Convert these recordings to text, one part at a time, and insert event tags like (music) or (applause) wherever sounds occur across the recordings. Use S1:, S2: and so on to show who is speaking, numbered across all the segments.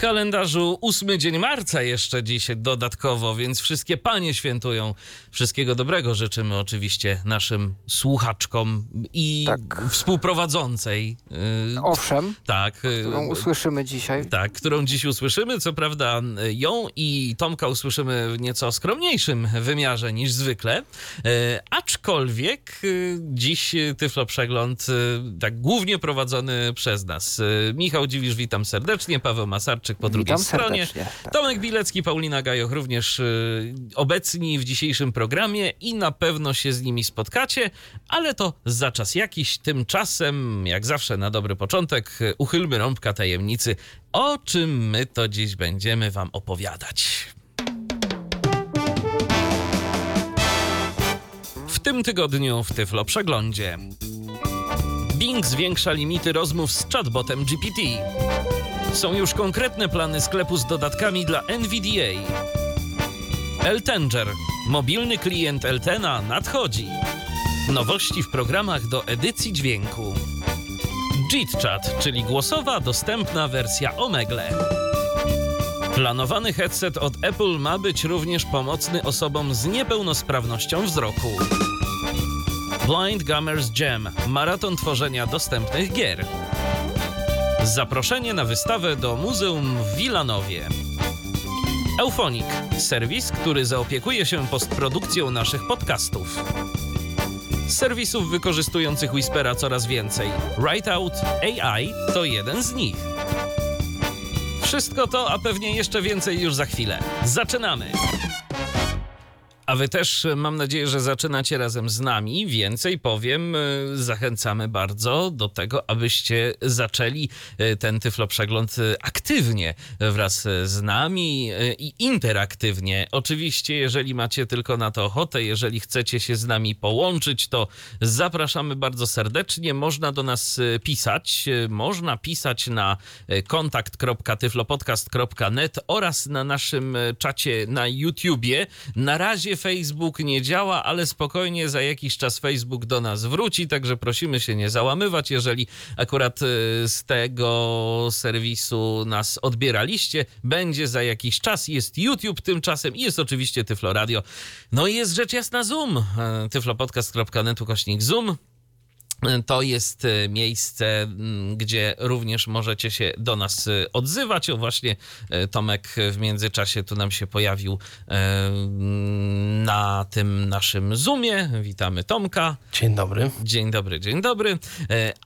S1: Kalendarzu ósmy dzień marca jeszcze dzisiaj dodatkowo, więc wszystkie panie świętują. Wszystkiego dobrego życzymy oczywiście naszym słuchaczkom i
S2: Tak.
S1: współprowadzącej. y,
S2: Owszem,
S1: tak. y,
S2: którą usłyszymy dzisiaj.
S1: Tak, którą dziś usłyszymy. Co prawda ją i Tomka usłyszymy w nieco skromniejszym wymiarze niż zwykle. Aczkolwiek dziś Tyflo Przegląd tak głównie prowadzony przez nas. Michał Dziwisz, witam serdecznie. Paweł Masarczyk po drugiej
S2: Witam
S1: stronie.
S2: tak.
S1: Tomek Bilecki, Paulina Gajoch również e, obecni w dzisiejszym programie i na pewno się z nimi spotkacie, ale to za czas jakiś. Tymczasem, jak zawsze na dobry początek, uchylmy rąbka tajemnicy, o czym my to dziś będziemy wam opowiadać. W tym tygodniu w Tyflo Przeglądzie. Bing zwiększa limity rozmów z chatbotem GPT. Są już konkretne plany sklepu z dodatkami dla NVDA. Eltenger, mobilny klient Eltena nadchodzi. Nowości w programach do edycji dźwięku. JitChat, czyli głosowa, dostępna wersja Omegle. Planowany headset od Apple ma być również pomocny osobom z niepełnosprawnością wzroku. Blind Gummers Jam, maraton tworzenia dostępnych gier. Zaproszenie na wystawę do Muzeum w Wilanowie. Euphonic, serwis, który zaopiekuje się postprodukcją naszych podcastów. Serwisów wykorzystujących Whispera coraz więcej. Writeout AI to jeden z nich. Wszystko to, a pewnie jeszcze więcej już za chwilę. Zaczynamy! A wy też e, mam nadzieję, że zaczynacie razem z nami. Więcej powiem, e, zachęcamy bardzo do tego, abyście zaczęli e, ten Tyflo Przegląd aktywnie wraz z nami i interaktywnie. Oczywiście, jeżeli macie tylko na to ochotę, jeżeli chcecie się z nami połączyć, to zapraszamy bardzo serdecznie. Można do nas pisać. Można pisać na kontakt.tyflopodcast.net oraz na naszym czacie na YouTubie. Na razie Facebook nie działa, ale spokojnie za jakiś czas Facebook do nas wróci, także prosimy się nie załamywać, jeżeli akurat e, z tego serwisu nas odbieraliście. Będzie za jakiś czas, jest YouTube tymczasem i jest oczywiście Tyflo Radio. No i jest rzecz jasna Zoom, e, tyflopodcast.net ukośnik Zoom. To jest e, miejsce, m, gdzie również możecie się do nas e, odzywać. O właśnie e, Tomek w międzyczasie tu nam się pojawił e, m, na tym naszym Zoomie. Witamy Tomka.
S3: Dzień dobry.
S1: Dzień dobry, dzień dobry.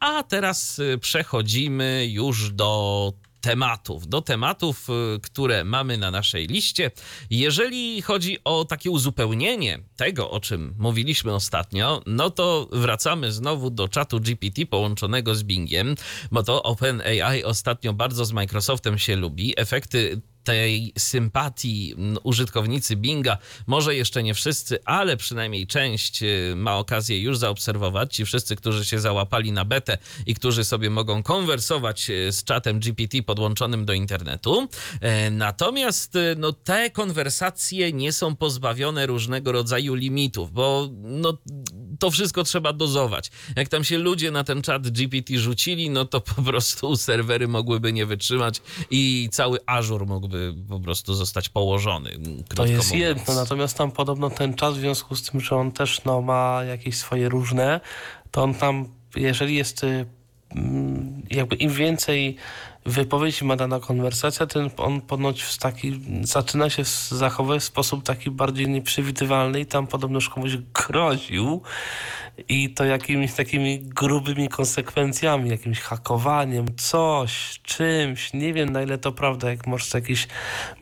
S1: A teraz przechodzimy już do tematów, do tematów, e, które mamy na naszej liście. Jeżeli chodzi o takie uzupełnienie tego, o czym mówiliśmy ostatnio, no to wracamy znowu do czatu GPT połączonego z Bingiem, bo to OpenAI ostatnio bardzo z Microsoftem się lubi. Efekty tej sympatii m, użytkownicy Binga, może jeszcze nie wszyscy, ale przynajmniej część y, ma okazję już zaobserwować. Ci wszyscy, którzy się załapali na betę i którzy sobie mogą konwersować y, z czatem GPT podłączonym do internetu. E, Natomiast y, no, te konwersacje nie są pozbawione różnego rodzaju limitów, bo no, to wszystko trzeba dozować. Jak tam się ludzie na ten czat GPT rzucili, no to po prostu serwery mogłyby nie wytrzymać i cały Azure mógłby po prostu zostać położony. krótko
S3: To jest
S1: mówiąc.
S3: jedno, natomiast tam podobno ten czas, w związku z tym, że on też no, ma jakieś swoje różne, to on tam, jeżeli jest y, mm, jakby im więcej wypowiedzi ma dana konwersacja, ten on ponoć w taki, zaczyna się zachowywać w sposób taki bardziej nieprzewidywalny i tam podobno już komuś groził i to jakimiś takimi grubymi konsekwencjami, jakimś hakowaniem, coś, czymś, nie wiem na ile to prawda, jak może to jakaś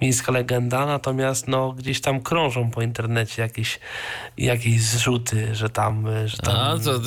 S3: miejska legenda, natomiast no gdzieś tam krążą po internecie jakieś, jakieś zrzuty, że tam, że tam
S1: A, to,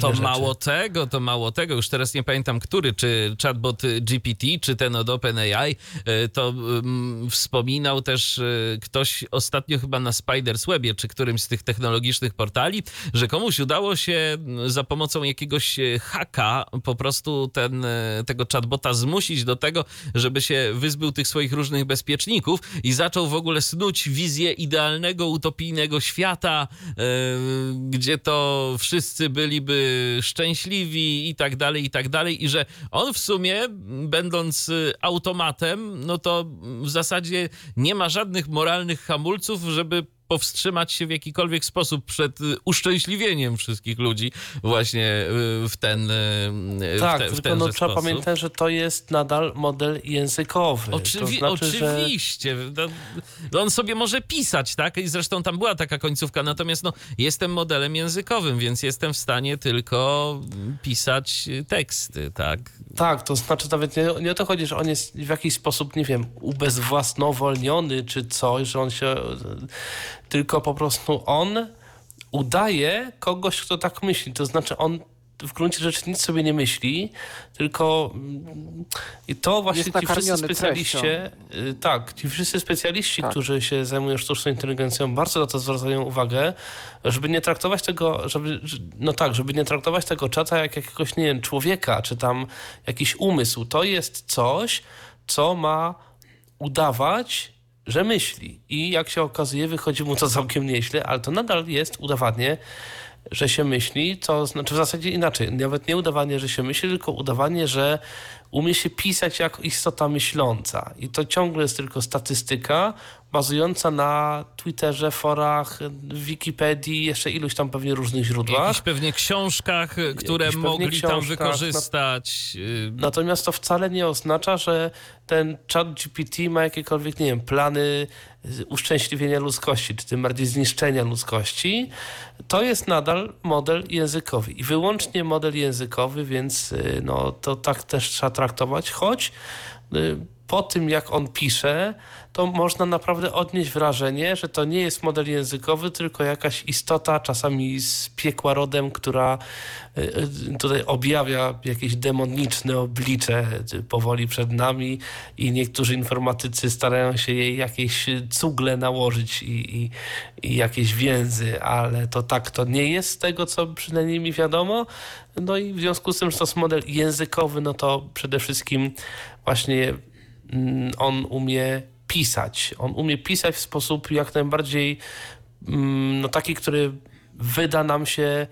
S1: to
S3: rzeczy.
S1: mało tego, to mało tego. Już teraz nie pamiętam, który, czy chatbot GPT, czy ten od OpenAI, y, to ym, wspominał też y, ktoś ostatnio chyba na Spiders Webie, czy którymś z tych technologicznych portali, że komuś udało udało się za pomocą jakiegoś e, haka po prostu ten, e, tego chatbota zmusić do tego, żeby się wyzbył tych swoich różnych bezpieczników i zaczął w ogóle snuć wizję idealnego, utopijnego świata, gdzie to wszyscy byliby szczęśliwi i tak dalej, i tak dalej. I że on w sumie, będąc automatem, no to w zasadzie nie ma żadnych moralnych hamulców, żeby powstrzymać się w jakikolwiek sposób przed y, uszczęśliwieniem wszystkich ludzi właśnie y, w ten, y,
S3: tak,
S1: w te,
S3: w
S1: tylko
S3: no,
S1: trzeba
S3: pamiętać, że to jest nadal model językowy.
S1: Oczywi
S3: to znaczy,
S1: oczywiście. Że... No, on sobie może pisać, tak? I zresztą tam była taka końcówka, natomiast no, jestem modelem językowym, więc jestem w stanie tylko pisać teksty, tak?
S3: Tak, to znaczy nawet nie, nie o to chodzi, że on jest w jakiś sposób, nie wiem, ubezwłasnowolniony czy coś, że on się tylko po prostu on udaje kogoś, kto tak myśli. To znaczy on w gruncie rzeczy nic sobie nie myśli, tylko i to właśnie ci wszyscy specjaliście, treścią. Y, tak, ci wszyscy specjaliści, tak. którzy się zajmują sztuczną inteligencją, bardzo na to zwracają uwagę, żeby nie traktować tego, żeby, no tak, żeby nie traktować tego czata jak jakiegoś, nie wiem, człowieka, czy tam jakiś umysł. To jest coś, co ma udawać że myśli. I jak się okazuje, wychodzi mu to (laughs) całkiem nieźle, ale to nadal jest udawanie, że się myśli, to znaczy w zasadzie inaczej. Nawet nie udawanie, że się myśli, tylko udawanie, że umie się pisać jak istota myśląca. I to ciągle jest tylko statystyka bazująca na Twitterze, forach, Wikipedii, jeszcze iluś tam pewnie różnych źródłach.
S1: Jakichś pewnie książkach, które mogli książkach, tam wykorzystać.
S3: Natomiast to wcale nie oznacza, że ten chat GPT ma jakiekolwiek, nie wiem, plany uszczęśliwienia ludzkości, czy tym bardziej zniszczenia ludzkości. To jest nadal model językowy i wyłącznie model językowy, więc y, no, to tak też trzeba traktować, choć y, po tym, jak on pisze, to można naprawdę odnieść wrażenie, że to nie jest model językowy, tylko jakaś istota, czasami z piekła rodem, która y, y, tutaj objawia jakieś demoniczne oblicze powoli przed nami i niektórzy informatycy starają się jej jakieś cugle nałożyć i, i, i jakieś więzy, ale to tak to nie jest z tego, co przynajmniej mi wiadomo. No i w związku z tym, że to jest model językowy, no to przede wszystkim właśnie on umie pisać. On umie pisać w sposób jak najbardziej mm, no taki, który wyda nam się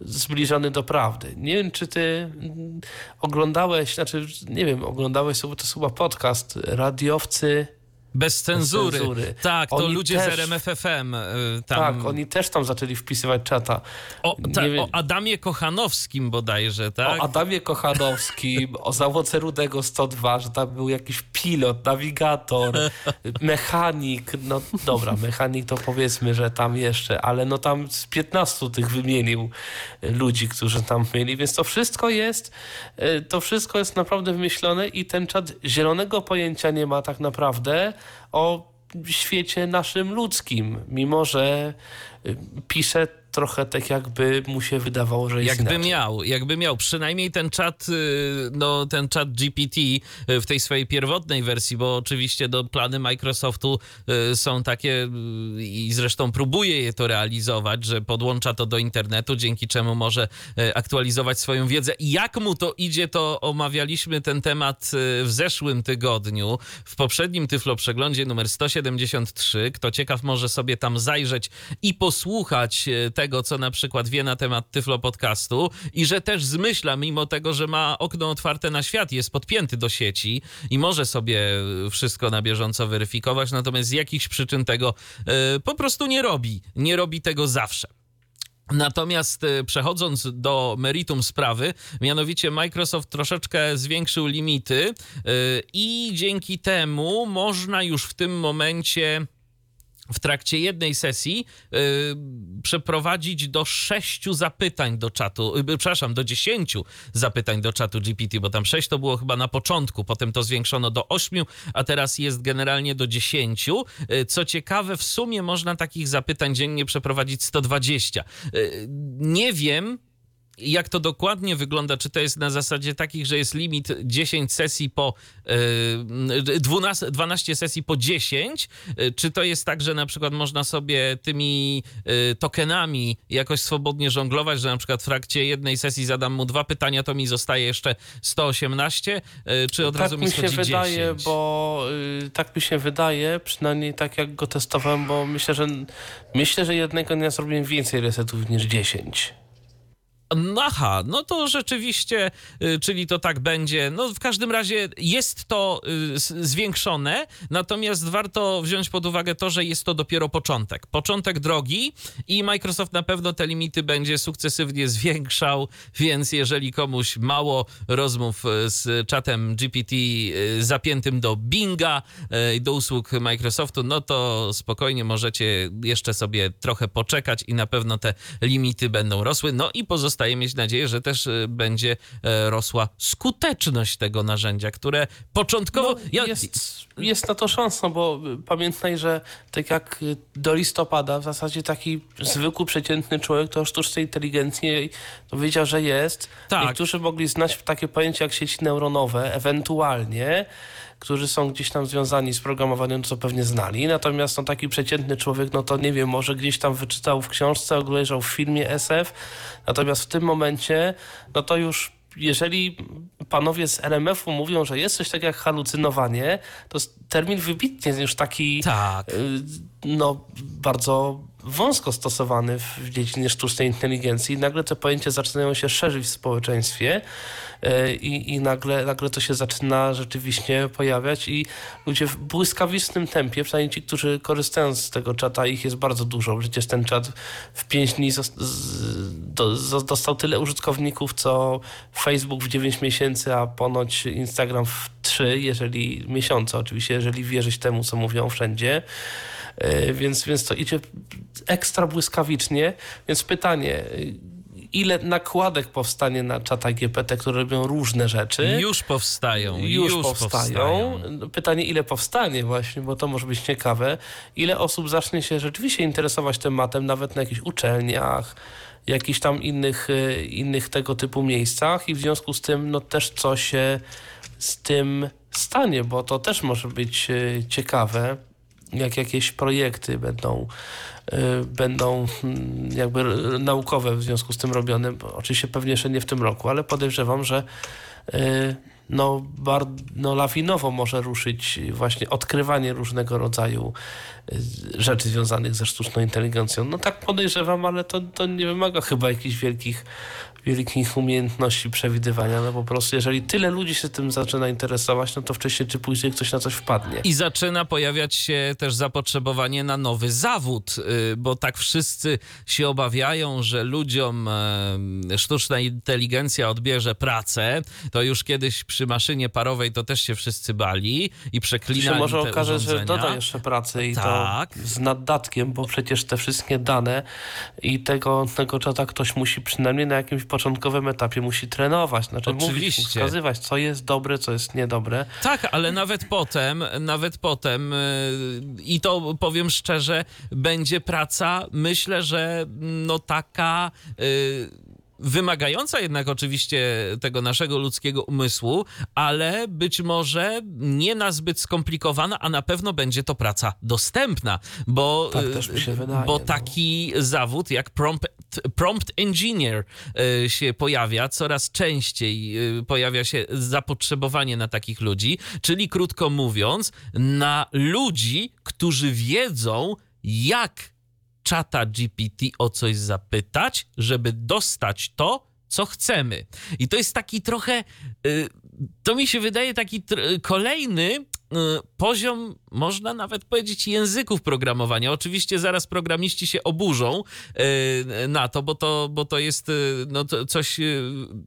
S3: zbliżony do prawdy. Nie wiem, czy ty mm, oglądałeś, znaczy nie wiem, oglądałeś, to jest chyba podcast Radiowcy
S1: bez cenzury. Bez cenzury. Tak, to oni ludzie też, z RMFFM. Y, tam...
S3: Tak, oni też tam zaczęli wpisywać czata.
S1: O, ta, o Adamie Kochanowskim bodajże, tak?
S3: O Adamie Kochanowskim, o załoce Rudego 102, że tam był jakiś pilot, nawigator, (laughs) mechanik. No dobra, mechanik to powiedzmy, że tam jeszcze, ale no tam z 15 tych wymienił ludzi, którzy tam mieli, więc to wszystko jest, y, to wszystko jest naprawdę wymyślone i ten czat zielonego pojęcia nie ma tak naprawdę o świecie naszym ludzkim, mimo że y, pisze trochę tak jakby mu się wydawało, że jest
S1: Jakby
S3: inaczej.
S1: miał, jakby miał. Przynajmniej ten czat, y, no ten czat GPT y, w tej swojej pierwotnej wersji, bo oczywiście do plany Microsoftu y, są takie i zresztą próbuje je to realizować, że podłącza to do internetu, dzięki czemu może aktualizować swoją wiedzę. I jak mu to idzie, to omawialiśmy ten temat w zeszłym tygodniu, w poprzednim Tyflo Przeglądzie numer 173. Kto ciekaw, może sobie tam zajrzeć i posłuchać tego, tego, co na przykład wie na temat Tyflo Podcastu i że też zmyśla, mimo tego, że ma okno otwarte na świat, jest podpięty do sieci i może sobie wszystko na bieżąco weryfikować, natomiast z jakichś przyczyn tego y, po prostu nie robi. Nie robi tego zawsze. Natomiast y, przechodząc do meritum sprawy, mianowicie Microsoft troszeczkę zwiększył limity y, i dzięki temu można już w tym momencie w trakcie jednej sesji yy, przeprowadzić do sześciu zapytań do czatu, yy, przepraszam, do dziesięciu zapytań do czatu GPT, bo tam sześć to było chyba na początku, potem to zwiększono do ośmiu, a teraz jest generalnie do dziesięciu. Yy, co ciekawe, w sumie można takich zapytań dziennie przeprowadzić 120. Yy, nie wiem, jak to dokładnie wygląda? Czy to jest na zasadzie takich, że jest limit 10 sesji po yy, 12, 12 sesji po 10? Yy, czy to jest tak, że na przykład można sobie tymi yy, tokenami jakoś swobodnie żonglować, że na przykład w trakcie jednej sesji zadam mu dwa pytania, to mi zostaje jeszcze 118? Yy, czy od
S3: tak
S1: razu mi,
S3: mi się wydaje,
S1: 10?
S3: bo y, tak mi się wydaje, przynajmniej tak jak go testowałem, bo myślę, że myślę, że jednego dnia zrobiłem więcej resetów niż 10.
S1: Aha, no to rzeczywiście, y, czyli to tak będzie. No w każdym razie jest to y, zwiększone, natomiast warto wziąć pod uwagę to, że jest to dopiero początek. Początek drogi i Microsoft na pewno te limity będzie sukcesywnie zwiększał, więc jeżeli komuś mało rozmów y, z czatem GPT zapiętym do Binga i do usług Microsoftu, no to spokojnie możecie jeszcze sobie trochę poczekać i na pewno te limity będą rosły. No i pozostaje mieć nadzieję, że też y, będzie e, rosła skuteczność tego narzędzia, które początkowo...
S3: No, jest, jest na to szansa, bo y, pamiętaj, że tak jak y, do listopada w zasadzie taki zwykły, przeciętny człowiek to o sztucznej inteligencji wiedział, że jest.
S1: Tak.
S3: Niektórzy mogli znać takie pojęcie jak sieci neuronowe, ewentualnie, którzy są gdzieś tam związani z programowaniem, co pewnie znali. Natomiast no, taki przeciętny człowiek, no to nie wiem, może gdzieś tam wyczytał w książce, obejrzał w filmie SF. Natomiast w tym momencie, no to już jeżeli panowie z RMF-u mówią, że jest coś takiego jak halucynowanie, to jest termin wybitnie już taki
S1: Tak.
S3: y, no, bardzo wąsko stosowany w dziedzinie sztucznej inteligencji. Nagle te pojęcia zaczynają się szerzyć w społeczeństwie i, i nagle, nagle to się zaczyna rzeczywiście pojawiać i ludzie w błyskawicznym tempie, przynajmniej ci, którzy korzystają z tego czata, ich jest bardzo dużo. Przecież ten czat w 5 dni dostał tyle użytkowników, co Facebook w 9 miesięcy, a ponoć Instagram w 3, jeżeli miesiące oczywiście, jeżeli wierzyć temu, co mówią wszędzie. E, Więc, więc to idzie ekstra błyskawicznie. Więc pytanie, ile nakładek powstanie na czata GPT, które robią różne rzeczy?
S1: Już powstają.
S3: już,
S1: Już,
S3: powstają. Pytanie, ile powstanie właśnie, bo to może być ciekawe. Ile osób zacznie się rzeczywiście interesować tematem, nawet na jakichś uczelniach, jakichś tam innych, y, innych tego typu miejscach i w związku z tym no też co się z tym stanie, bo to też może być y, ciekawe, jak jakieś projekty będą, y, będą mm, jakby naukowe w związku z tym robione. Oczywiście pewnie jeszcze nie w tym roku, ale podejrzewam, że y, no, bar, no lawinowo może ruszyć właśnie odkrywanie różnego rodzaju y, rzeczy związanych ze sztuczną inteligencją. No tak podejrzewam, ale to, to nie wymaga chyba jakichś wielkich, wielkich umiejętności przewidywania. No po prostu jeżeli tyle ludzi się tym zaczyna interesować, no to wcześniej czy później ktoś na coś wpadnie.
S1: I zaczyna pojawiać się też zapotrzebowanie na nowy zawód, y, bo tak wszyscy się obawiają, że ludziom e, sztuczna inteligencja odbierze pracę. To już kiedyś przy maszynie parowej to też się wszyscy bali i przeklinali
S3: się może okaże, że doda jeszcze pracy i
S1: Tak.
S3: to z naddatkiem, bo przecież te wszystkie dane i tego, tego czata ktoś musi przynajmniej na jakimś początkowym etapie musi trenować, znaczy mówić,
S1: Oczywiście.
S3: wskazywać, co jest dobre, co jest niedobre.
S1: Tak, ale nawet potem, nawet potem y, i to powiem szczerze, będzie praca, myślę, że no taka y, wymagająca jednak oczywiście tego naszego ludzkiego umysłu, ale być może nie na zbyt skomplikowana, a na pewno będzie to praca dostępna, bo,
S3: Tak
S1: y,
S3: wydaje,
S1: bo
S3: no.
S1: taki zawód jak prompt, prompt engineer y, się pojawia, coraz częściej y, pojawia się zapotrzebowanie na takich ludzi, czyli krótko mówiąc, na ludzi, którzy wiedzą, jak czata GPT o coś zapytać, żeby dostać to, co chcemy. I to jest taki trochę, y, to mi się wydaje taki kolejny poziom, można nawet powiedzieć, języków programowania. Oczywiście zaraz programiści się oburzą y, na to, bo to, bo to jest y, no, to coś, y,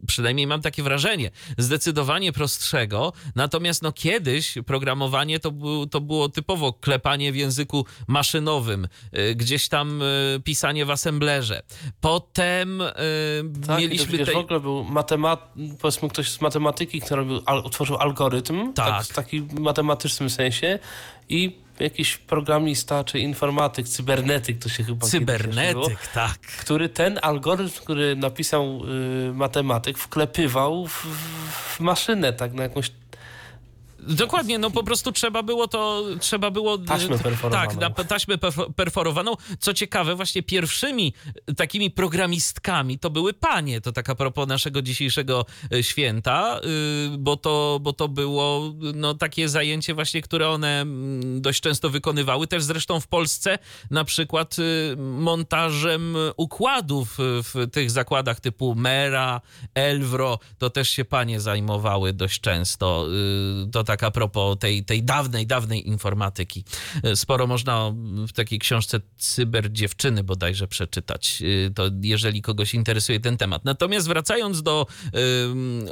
S1: przynajmniej mam takie wrażenie, zdecydowanie prostszego. Natomiast no, kiedyś programowanie to, był, to było typowo klepanie w języku maszynowym, y, gdzieś tam y, pisanie w assemblerze. Potem y,
S3: Tak,
S1: mieliśmy
S3: przecież
S1: tej...
S3: w ogóle był matemat, powiedzmy ktoś z matematyki, który robił, al, utworzył algorytm,
S1: Tak.
S3: tak. w takim matematycznym sensie i jakiś programista czy informatyk, cybernetyk to się chyba
S1: Cybernetyk, tak.
S3: Który ten algorytm, który napisał y, matematyk, wklepywał w, w maszynę, tak na jakąś
S1: Dokładnie, no po prostu trzeba było to, trzeba było...
S3: Taśmę perforowaną.
S1: Tak, na taśmę perforowaną. Co ciekawe, właśnie pierwszymi takimi programistkami to były panie, to tak a propos naszego dzisiejszego e, święta, bo to, bo to było no, takie zajęcie właśnie, które one mm, dość często wykonywały. Też zresztą w Polsce na przykład montażem układów w tych zakładach typu Mera, Elwro, to też się panie zajmowały dość często. To tak tak a propos tej, tej dawnej, dawnej informatyki. E, sporo można w takiej książce Cyber Dziewczyny bodajże przeczytać, e, to jeżeli kogoś interesuje ten temat. Natomiast wracając do,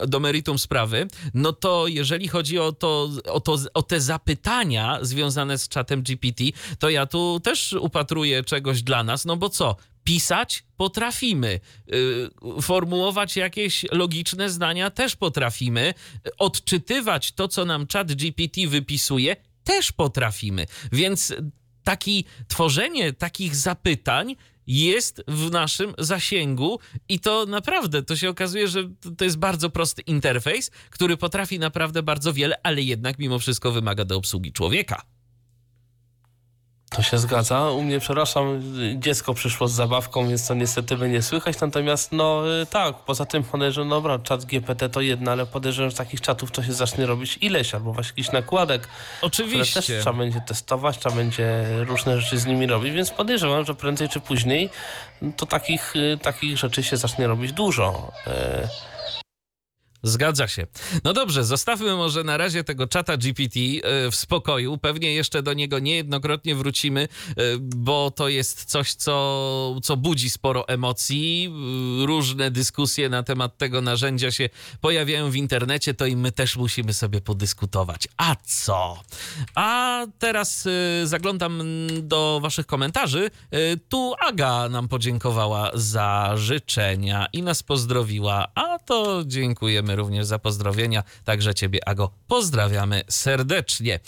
S1: do meritum sprawy, no to jeżeli chodzi o, to, o, to, o te zapytania związane z czatem GPT, to ja tu też upatruję czegoś dla nas, no bo co? Pisać potrafimy, y, formułować jakieś logiczne zdania też potrafimy, odczytywać to, co nam czat GPT wypisuje, też potrafimy. Więc taki tworzenie takich zapytań jest w naszym zasięgu i to naprawdę, to się okazuje, że to jest bardzo prosty interfejs, który potrafi naprawdę bardzo wiele, ale jednak mimo wszystko wymaga do obsługi człowieka.
S3: To się zgadza. U mnie, przepraszam, dziecko przyszło z zabawką, więc to niestety by nie słychać. Natomiast, no y, tak, poza tym podejrzewam, no dobra, czat GPT to jedno, ale podejrzewam, że takich czatów to się zacznie robić ileś, albo właśnie jakiś nakładek.
S1: Oczywiście.
S3: Też trzeba będzie testować, trzeba będzie różne rzeczy z nimi robić, więc podejrzewam, że prędzej czy później to takich, y, takich rzeczy się zacznie robić dużo.
S1: Zgadza się. No dobrze, zostawmy może na razie tego czata GPT e, w spokoju. Pewnie jeszcze do niego niejednokrotnie wrócimy, e, bo to jest coś, co, co budzi sporo emocji. E, różne dyskusje na temat tego narzędzia się pojawiają w internecie, to i my też musimy sobie podyskutować. A co? A teraz zaglądam do Waszych komentarzy. Tu Aga nam podziękowała za życzenia i nas pozdrowiła, a to dziękujemy również za pozdrowienia. Także Ciebie, Ago, pozdrawiamy serdecznie.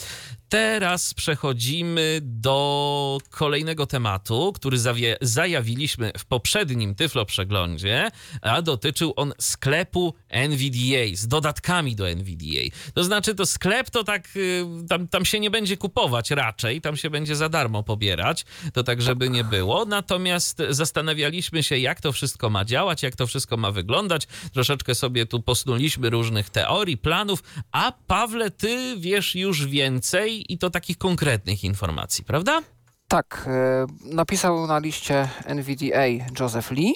S1: Teraz przechodzimy do kolejnego tematu, który zajawiliśmy w poprzednim Tyflo przeglądzie, a dotyczył on sklepu NVDA z dodatkami do NVDA. To znaczy, to sklep to tak, y, tam, tam się nie będzie kupować raczej, tam się będzie za darmo pobierać, to tak, żeby nie było. Natomiast zastanawialiśmy się, jak to wszystko ma działać, jak to wszystko ma wyglądać. Troszeczkę sobie tu posnuliśmy różnych teorii, planów, a Pawle, ty wiesz już więcej i to takich konkretnych informacji, prawda?
S2: Tak, e, napisał na liście NVDA Joseph Lee,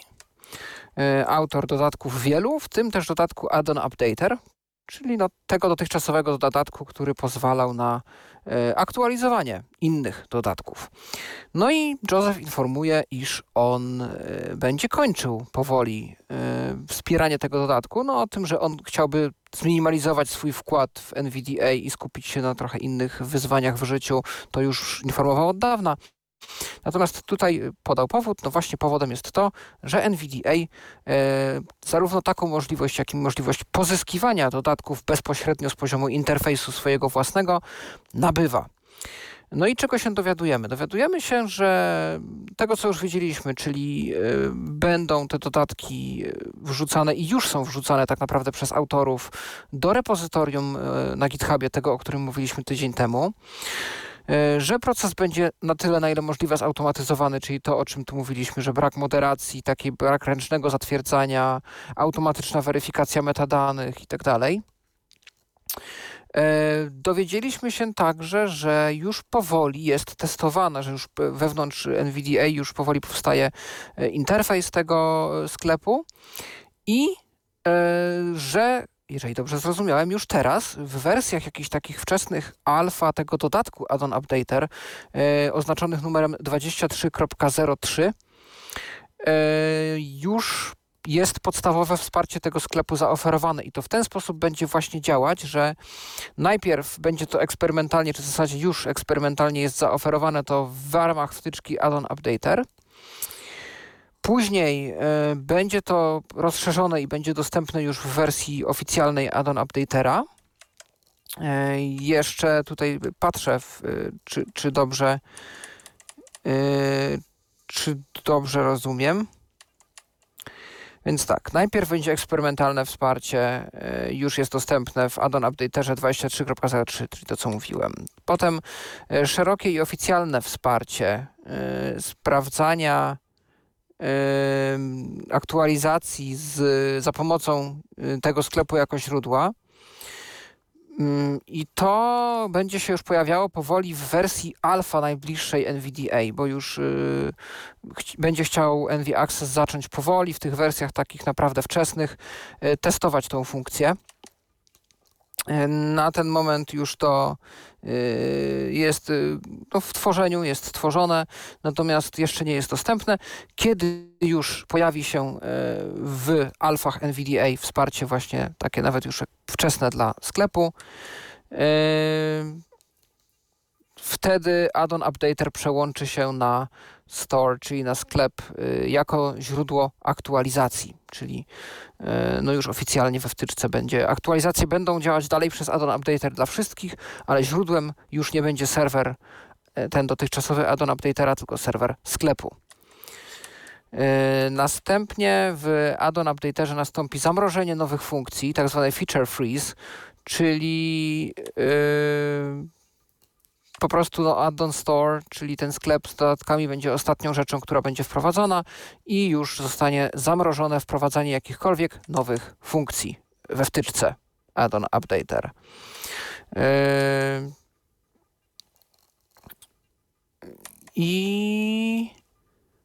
S2: e, autor dodatków wielu, w tym też dodatku Addon Updater, czyli no tego dotychczasowego dodatku, który pozwalał na e, aktualizowanie innych dodatków. No i Joseph informuje, iż on będzie kończył powoli wspieranie tego dodatku, no o tym, że on chciałby zminimalizować swój wkład w NVDA i skupić się na trochę innych wyzwaniach w życiu, to już informował od dawna. Natomiast tutaj podał powód, no właśnie powodem jest to, że NVDA e, zarówno taką możliwość, jak i możliwość pozyskiwania dodatków bezpośrednio z poziomu interfejsu swojego własnego nabywa. No i czego się dowiadujemy? Dowiadujemy się, że tego, co już widzieliśmy, czyli y, będą te dodatki e, wrzucane i już są wrzucane tak naprawdę przez autorów do repozytorium y, na GitHubie, tego, o którym mówiliśmy tydzień temu że proces będzie na tyle, na ile możliwe zautomatyzowany, czyli to, o czym tu mówiliśmy, że brak moderacji, taki brak ręcznego zatwierdzania, automatyczna weryfikacja metadanych itd. E, dowiedzieliśmy się także, że już powoli jest testowana, że już wewnątrz NVDA już powoli powstaje e, interfejs tego sklepu i e, że jeżeli dobrze zrozumiałem, już teraz w wersjach jakichś takich wczesnych alfa tego dodatku add-on updater oznaczonych numerem 23.03 już jest podstawowe wsparcie tego sklepu zaoferowane i to w ten sposób będzie właśnie działać, że najpierw będzie to eksperymentalnie, czy w zasadzie już eksperymentalnie jest zaoferowane to w ramach wtyczki add-on updater. Później y, będzie to rozszerzone i będzie dostępne już w wersji oficjalnej add-on updatera. E, jeszcze tutaj patrzę, y, czy, czy dobrze czy dobrze rozumiem. Więc tak, najpierw będzie eksperymentalne wsparcie, y, już jest dostępne w addon updaterze 23.03, czyli to co mówiłem. Potem szerokie i oficjalne wsparcie sprawdzania aktualizacji z, za pomocą tego sklepu jako źródła. Mm, I to będzie się już pojawiało powoli w wersji alfa najbliższej NVDA, bo już y, będzie chciał NV Access zacząć powoli w tych wersjach takich naprawdę wczesnych y, testować tą funkcję. Y, na ten moment już to jest no, w tworzeniu, jest tworzone, natomiast jeszcze nie jest dostępne. Kiedy już pojawi się w alfach NVDA wsparcie właśnie takie nawet już wczesne dla sklepu, wtedy addon updater przełączy się na store, czyli na sklep jako źródło aktualizacji, czyli E, no już oficjalnie we wtyczce będzie. Aktualizacje będą działać dalej przez addon updater dla wszystkich, ale źródłem już nie będzie serwer e, ten dotychczasowy addon updatera, tylko serwer sklepu. Następnie w addon updaterze nastąpi zamrożenie nowych funkcji, tak zwane feature freeze, czyli yy, po prostu no, add-on store, czyli ten sklep z dodatkami będzie ostatnią rzeczą, która będzie wprowadzona i już zostanie zamrożone wprowadzanie jakichkolwiek nowych funkcji we wtyczce add-on updater. Yy... I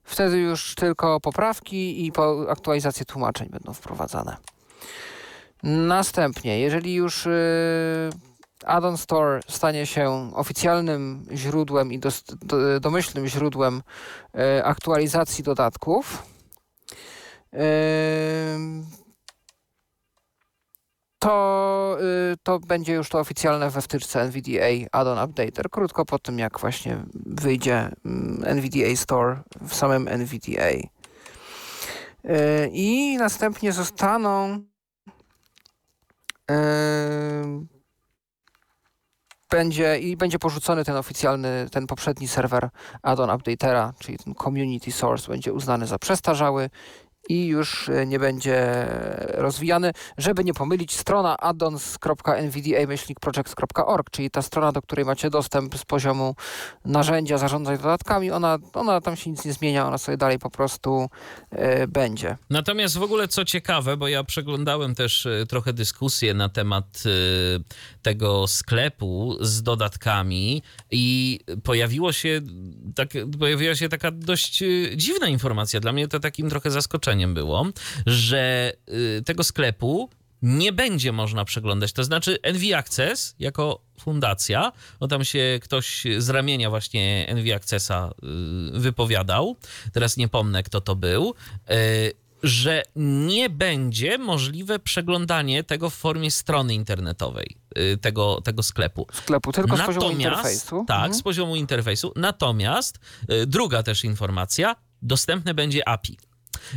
S2: wtedy już tylko poprawki i po aktualizacje tłumaczeń będą wprowadzane. Następnie, jeżeli już yy Addon Store stanie się oficjalnym źródłem i domyślnym źródłem e, aktualizacji dodatków. E, to, e, to będzie już to oficjalne we wtyczce NVDA Addon Updater, krótko po tym jak właśnie wyjdzie mm, NVDA Store w samym NVDA. I następnie zostaną będzie i będzie porzucony ten oficjalny, ten poprzedni serwer addon updatera, czyli ten community source będzie uznany za przestarzały i już e, nie będzie rozwijany, żeby nie pomylić strona addons.nvda-project.org, czyli ta strona, do której macie dostęp z poziomu narzędzia zarządzania dodatkami, ona, ona tam się nic nie zmienia, ona sobie dalej po prostu e, będzie.
S1: Natomiast w ogóle co ciekawe, bo ja przeglądałem też e, trochę dyskusję na temat tego sklepu z dodatkami i pojawiło się tak, pojawiła się taka dość dziwna informacja. Dla mnie to takim trochę zaskoczeniem było, że y, tego sklepu nie będzie można przeglądać. To znaczy NV Access jako fundacja, no tam się ktoś z ramienia właśnie NV Accessa y, wypowiadał, teraz nie pomnę kto to był, y, że nie będzie możliwe przeglądanie tego w formie strony internetowej, tego, tego sklepu.
S2: Sklepu, tylko Natomiast, z poziomu interfejsu.
S1: Tak, mhm. z poziomu interfejsu. Natomiast druga też informacja, dostępne będzie API.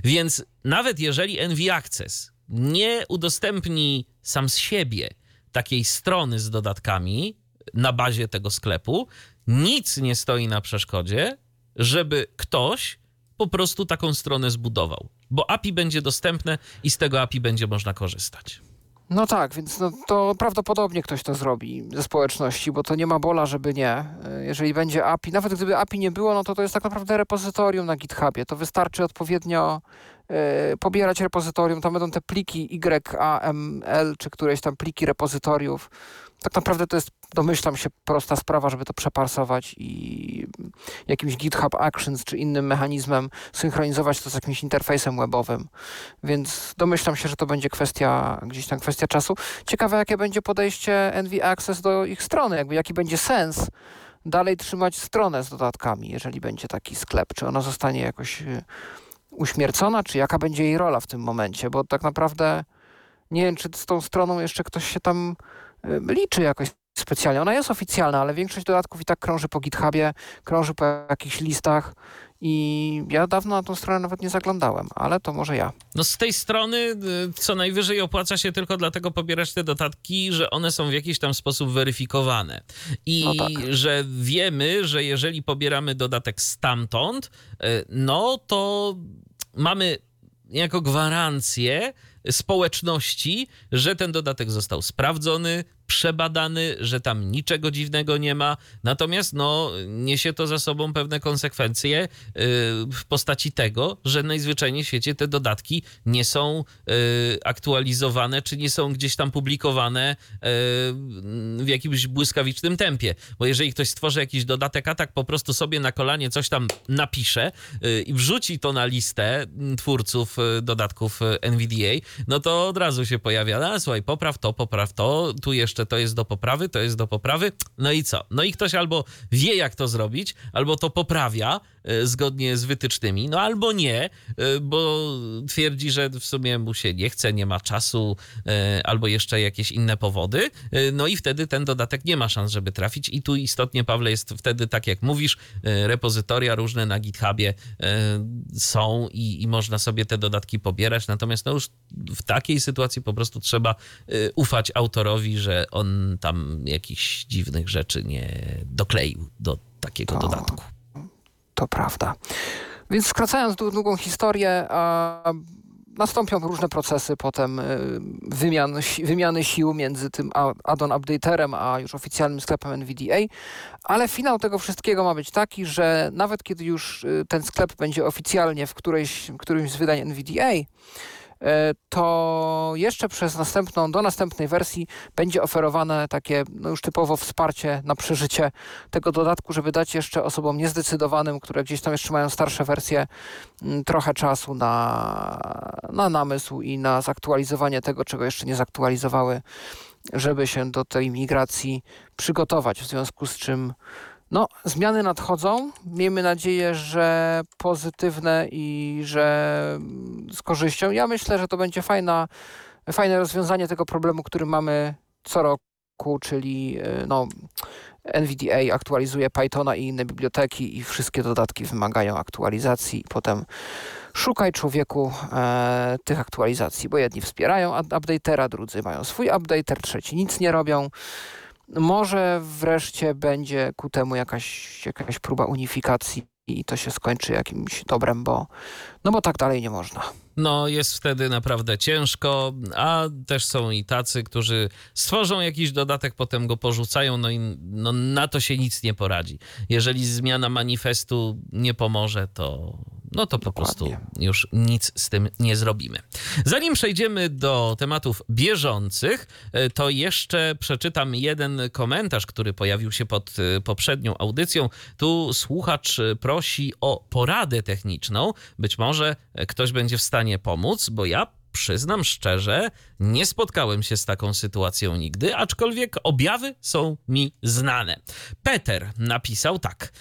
S1: Więc nawet jeżeli NV Access nie udostępni sam z siebie takiej strony z dodatkami na bazie tego sklepu, nic nie stoi na przeszkodzie, żeby ktoś po prostu taką stronę zbudował, bo API będzie dostępne i z tego API będzie można korzystać.
S2: No tak, więc no, to prawdopodobnie ktoś to zrobi ze społeczności, bo to nie ma bola, żeby nie. E, jeżeli będzie API, nawet gdyby API nie było, no to to jest tak naprawdę repozytorium na GitHubie. To wystarczy odpowiednio e, pobierać repozytorium, tam będą te pliki YAML, czy któreś tam pliki repozytoriów tak naprawdę to jest, domyślam się, prosta sprawa, żeby to przeparsować i jakimś GitHub Actions czy innym mechanizmem synchronizować to z jakimś interfejsem webowym. Więc domyślam się, że to będzie kwestia, gdzieś tam kwestia czasu. Ciekawe, jakie będzie podejście NV Access do ich strony, jakby jaki będzie sens dalej trzymać stronę z dodatkami, jeżeli będzie taki sklep. Czy ona zostanie jakoś y, uśmiercona, czy jaka będzie jej rola w tym momencie, bo tak naprawdę nie wiem, czy z tą stroną jeszcze ktoś się tam Y, liczy jakoś specjalnie. Ona jest oficjalna, ale większość dodatków i tak krąży po GitHubie, krąży po jakichś listach I ja dawno na tą stronę nawet nie zaglądałem, ale to może ja.
S1: No z tej strony y, co najwyżej opłaca się tylko dlatego pobierać te dodatki, że one są w jakiś tam sposób weryfikowane. I
S2: No tak.
S1: że wiemy, że jeżeli pobieramy dodatek stamtąd, y, no to mamy jako gwarancję społeczności, że ten dodatek został sprawdzony, przebadany, że tam niczego dziwnego nie ma. Natomiast no, niesie to za sobą pewne konsekwencje yy, w postaci tego, że najzwyczajniej w świecie te dodatki nie są yy, aktualizowane, czy nie są gdzieś tam publikowane yy, w jakimś błyskawicznym tempie. Bo jeżeli ktoś stworzy jakiś dodatek, a tak po prostu sobie na kolanie coś tam napisze i wrzuci to na listę mm, twórców dodatków NVDA, no to od razu się pojawia, a słuchaj, popraw to, popraw to, tu jeszcze to jest do poprawy, to jest do poprawy, no i co? No i ktoś albo wie, jak to zrobić, albo to poprawia zgodnie z wytycznymi, no albo nie, e, bo twierdzi, że w sumie mu się nie chce, nie ma czasu, e, albo jeszcze jakieś inne powody, e, no i wtedy ten dodatek nie ma szans, żeby trafić. I tu istotnie, Pawle, jest wtedy, tak jak mówisz, e, repozytoria różne na GitHubie e, są i, i można sobie te dodatki pobierać, natomiast no już w takiej sytuacji po prostu trzeba ufać autorowi, że on tam jakichś dziwnych rzeczy nie dokleił do takiego
S2: To-
S1: dodatku.
S2: To prawda. Więc skracając dłu- długą historię, nastąpią różne procesy potem y, wymian, wymiany sił między tym add-on updaterem, a już oficjalnym sklepem NVDA, ale finał tego wszystkiego ma być taki, że nawet kiedy już y, ten sklep będzie oficjalnie w którejś, którymś z wydań NVDA, to jeszcze przez następną, do następnej wersji będzie oferowane takie no już typowo wsparcie na przeżycie tego dodatku, żeby dać jeszcze osobom niezdecydowanym, które gdzieś tam jeszcze mają starsze wersje, mm, trochę czasu na, na namysł i na zaktualizowanie tego, czego jeszcze nie zaktualizowały, żeby się do tej migracji przygotować. W związku z czym no, zmiany nadchodzą. Miejmy nadzieję, że pozytywne i że mm, z korzyścią. Ja myślę, że to będzie fajna, fajne rozwiązanie tego problemu, który mamy co roku, czyli y, no, NVDA aktualizuje Pythona i inne biblioteki i wszystkie dodatki wymagają aktualizacji. Potem szukaj człowieku e, tych aktualizacji, bo jedni wspierają updatera, drudzy mają swój updater, trzeci nic nie robią. Może wreszcie będzie ku temu jakaś, jakaś próba unifikacji i to się skończy jakimś dobrem, bo, no bo tak dalej nie można.
S1: No, jest wtedy naprawdę ciężko, a też są i tacy, którzy stworzą jakiś dodatek, potem go porzucają, no i no, na to się nic nie poradzi. Jeżeli zmiana manifestu nie pomoże, to no to po prostu
S2: Dokładnie.
S1: już nic z tym nie zrobimy. Zanim przejdziemy do tematów bieżących, e, to jeszcze przeczytam jeden komentarz, który pojawił się pod e, poprzednią audycją. Tu słuchacz e, prosi o poradę techniczną. Być może ktoś będzie w stanie pomóc, bo ja przyznam szczerze, nie spotkałem się z taką sytuacją nigdy, aczkolwiek objawy są mi znane. Peter napisał tak.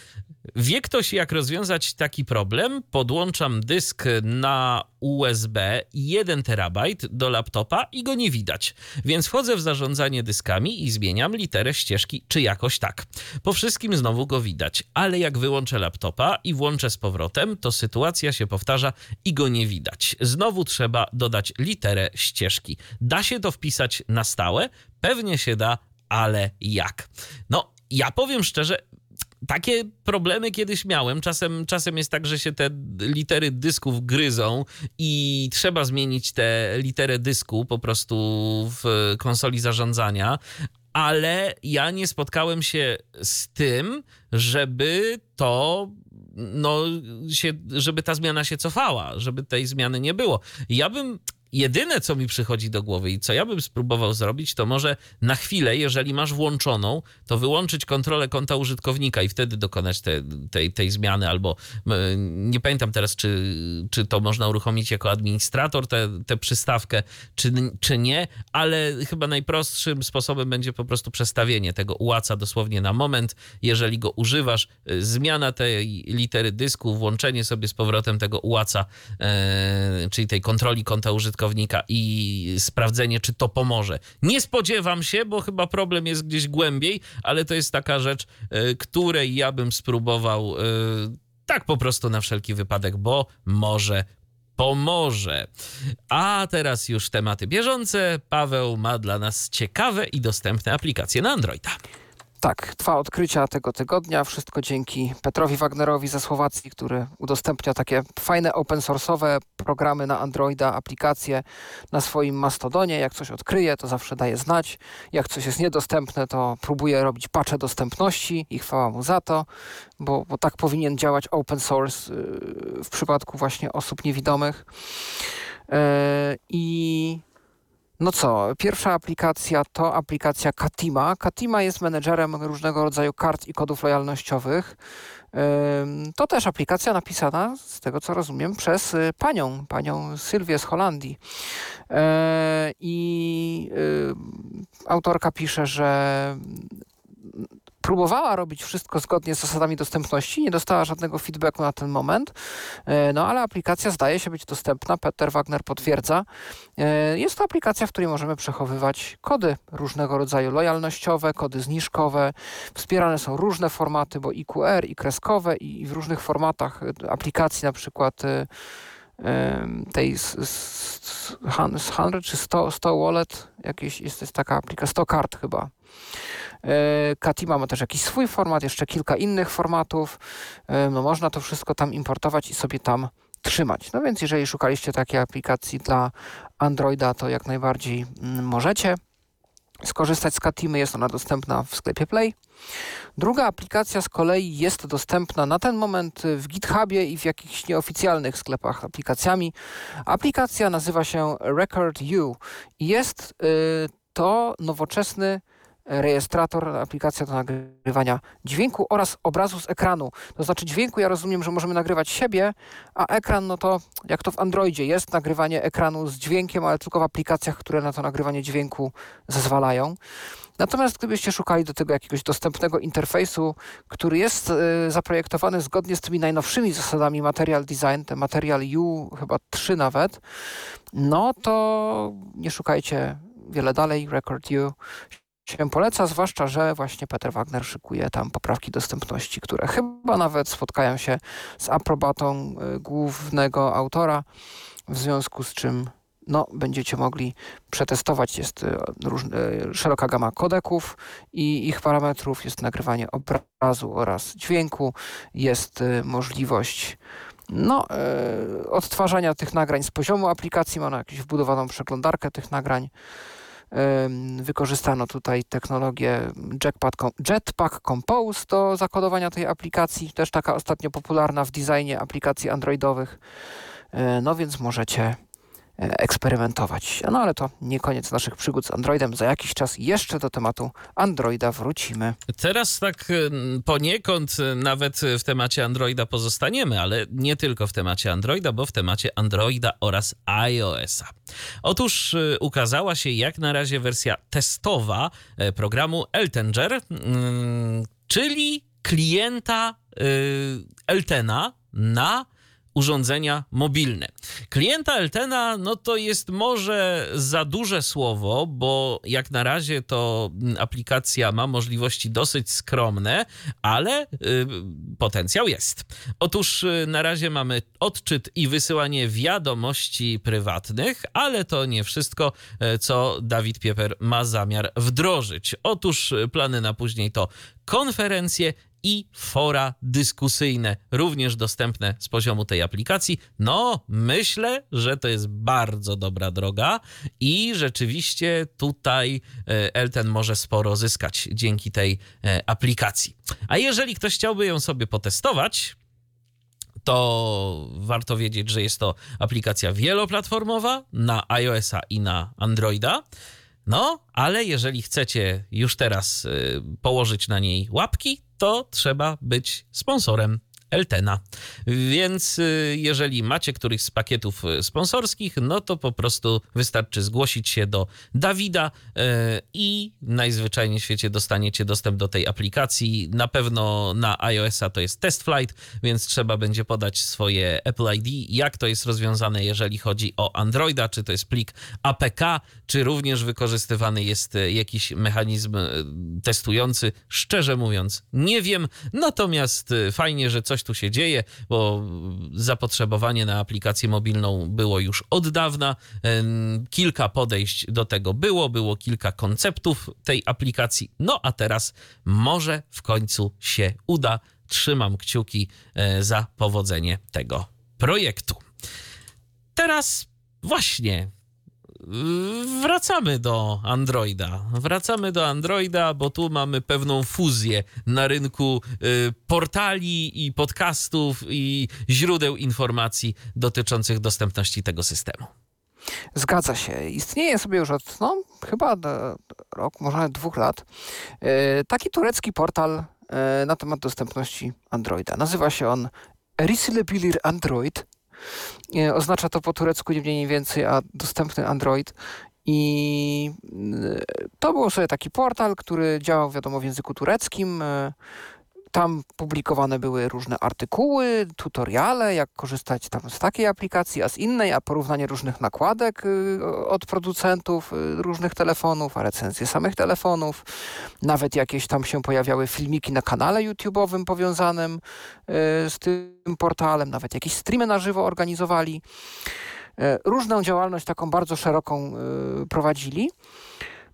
S1: Wie ktoś, jak rozwiązać taki problem? Podłączam dysk na USB 1 terabajt do laptopa i go nie widać. Więc wchodzę w zarządzanie dyskami i zmieniam literę ścieżki, czy jakoś tak. Po wszystkim znowu go widać, ale jak wyłączę laptopa i włączę z powrotem, to sytuacja się powtarza i go nie widać. Znowu trzeba dodać literę ścieżki. Da się to wpisać na stałe? Pewnie się da, ale jak? No, ja powiem szczerze, takie problemy kiedyś miałem. Czasem, czasem jest tak, że się te litery dysków gryzą i trzeba zmienić tę literę dysku po prostu w konsoli zarządzania. Ale ja nie spotkałem się z tym, żeby to, no, się, żeby ta zmiana się cofała, żeby tej zmiany nie było. Ja bym jedyne, co mi przychodzi do głowy i co ja bym spróbował zrobić, to może na chwilę, jeżeli masz włączoną, to wyłączyć kontrolę konta użytkownika i wtedy dokonać te, tej, tej zmiany, albo nie pamiętam teraz, czy, czy to można uruchomić jako administrator, tę przystawkę, czy, czy nie, ale chyba najprostszym sposobem będzie po prostu przestawienie tego ułaca dosłownie na moment. Jeżeli go używasz, e, zmiana tej litery dysku, włączenie sobie z powrotem tego ułaca, e, czyli tej kontroli konta użytkownika i sprawdzenie, czy to pomoże. Nie spodziewam się, bo chyba problem jest gdzieś głębiej, ale to jest taka rzecz, e, której ja bym spróbował e, Tak po prostu na wszelki wypadek, bo może pomoże. A teraz już tematy bieżące. Paweł ma dla nas ciekawe i dostępne aplikacje na Androida.
S2: Tak, dwa odkrycia tego tygodnia. Wszystko dzięki Petrowi Wagnerowi ze Słowacji, który udostępnia takie fajne open source'owe programy na Androida, aplikacje na swoim Mastodonie. Jak coś odkryje, to zawsze daje znać. Jak coś jest niedostępne, to próbuje robić patche dostępności i chwała mu za to, bo, bo tak powinien działać open source yy, w przypadku właśnie osób niewidomych. Yy, I no co, pierwsza aplikacja to aplikacja Katima. Katima jest menedżerem różnego rodzaju kart i kodów lojalnościowych. To też aplikacja napisana, z tego co rozumiem, przez y, panią, panią Sylwię z Holandii. E, I y, autorka pisze, że próbowała robić wszystko zgodnie z zasadami dostępności, nie dostała żadnego feedbacku na ten moment, e, no ale aplikacja zdaje się być dostępna, Peter Wagner potwierdza. E, jest to aplikacja, w której możemy przechowywać kody różnego rodzaju, lojalnościowe, kody zniżkowe. Wspierane są różne formaty, bo i QR, i kreskowe, i w różnych formatach aplikacji, na przykład e, tej 100 czy 100, 100 wallet, jakieś, jest, jest taka aplikacja, 100 kart chyba. E, Katima ma też jakiś swój format, jeszcze kilka innych formatów. E, no można to wszystko tam importować i sobie tam trzymać. No więc jeżeli szukaliście takiej aplikacji dla Androida, to jak najbardziej mm, możecie skorzystać z Katimy. Jest ona dostępna w sklepie Play. Druga aplikacja z kolei jest dostępna na ten moment w GitHubie i w jakichś nieoficjalnych sklepach aplikacjami. Aplikacja nazywa się Record U i jest y, to nowoczesny rejestrator, aplikacja do nagrywania dźwięku oraz obrazu z ekranu. To znaczy dźwięku ja rozumiem, że możemy nagrywać siebie, a ekran, no to jak to w Androidzie jest nagrywanie ekranu z dźwiękiem, ale tylko w aplikacjach, które na to nagrywanie dźwięku zezwalają. Natomiast gdybyście szukali do tego jakiegoś dostępnego interfejsu, który jest y, zaprojektowany zgodnie z tymi najnowszymi zasadami Material Design, ten Material U, chyba 3 nawet, no to nie szukajcie wiele dalej. Record U się poleca, zwłaszcza, że właśnie Peter Wagner szykuje tam poprawki dostępności, które chyba nawet spotkają się z aprobatą y, głównego autora, w związku z czym no, będziecie mogli przetestować. Jest y, różne, y, szeroka gama kodeków i ich parametrów, jest nagrywanie obrazu oraz dźwięku, jest możliwość no, odtwarzania tych nagrań z poziomu aplikacji, ma jakąś wbudowaną przeglądarkę tych nagrań. Wykorzystano tutaj technologię Jetpack, Compose do zakodowania tej aplikacji, też taka ostatnio popularna w designie aplikacji androidowych. E, no więc możecie eksperymentować. No ale to nie koniec naszych przygód z Androidem. Za jakiś czas jeszcze do tematu Androida wrócimy.
S1: Teraz tak poniekąd e, nawet w temacie Androida pozostaniemy, ale nie tylko w temacie Androida, bo w temacie Androida oraz iOS-a. Otóż e, ukazała się jak na razie wersja testowa programu Eltenger, czyli klienta Eltena na urządzenia mobilne. Klienta Eltena, no to jest może za duże słowo, bo jak na razie to aplikacja ma możliwości dosyć skromne, ale y, potencjał jest. Otóż y, na razie mamy odczyt i wysyłanie wiadomości prywatnych, ale to nie wszystko, y, co Dawid Pieper ma zamiar wdrożyć. Otóż y, plany na później to konferencje i fora dyskusyjne, również dostępne z poziomu tej aplikacji. No, myślę, że to jest bardzo dobra droga i rzeczywiście tutaj e, Elten może sporo zyskać dzięki tej e, aplikacji. A jeżeli ktoś chciałby ją sobie potestować, to warto wiedzieć, że jest to aplikacja wieloplatformowa na iOS-a i na Androida. No, ale jeżeli chcecie już teraz y, położyć na niej łapki, to trzeba być sponsorem Eltena. Więc y, jeżeli macie któryś z pakietów y, sponsorskich, no to po prostu wystarczy zgłosić się do Dawida y, i najzwyczajniej w świecie dostaniecie dostęp do tej aplikacji. Na pewno na iOS-a to jest Test Flight, więc trzeba będzie podać swoje Apple ID, jak to jest rozwiązane, jeżeli chodzi o Androida, czy to jest plik APK, czy również wykorzystywany jest jakiś mechanizm testujący. Szczerze mówiąc, nie wiem. Natomiast fajnie, że coś tu się dzieje, bo zapotrzebowanie na aplikację mobilną było już od dawna. Kilka podejść do tego było, było kilka konceptów tej aplikacji. No a teraz może w końcu się uda. Trzymam kciuki e, za powodzenie tego projektu. Teraz właśnie wracamy do Androida. Wracamy do Androida, bo tu mamy pewną fuzję na rynku y, portali i podcastów i źródeł informacji dotyczących dostępności tego systemu.
S2: Zgadza się. Istnieje sobie już od no, chyba rok, może nawet dwóch lat, y, taki turecki portal y, na temat dostępności Androida. Nazywa się on Erisilebilir Android Oznacza to po turecku nie mniej więcej, a dostępny Android. I y, to był sobie taki portal, który działał, wiadomo, w języku tureckim. Tam publikowane były różne artykuły, tutoriale, jak korzystać tam z takiej aplikacji, a z innej, a porównanie różnych nakładek y, od producentów y, różnych telefonów, a recenzje samych telefonów. Nawet jakieś tam się pojawiały filmiki na kanale YouTube'owym powiązanym y, z tym portalem, nawet jakieś streamy na żywo organizowali. Różną działalność taką bardzo szeroką prowadzili.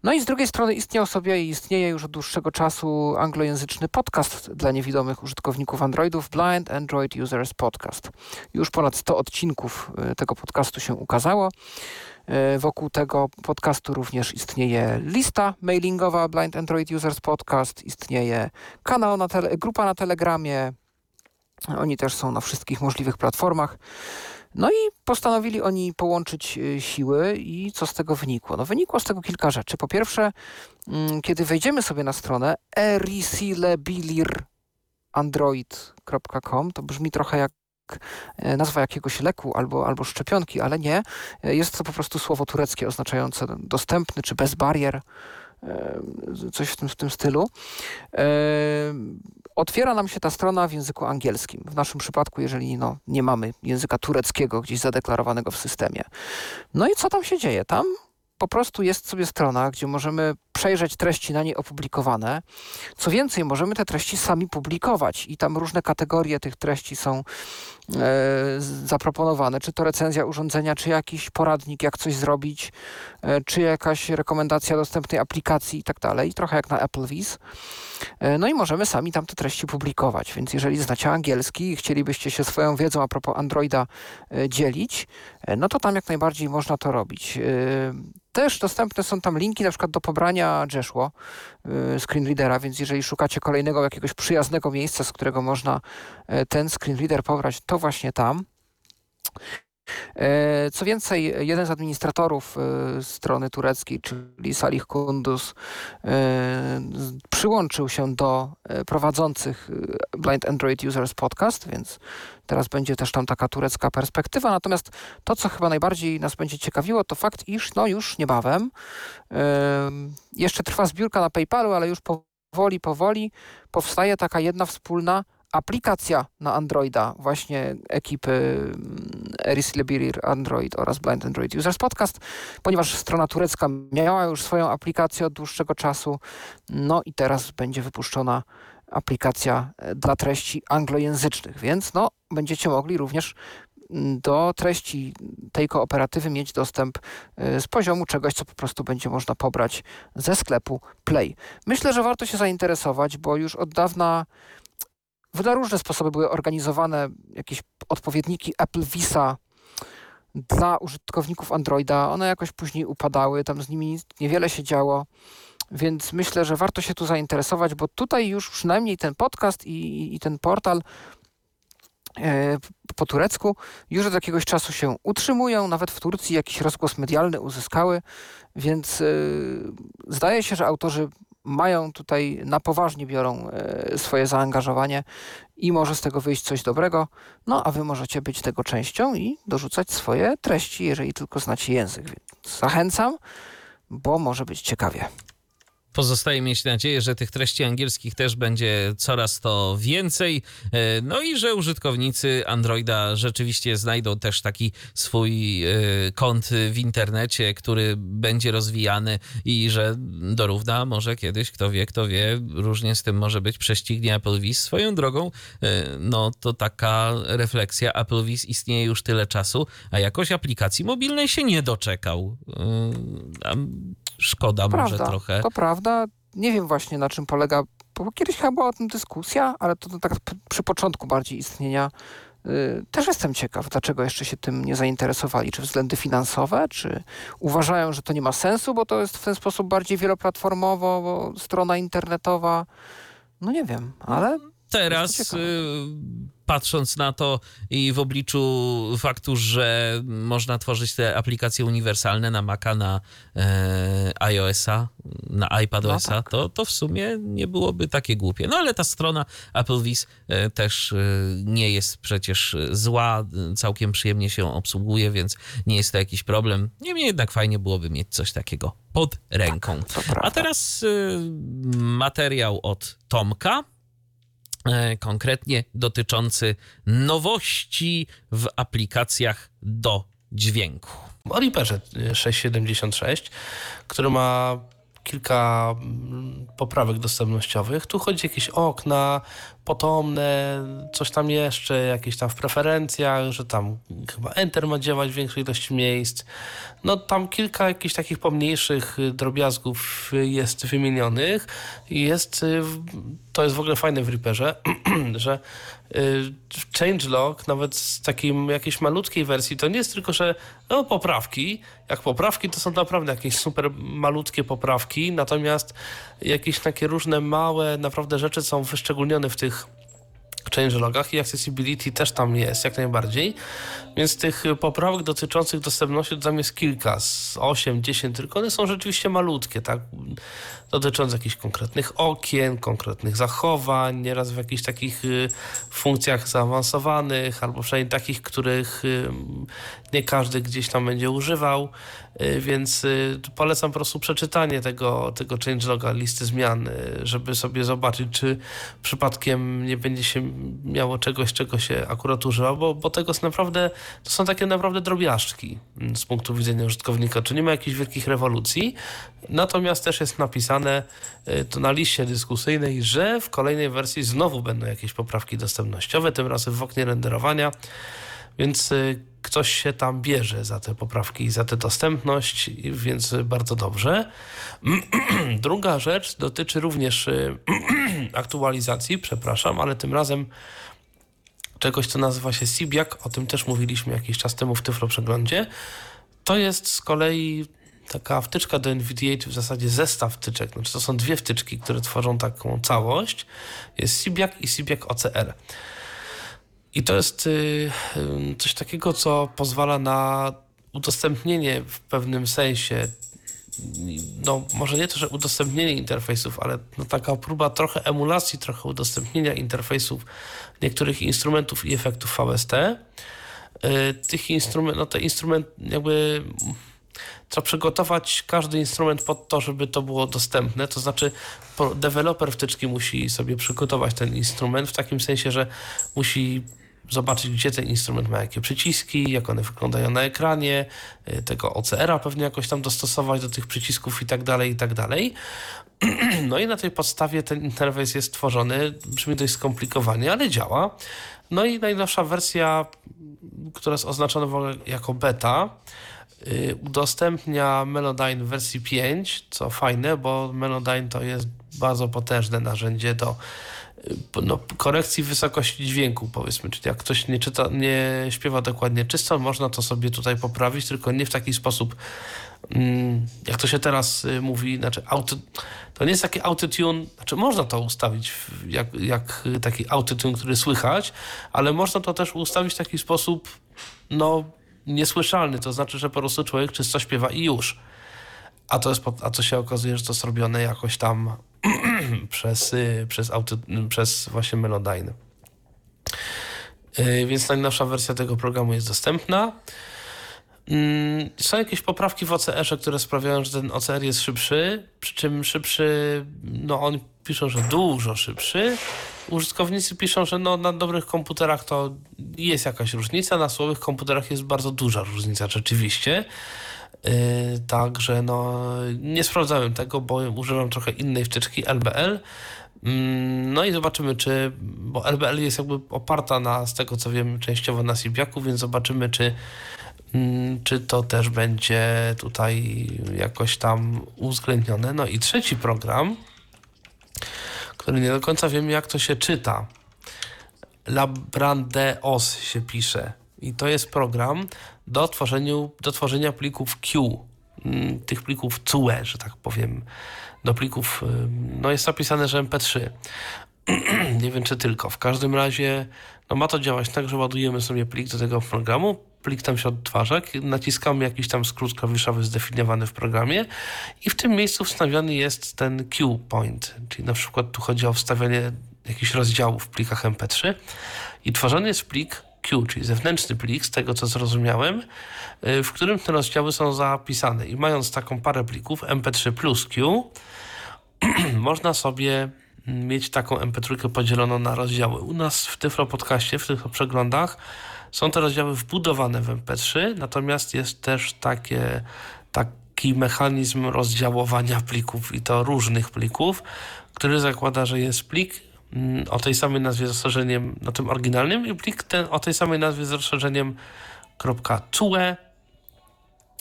S2: No i z drugiej strony istniał sobie i istnieje już od dłuższego czasu anglojęzyczny podcast dla niewidomych użytkowników Androidów, Blind Android Users Podcast. Już ponad 100 odcinków e, tego podcastu się ukazało. E, wokół tego podcastu również istnieje lista mailingowa Blind Android Users Podcast, istnieje kanał na grupa na Telegramie. Oni też są na wszystkich możliwych platformach. No i postanowili oni połączyć y, siły i co z tego wynikło? No wynikło z tego kilka rzeczy. Po pierwsze, mm, kiedy wejdziemy sobie na stronę erisilebilirandroid.com, to brzmi trochę jak e, nazwa jakiegoś leku albo, albo szczepionki, ale nie. E, jest to po prostu słowo tureckie oznaczające dostępny czy bez barier coś w tym, w tym stylu. Otwiera nam się ta strona w języku angielskim. W naszym przypadku, jeżeli no, nie mamy języka tureckiego gdzieś zadeklarowanego w systemie. No i co tam się dzieje? Tam po prostu jest sobie strona, gdzie możemy przejrzeć treści na niej opublikowane. Co więcej, możemy te treści sami publikować i tam różne kategorie tych treści są e, zaproponowane. Czy to recenzja urządzenia, czy jakiś poradnik, jak coś zrobić, e, czy jakaś rekomendacja dostępnej aplikacji i tak dalej. Trochę jak na AppleVis. E, no i możemy sami tam te treści publikować. Więc jeżeli znacie angielski i chcielibyście się swoją wiedzą a propos Androida e, dzielić, e, no to tam jak najbardziej można to robić. E, też dostępne są tam linki na przykład do pobrania Jeshło y, screenreadera, więc jeżeli szukacie kolejnego jakiegoś przyjaznego miejsca, z którego można y, ten screenreader pobrać, to właśnie tam. E, co więcej, jeden z administratorów e, strony tureckiej, czyli Salih Kunduz, e, przyłączył się do prowadzących Blind Android Users Podcast, więc teraz będzie też tam taka turecka perspektywa. Natomiast to, co chyba najbardziej nas będzie ciekawiło, to fakt, iż no już niebawem jeszcze trwa zbiórka na PayPalu, ale już powoli, powoli powstaje taka jedna wspólna aplikacja na Androida właśnie ekipy mm, Eris Lebirir Android oraz Blind Android Users Podcast, ponieważ strona turecka miała już swoją aplikację od dłuższego czasu, no i teraz będzie wypuszczona aplikacja e, dla treści anglojęzycznych, więc no, będziecie mogli również mm, do treści tej kooperatywy mieć dostęp e, z poziomu czegoś, co po prostu będzie można pobrać ze sklepu Play. Myślę, że warto się zainteresować, bo już od dawna na różne sposoby były organizowane jakieś odpowiedniki Apple Visa dla użytkowników Androida. One jakoś później upadały, tam z nimi niewiele się działo. Więc myślę, że warto się tu zainteresować, bo tutaj już przynajmniej ten podcast i, i ten portal e, po turecku już od jakiegoś czasu się utrzymują. Nawet w Turcji jakiś rozgłos medialny uzyskały, więc e, zdaje się, że autorzy mają tutaj, na poważnie biorą e, swoje zaangażowanie i może z tego wyjść coś dobrego. No, a wy możecie być tego częścią i dorzucać swoje treści, jeżeli tylko znacie język. Więc zachęcam, bo może być ciekawie.
S1: Pozostaje mieć nadzieję, że tych treści angielskich też będzie coraz to więcej. E, no i że użytkownicy Androida rzeczywiście znajdą też taki swój e, kont w internecie, który będzie rozwijany i że dorówna może kiedyś, kto wie, kto wie, różnie z tym może być, prześcignie Apple Viz. Swoją drogą, e, no to taka refleksja, Apple Viz istnieje już tyle czasu, a jakoś aplikacji mobilnej się nie doczekał. Szkoda
S2: to
S1: może
S2: prawda,
S1: trochę.
S2: To prawda. Nie wiem właśnie na czym polega, bo kiedyś chyba była o tym dyskusja, ale to, to tak przy początku bardziej istnienia. Yy, też jestem ciekaw, dlaczego jeszcze się tym nie zainteresowali. Czy względy finansowe, czy uważają, że to nie ma sensu, bo to jest w ten sposób bardziej wieloplatformowo, bo strona internetowa. No nie wiem, ale.
S1: Teraz patrząc na to i w obliczu faktu, że można tworzyć te aplikacje uniwersalne na Maca, na e, iOS-a, na iPadOS-a, no tak. to, to w sumie nie byłoby takie głupie. No ale ta strona Apple Viz e, też e, nie jest przecież zła, całkiem przyjemnie się obsługuje, więc nie jest to jakiś problem. Niemniej jednak fajnie byłoby mieć coś takiego pod ręką.
S2: Tak,
S1: A teraz e, materiał od Tomka konkretnie dotyczący nowości w aplikacjach do dźwięku.
S3: O Reaperze 676, który ma kilka mm, poprawek dostępnościowych. Tu chodzi jakieś okna potomne, coś tam jeszcze, jakieś tam w preferencjach, że tam chyba Enter ma działać w większej ilości miejsc. No tam kilka jakichś takich pomniejszych drobiazgów jest wymienionych. Jest, y, to jest w ogóle fajne w Reaperze, (clears throat) że y, changelog, nawet z takim jakiejś malutkiej wersji, to nie jest tylko, że no, poprawki. Jak poprawki, to są naprawdę jakieś super malutkie poprawki, natomiast jakieś takie różne małe naprawdę rzeczy są wyszczególnione w tych changelogach i accessibility też tam jest, jak najbardziej. Więc tych poprawek dotyczących dostępności tam jest kilka, z 8, 10 tylko, one są rzeczywiście malutkie, tak? Dotyczące jakichś konkretnych okien, konkretnych zachowań, nieraz w jakichś takich y, funkcjach zaawansowanych, albo przynajmniej takich, których nie każdy gdzieś tam będzie używał. Y, więc y, polecam po prostu przeczytanie tego, tego changeloga, listy zmian, y, żeby sobie zobaczyć, czy przypadkiem nie będzie się miało czegoś, czego się akurat używa, bo, bo tego jest naprawdę, to są takie naprawdę drobiażdżki mm, z punktu widzenia użytkownika, czy nie ma jakichś wielkich rewolucji, natomiast też jest napisane to na liście dyskusyjnej, że w kolejnej wersji znowu będą jakieś poprawki dostępnościowe, tym razem w oknie renderowania, więc ktoś się tam bierze za te poprawki i za tę dostępność, więc bardzo dobrze. (clears throat) Druga rzecz dotyczy również y, (clears throat) aktualizacji, przepraszam, ale tym razem czegoś, co nazywa się Sibiak, o tym też mówiliśmy jakiś czas temu w Tyflo Przeglądzie. To jest z kolei taka wtyczka do NVDA, czy w zasadzie zestaw wtyczek. Znaczy to są dwie wtyczki, które tworzą taką całość. Jest Sibiak i Sibiak OCR. I to jest y, coś takiego, co pozwala na udostępnienie w pewnym sensie, no może nie to, że udostępnienie interfejsów, ale no, taka próba trochę emulacji, trochę udostępnienia interfejsów niektórych instrumentów i efektów VST. Y, tych instrumentów, no te instrument jakby trzeba przygotować każdy instrument pod to, żeby to było dostępne. To znaczy, deweloper wtyczki musi sobie przygotować ten instrument w takim sensie, że musi zobaczyć, gdzie ten instrument ma jakie przyciski, jak one wyglądają na ekranie, y, tego OCR-a pewnie jakoś tam dostosować do tych przycisków i tak dalej, i tak dalej. (clears throat) No i na tej podstawie ten interfejs jest tworzony, brzmi dość skomplikowanie, ale działa. No i najnowsza wersja, która jest oznaczona jako beta, y, udostępnia Melodyne w wersji 5, co fajne, bo Melodyne to jest bardzo potężne narzędzie do no, korekcji wysokości dźwięku, powiedzmy. Czyli jak ktoś nie, czyta, nie śpiewa dokładnie czysto, można to sobie tutaj poprawić, tylko nie w taki sposób, mm, jak to się teraz y, mówi, znaczy auto, to nie jest taki autotune, znaczy można to ustawić jak, jak taki autotune, który słychać, ale można to też ustawić w taki sposób, no, niesłyszalny, to znaczy, że po prostu człowiek czysto śpiewa i już. A to, jest, a to się okazuje, że to jest robione jakoś tam (clears throat) (clears throat) przez, y, przez, auto, przez właśnie Melodyne. Y, więc najnowsza wersja tego programu jest dostępna. Mm, są jakieś poprawki w OCR-ze, które sprawiają, że ten OCR jest szybszy, przy czym szybszy, no oni piszą, że dużo szybszy. Użytkownicy piszą, że no, na dobrych komputerach to jest jakaś różnica, na słabych komputerach jest bardzo duża różnica rzeczywiście. Yy, także no, nie sprawdzałem tego, bo używam trochę innej wtyczki LBL. Mm, no i zobaczymy, czy, bo LBL jest jakby oparta na, z tego co wiem, częściowo na Sibiaku, więc zobaczymy, czy, mm, czy to też będzie tutaj jakoś tam uwzględnione. No i trzeci program, który nie do końca wiem, jak to się czyta. Labrandeos się pisze. I to jest program do, do tworzenia plików Q, mm, tych plików CUE, że tak powiem, do plików, no jest napisane, że MP3. (clears throat) nie wiem, czy tylko. W każdym razie no ma to działać tak, że ładujemy sobie plik do tego programu, plik tam się odtwarza, naciskamy jakiś tam skrót klawiszowy zdefiniowany w programie i w tym miejscu wstawiony jest ten Q point, czyli na przykład tu chodzi o wstawianie jakichś rozdziałów w plikach MP3 i tworzony jest plik Q, czyli zewnętrzny plik, z tego co zrozumiałem, y, w którym te rozdziały są zapisane. I mając taką parę plików MP3 plus Q, (clears throat) można sobie mieć taką MP3 podzieloną na rozdziały. U nas w Tyflo Podcaście, w tych przeglądach są te rozdziały wbudowane w MP3, natomiast jest też takie, taki mechanizm rozdziałowania plików i to różnych plików, który zakłada, że jest plik mm, o tej samej nazwie z rozszerzeniem na tym oryginalnym i plik ten o tej samej nazwie z rozszerzeniem .cue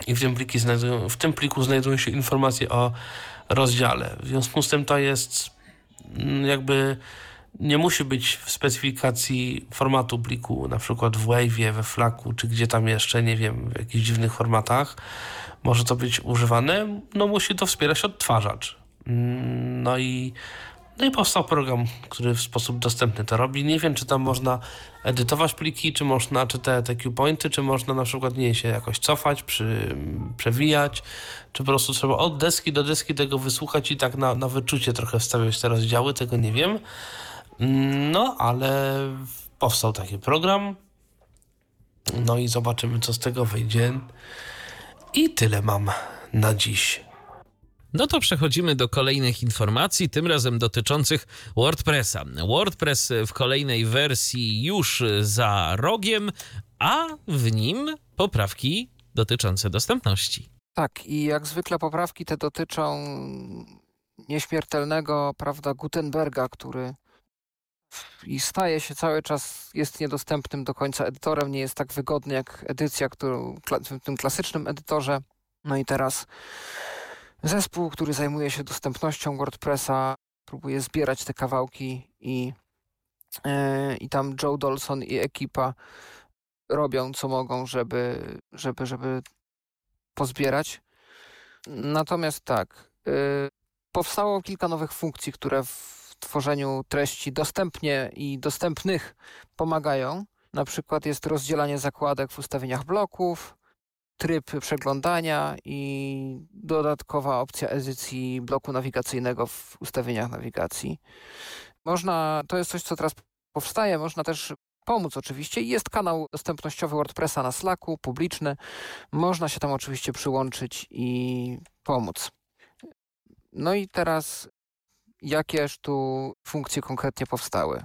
S3: i w tym, pliki znajdują, w tym pliku znajdują się informacje o rozdziale. W związku z tym to jest mm, jakby nie musi być w specyfikacji formatu pliku, na przykład w Wave'ie, we Flaku, czy gdzie tam jeszcze, nie wiem, w jakichś dziwnych formatach. Może to być używane, no musi to wspierać odtwarzacz. Mm, no i no i powstał program, który w sposób dostępny to robi. Nie wiem, czy tam można edytować pliki, czy można, czy te, te pointy, czy można na przykład nie się jakoś cofać, przy, przewijać, czy po prostu trzeba od deski do deski tego wysłuchać i tak na, na wyczucie trochę wstawiać te rozdziały, tego nie wiem. No, ale powstał taki program. No i zobaczymy, co z tego wyjdzie. I tyle mam na dziś.
S1: No to przechodzimy do kolejnych informacji, tym razem dotyczących WordPressa. WordPress w kolejnej wersji już za rogiem, a w nim poprawki dotyczące dostępności.
S2: Tak, i jak zwykle poprawki te dotyczą nieśmiertelnego, prawda, Gutenberga, który i staje się cały czas, jest niedostępnym do końca edytorem, nie jest tak wygodny jak edycja którą, w tym klasycznym edytorze. No i teraz Zespół, który zajmuje się dostępnością WordPressa, próbuje zbierać te kawałki i, yy, i tam Joe Dolson i ekipa robią co mogą, żeby, żeby, żeby pozbierać. Natomiast tak, yy, powstało kilka nowych funkcji, które w tworzeniu treści dostępnie i dostępnych pomagają. Na przykład jest rozdzielanie zakładek w ustawieniach bloków, tryb przeglądania i dodatkowa opcja edycji bloku nawigacyjnego w ustawieniach nawigacji. Można, to jest coś, co teraz powstaje, można też pomóc oczywiście. Jest kanał dostępnościowy WordPressa na Slacku, publiczny. Można się tam oczywiście przyłączyć i pomóc. No i teraz jakież tu funkcje konkretnie powstały?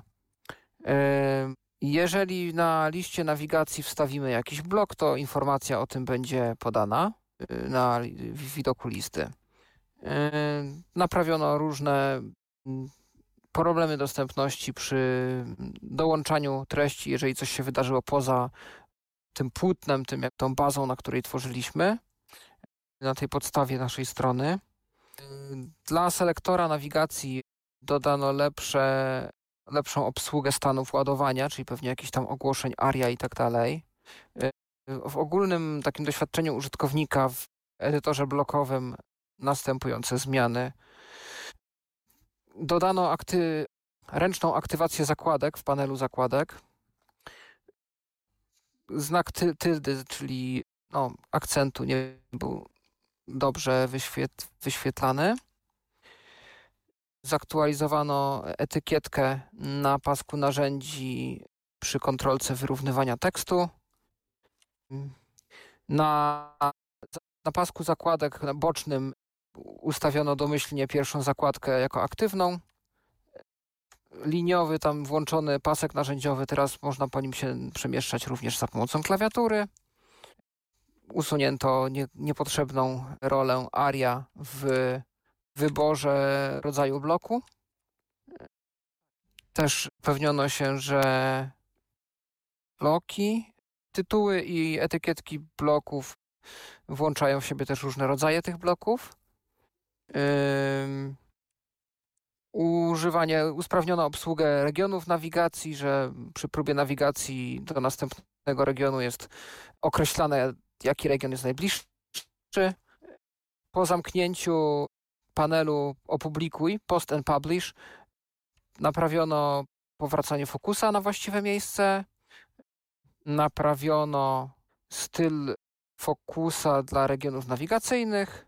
S2: Jeżeli na liście nawigacji wstawimy jakiś blok, to informacja o tym będzie podana y, na widoku listy. Y, naprawiono różne mm, problemy dostępności przy dołączaniu treści, jeżeli coś się wydarzyło poza tym płótnem, tym tą bazą, na której tworzyliśmy, na tej podstawie naszej strony. Y, dla selektora nawigacji dodano lepsze lepszą obsługę stanów ładowania, czyli pewnie jakichś tam ogłoszeń ARIA i tak dalej. Y, w ogólnym takim doświadczeniu użytkownika w edytorze blokowym następujące zmiany. Dodano akty ręczną aktywację zakładek w panelu zakładek. Znak ty tyldy, czyli no, akcentu nie był dobrze wyświet wyświetlany zaktualizowano etykietkę na pasku narzędzi przy kontrolce wyrównywania tekstu. Na, na pasku zakładek bocznym ustawiono domyślnie pierwszą zakładkę jako aktywną. Liniowy, tam włączony pasek narzędziowy, teraz można po nim się przemieszczać również za pomocą klawiatury. Usunięto nie, niepotrzebną rolę ARIA w wyborze rodzaju bloku. Też upewniono się, że bloki, tytuły i etykietki bloków włączają w siebie też różne rodzaje tych bloków. Używanie, usprawniono obsługę regionów nawigacji, że przy próbie nawigacji do następnego regionu jest określane, jaki region jest najbliższy. Po zamknięciu panelu opublikuj, post and publish, naprawiono powracanie fokusa na właściwe miejsce, naprawiono styl fokusa dla regionów nawigacyjnych,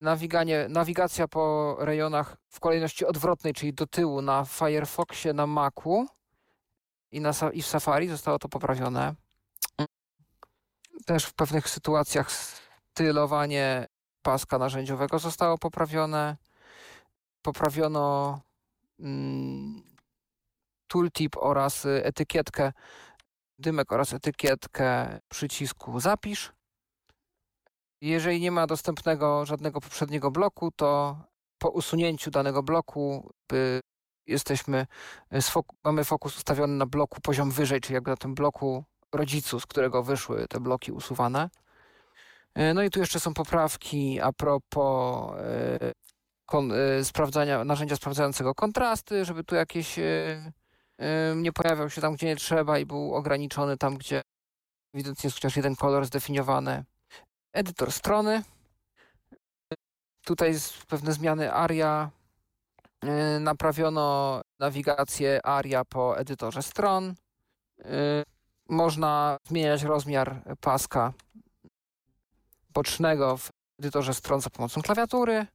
S2: Nawiganie, nawigacja po rejonach w kolejności odwrotnej, czyli do tyłu na Firefoxie, na Macu i, na, i w Safari zostało to poprawione. Też w pewnych sytuacjach stylowanie paska narzędziowego zostało poprawione. Poprawiono mm, tooltip oraz etykietkę, dymek oraz etykietkę przycisku zapisz. Jeżeli nie ma dostępnego żadnego poprzedniego bloku, to po usunięciu danego bloku jesteśmy, mamy fokus ustawiony na bloku poziom wyżej, czyli jakby na tym bloku rodzicu, z którego wyszły te bloki usuwane. E, no i tu jeszcze są poprawki a propos e, kon, e, sprawdzania, narzędzia sprawdzającego kontrasty, żeby tu jakieś nie pojawiał się tam, gdzie nie trzeba i był ograniczony tam, gdzie ewidentnie jest chociaż jeden kolor zdefiniowany. Edytor strony. Tutaj pewne zmiany ARIA. Naprawiono nawigację ARIA po edytorze stron. Można zmieniać rozmiar paska bocznego w edytorze stron za pomocą klawiatury.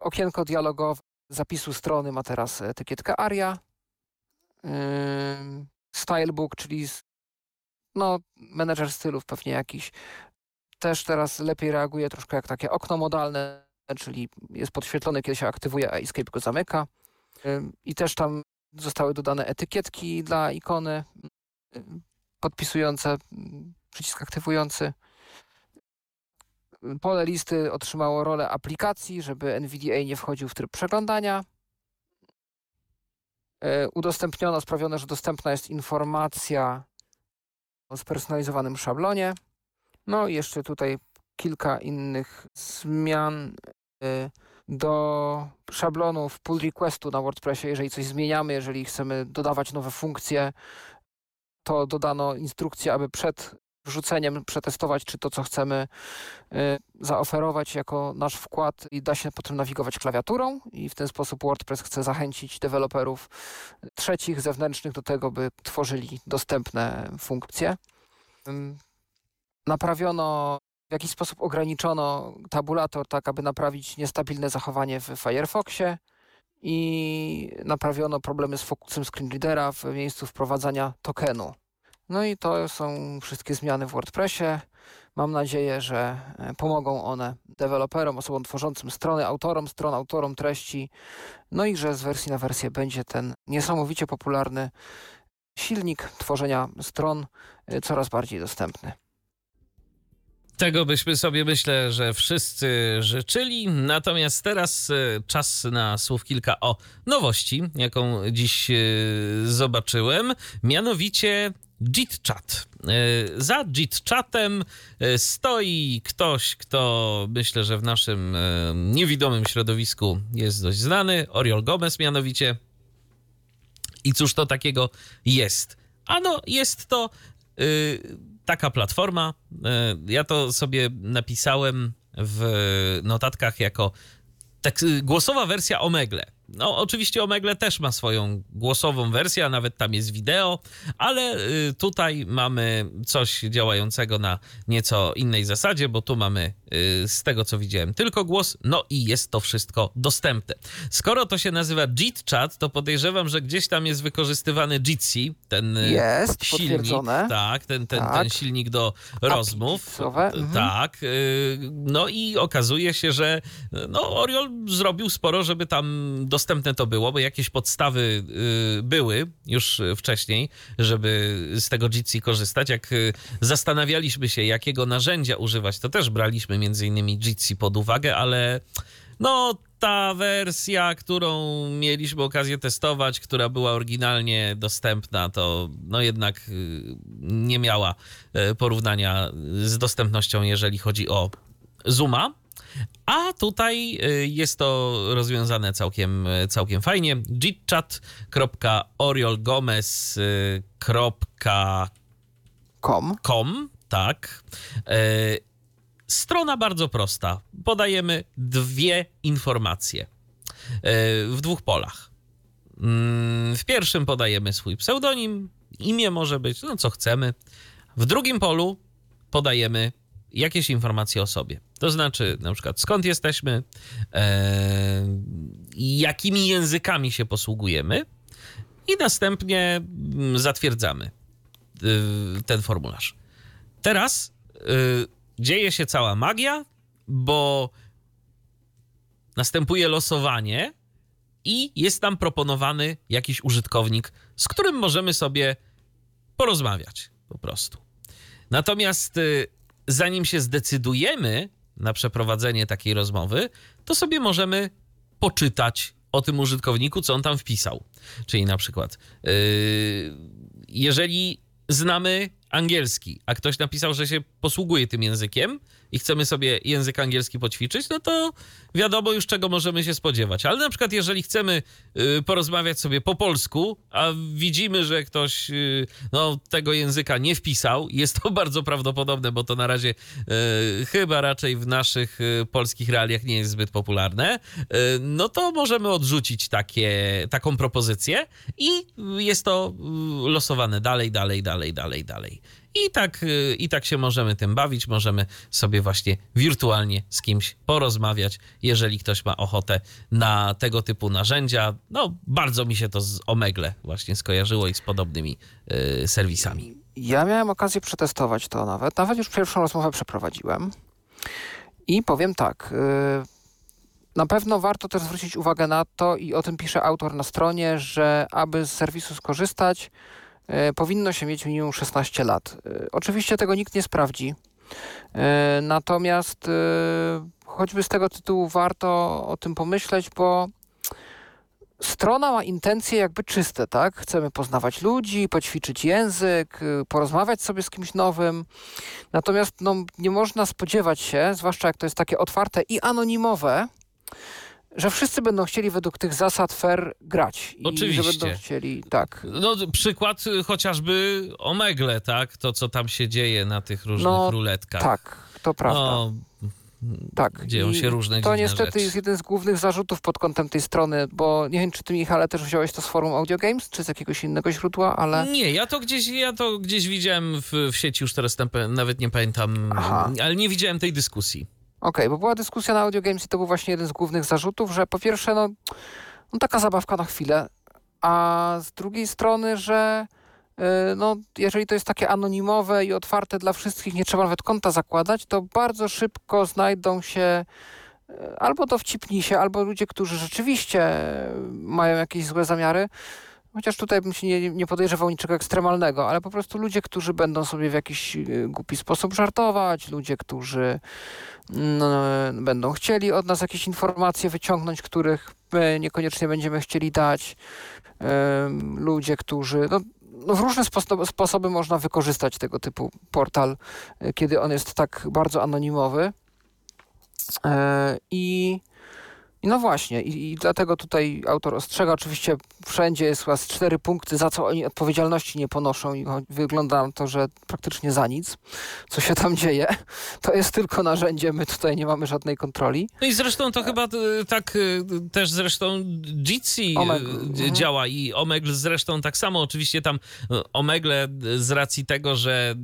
S2: Okienko dialogowe zapisu strony ma teraz etykietkę ARIA. Stylebook, czyli no, menedżer stylów pewnie jakiś. Też teraz lepiej reaguje troszkę jak takie okno modalne, czyli jest podświetlony, kiedy się aktywuje, a Escape go zamyka. I też tam zostały dodane etykietki dla ikony podpisujące przycisk aktywujący. Pole listy otrzymało rolę aplikacji, żeby NVDA nie wchodził w tryb przeglądania. E, udostępniono, sprawiono, że dostępna jest informacja o spersonalizowanym szablonie. No i jeszcze tutaj kilka innych zmian e, do szablonu w pull requestu na WordPressie. Jeżeli coś zmieniamy, jeżeli chcemy dodawać nowe funkcje, to dodano instrukcję, aby przed wrzuceniem przetestować, czy to, co chcemy y, zaoferować jako nasz wkład i da się potem nawigować klawiaturą i w ten sposób WordPress chce zachęcić deweloperów trzecich, zewnętrznych do tego, by tworzyli dostępne funkcje. Naprawiono, w jakiś sposób ograniczono tabulator, tak aby naprawić niestabilne zachowanie w Firefoxie i naprawiono problemy z fokusem screenreadera w miejscu wprowadzania tokenu. No i to są wszystkie zmiany w WordPressie. Mam nadzieję, że e, pomogą one deweloperom, osobom tworzącym strony, autorom stron, autorom treści. No i że z wersji na wersję będzie ten niesamowicie popularny silnik tworzenia stron e, coraz bardziej dostępny.
S1: Tego byśmy sobie myślę, że wszyscy życzyli. Natomiast teraz e, czas na słów kilka o nowości, jaką dziś zobaczyłem. Mianowicie JitChat. E, za JitChatem e, stoi ktoś, kto myślę, że w naszym e, niewidomym środowisku jest dość znany, Oriol Gomez mianowicie. I cóż to takiego jest? Ano, jest to taka platforma. ja to sobie napisałem w notatkach jako tak, głosowa wersja Omegle. No, oczywiście Omegle też ma swoją głosową wersję, a nawet tam jest wideo, ale y, tutaj mamy coś działającego na nieco innej zasadzie, bo tu mamy y, z tego co widziałem tylko głos, no i jest to wszystko dostępne. Skoro to się nazywa JIT Chat, to podejrzewam, że gdzieś tam jest wykorzystywany Jitsi, ten y,
S2: Jest,
S1: silnik, tak, ten, ten,
S2: Tak.
S1: ten silnik do rozmów.
S2: Mhm.
S1: Tak. No i okazuje się, że no, Oriol zrobił sporo, żeby tam dostępne to było, bo jakieś podstawy y, były już wcześniej, żeby z tego Jitsi korzystać. Jak y, zastanawialiśmy się, jakiego narzędzia używać, to też braliśmy między innymi Jitsi pod uwagę, ale no ta wersja, którą mieliśmy okazję testować, która była oryginalnie dostępna, to no jednak y, nie miała porównania z dostępnością, jeżeli chodzi o Zooma. A tutaj y, jest to rozwiązane całkiem, całkiem fajnie. jitchat.oriolgomez.com
S2: Kom.
S1: tak. E, strona bardzo prosta. Podajemy dwie informacje e, w dwóch polach. Mm, W pierwszym podajemy swój pseudonim, imię może być, no co chcemy. W drugim polu podajemy jakieś informacje o sobie. To znaczy, na przykład, skąd jesteśmy, e, jakimi językami się posługujemy, i następnie mm, zatwierdzamy y, ten formularz. Teraz y, dzieje się cała magia, bo następuje losowanie i jest tam proponowany jakiś użytkownik, z którym możemy sobie porozmawiać po prostu. Natomiast y, zanim się zdecydujemy na przeprowadzenie takiej rozmowy, to sobie możemy poczytać o tym użytkowniku, co on tam wpisał. Czyli na przykład, yy, jeżeli znamy angielski, a ktoś napisał, że się posługuje tym językiem i chcemy sobie język angielski poćwiczyć, no to wiadomo już czego możemy się spodziewać. Ale na przykład jeżeli chcemy y, porozmawiać sobie po polsku, a widzimy, że ktoś y, no, tego języka nie wpisał, jest to (laughs) bardzo prawdopodobne, bo to na razie y, chyba raczej w naszych polskich realiach nie jest zbyt popularne, no to możemy odrzucić takie, taką propozycję i jest to losowane dalej, dalej, dalej, dalej, dalej. I tak, y, I tak się możemy tym bawić, możemy sobie właśnie wirtualnie z kimś porozmawiać, jeżeli ktoś ma ochotę na tego typu narzędzia. No, bardzo mi się to z Omegle właśnie skojarzyło i z podobnymi y, serwisami.
S2: Ja miałem okazję przetestować to nawet. Nawet już pierwszą rozmowę przeprowadziłem. I powiem tak. y, Na pewno warto też zwrócić uwagę na to, i o tym pisze autor na stronie, że aby z serwisu skorzystać, powinno się mieć minimum 16 lat. Y, Oczywiście tego nikt nie sprawdzi. Y, Natomiast choćby z tego tytułu warto o tym pomyśleć, bo strona ma intencje jakby czyste, tak? Chcemy poznawać ludzi, poćwiczyć język, porozmawiać sobie z kimś nowym. Natomiast no, nie można spodziewać się, zwłaszcza jak to jest takie otwarte i anonimowe, że wszyscy będą chcieli według tych zasad fair grać. I
S1: Oczywiście.
S2: że będą chcieli, tak.
S1: No, przykład chociażby Omegle, tak? To, co tam się dzieje na tych różnych
S2: No,
S1: ruletkach.
S2: Tak, to prawda.
S1: No,
S2: tak.
S1: dzieją
S2: I
S1: się różne
S2: To niestety
S1: rzeczy.
S2: jest jeden z głównych zarzutów pod kątem tej strony, bo nie wiem, czy ty, Michale, też wziąłeś to z forum Audio Games, czy z jakiegoś innego źródła, ale...
S1: Nie, ja to gdzieś, ja to gdzieś widziałem w, w sieci, już teraz tam nawet nie pamiętam,
S2: Aha.
S1: ale nie widziałem tej dyskusji.
S2: Okej, bo była dyskusja na Audio Games i to był właśnie jeden z głównych zarzutów, że po pierwsze, no, no taka zabawka na chwilę, a z drugiej strony, że y, no, jeżeli to jest takie anonimowe i otwarte dla wszystkich, nie trzeba nawet konta zakładać, to bardzo szybko znajdą się y, albo dowcipnisi, albo ludzie, którzy rzeczywiście y, mają jakieś złe zamiary. Chociaż tutaj bym się nie, nie podejrzewał niczego ekstremalnego, ale po prostu ludzie, którzy będą sobie w jakiś y, głupi sposób żartować, ludzie, którzy no, będą chcieli od nas jakieś informacje wyciągnąć, których my niekoniecznie będziemy chcieli dać. Ludzie, którzy. No, no w różne spo- sposoby można wykorzystać tego typu portal, e, kiedy on jest tak bardzo anonimowy. E, I I no właśnie, i, i, dlatego tutaj autor ostrzega, oczywiście wszędzie jest chyba cztery punkty, za co oni odpowiedzialności nie ponoszą i wygląda na to, że praktycznie za nic, co się tam dzieje. To jest tylko narzędzie, my tutaj nie mamy żadnej kontroli.
S1: No i zresztą to chyba e, tak e, też zresztą Jitsi e, mhm. działa i Omegle zresztą tak samo. Oczywiście tam Omegle z racji tego, że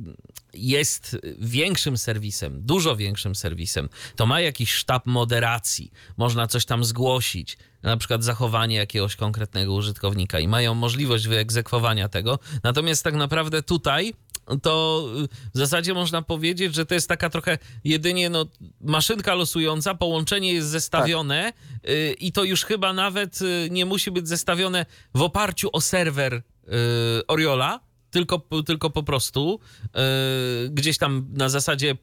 S1: jest większym serwisem, dużo większym serwisem, to ma jakiś sztab moderacji, można coś tam zgłosić, na przykład zachowanie jakiegoś konkretnego użytkownika i mają możliwość wyegzekwowania tego. Natomiast tak naprawdę tutaj to w zasadzie można powiedzieć, że to jest taka trochę jedynie no, maszynka losująca, połączenie jest zestawione tak. i to już chyba nawet y, nie musi być zestawione w oparciu o serwer y, Oriola, tylko, tylko po prostu e, gdzieś tam na zasadzie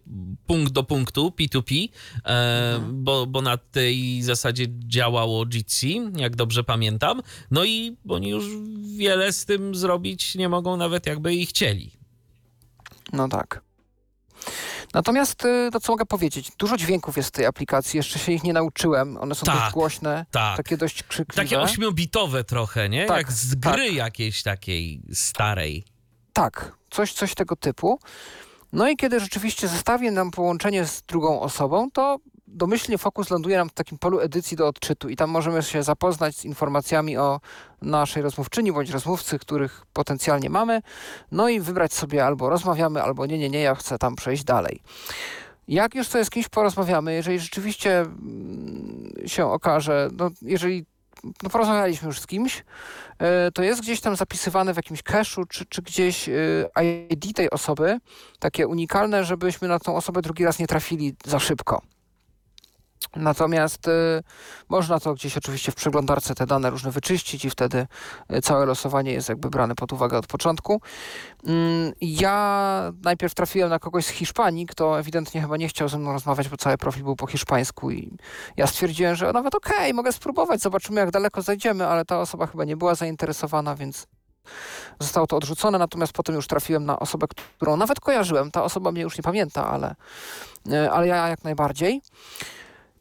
S1: punkt do punktu, P2P, e, mhm. bo, bo na tej zasadzie działało Jitsi, jak dobrze pamiętam. No i oni już wiele z tym zrobić nie mogą, nawet jakby i chcieli.
S2: No tak. Natomiast, y, to co mogę powiedzieć, dużo dźwięków jest w tej aplikacji, jeszcze się ich nie nauczyłem, one są tak, dość głośne, tak. takie dość krzykliwe.
S1: Takie ośmiobitowe trochę, nie? Tak, Jak z gry tak. jakiejś takiej starej.
S2: Tak, coś, coś tego typu. No i kiedy rzeczywiście zestawię nam połączenie z drugą osobą, to domyślnie fokus ląduje nam w takim polu edycji do odczytu i tam możemy się zapoznać z informacjami o naszej rozmówczyni bądź rozmówcy, których potencjalnie mamy, no i wybrać sobie albo rozmawiamy, albo nie, nie, nie, ja chcę tam przejść dalej. Jak już sobie z kimś porozmawiamy, jeżeli rzeczywiście mm, się okaże, no jeżeli no porozmawialiśmy już z kimś, e, to jest gdzieś tam zapisywane w jakimś cache'u, czy, czy gdzieś e, ID tej osoby, takie unikalne, żebyśmy na tą osobę drugi raz nie trafili za szybko. Natomiast y, można to gdzieś oczywiście w przeglądarce te dane różne wyczyścić i wtedy y, całe losowanie jest jakby brane pod uwagę od początku. Mm, ja najpierw trafiłem na kogoś z Hiszpanii, kto ewidentnie chyba nie chciał ze mną rozmawiać, bo cały profil był po hiszpańsku i ja stwierdziłem, że nawet okej, okay, mogę spróbować, zobaczymy jak daleko zajdziemy, ale ta osoba chyba nie była zainteresowana, więc zostało to odrzucone, natomiast potem już trafiłem na osobę, którą nawet kojarzyłem. Ta osoba mnie już nie pamięta, ale, y, ale ja jak najbardziej.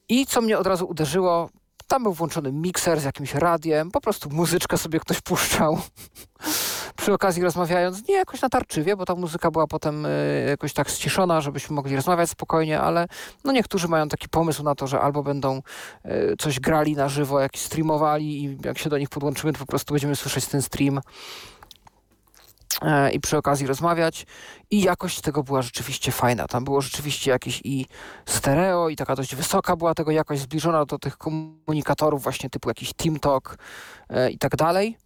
S2: I co mnie od razu uderzyło, tam był włączony mikser z jakimś radiem, po prostu muzyczkę sobie ktoś puszczał. (laughs) Przy okazji rozmawiając, nie jakoś natarczywie, bo ta muzyka była potem y, jakoś tak ściszona, żebyśmy mogli rozmawiać spokojnie, ale no niektórzy mają taki pomysł na to, że albo będą y, coś grali na żywo, jak streamowali i jak się do nich podłączymy, to po prostu będziemy słyszeć ten stream i przy okazji rozmawiać i jakość tego była rzeczywiście fajna. Tam było rzeczywiście jakieś i stereo i taka dość wysoka była tego jakość zbliżona do tych komunikatorów właśnie typu jakiś TeamTalk e, i tak dalej.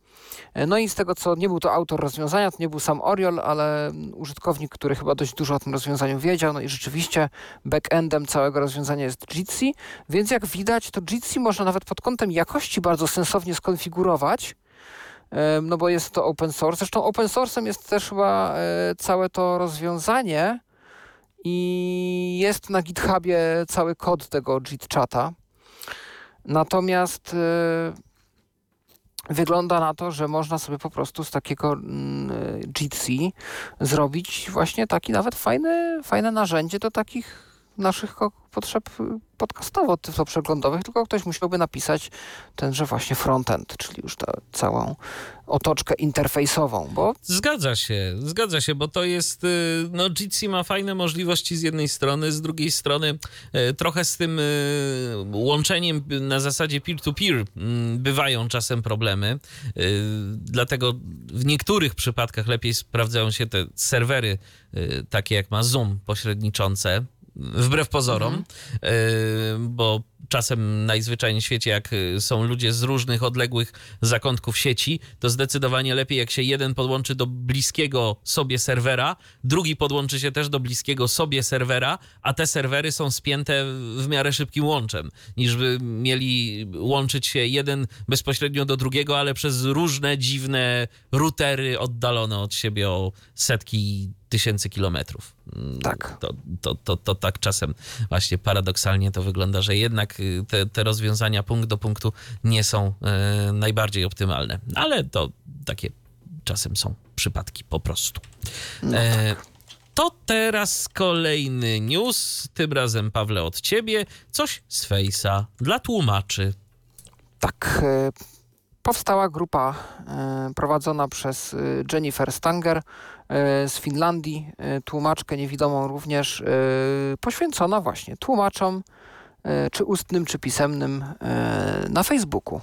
S2: E, no i z tego, co nie był to autor rozwiązania, to nie był sam Oriol, ale użytkownik, który chyba dość dużo o tym rozwiązaniu wiedział. No i rzeczywiście backendem całego rozwiązania jest Jitsi, więc jak widać, to Jitsi można nawet pod kątem jakości bardzo sensownie skonfigurować no bo jest to open source. Zresztą open source'em jest też chyba e, całe to rozwiązanie i jest na GitHubie cały kod tego JIT-chata. Natomiast e, wygląda na to, że można sobie po prostu z takiego mm, Jitsi zrobić właśnie taki nawet fajny, fajne narzędzie do takich naszych potrzeb podcastowo tyflo przeglądowych, tylko ktoś musiałby napisać tenże właśnie frontend, czyli już tę całą otoczkę interfejsową, bo...
S1: Zgadza się, zgadza się, bo to jest, y, no Jitsi ma fajne możliwości z jednej strony, z drugiej strony y, trochę z tym y, łączeniem na zasadzie peer-to-peer -peer mm, bywają czasem problemy, dlatego w niektórych przypadkach lepiej sprawdzają się te serwery takie jak ma Zoom pośredniczące, wbrew pozorom, mhm. bo czasem najzwyczajniej w świecie, jak y, są ludzie z różnych odległych zakątków sieci, to zdecydowanie lepiej, jak się jeden podłączy do bliskiego sobie serwera, drugi podłączy się też do bliskiego sobie serwera, a te serwery są spięte w miarę szybkim łączem, niż by mieli łączyć się jeden bezpośrednio do drugiego, ale przez różne dziwne routery oddalone od siebie o setki tysięcy kilometrów.
S2: Tak.
S1: To, to, to, to tak czasem właśnie paradoksalnie to wygląda, że jednak y, te, te rozwiązania punkt do punktu nie są e, najbardziej optymalne. Ale to takie czasem są przypadki po prostu.
S2: No e, tak.
S1: To teraz kolejny news, tym razem Pawle od ciebie, coś z Face'a dla tłumaczy.
S2: Tak, e, powstała grupa e, prowadzona przez Jennifer Stanger z Finlandii, e, tłumaczkę niewidomą również, e, poświęcona właśnie tłumaczom, e, czy ustnym, czy pisemnym e, na Facebooku.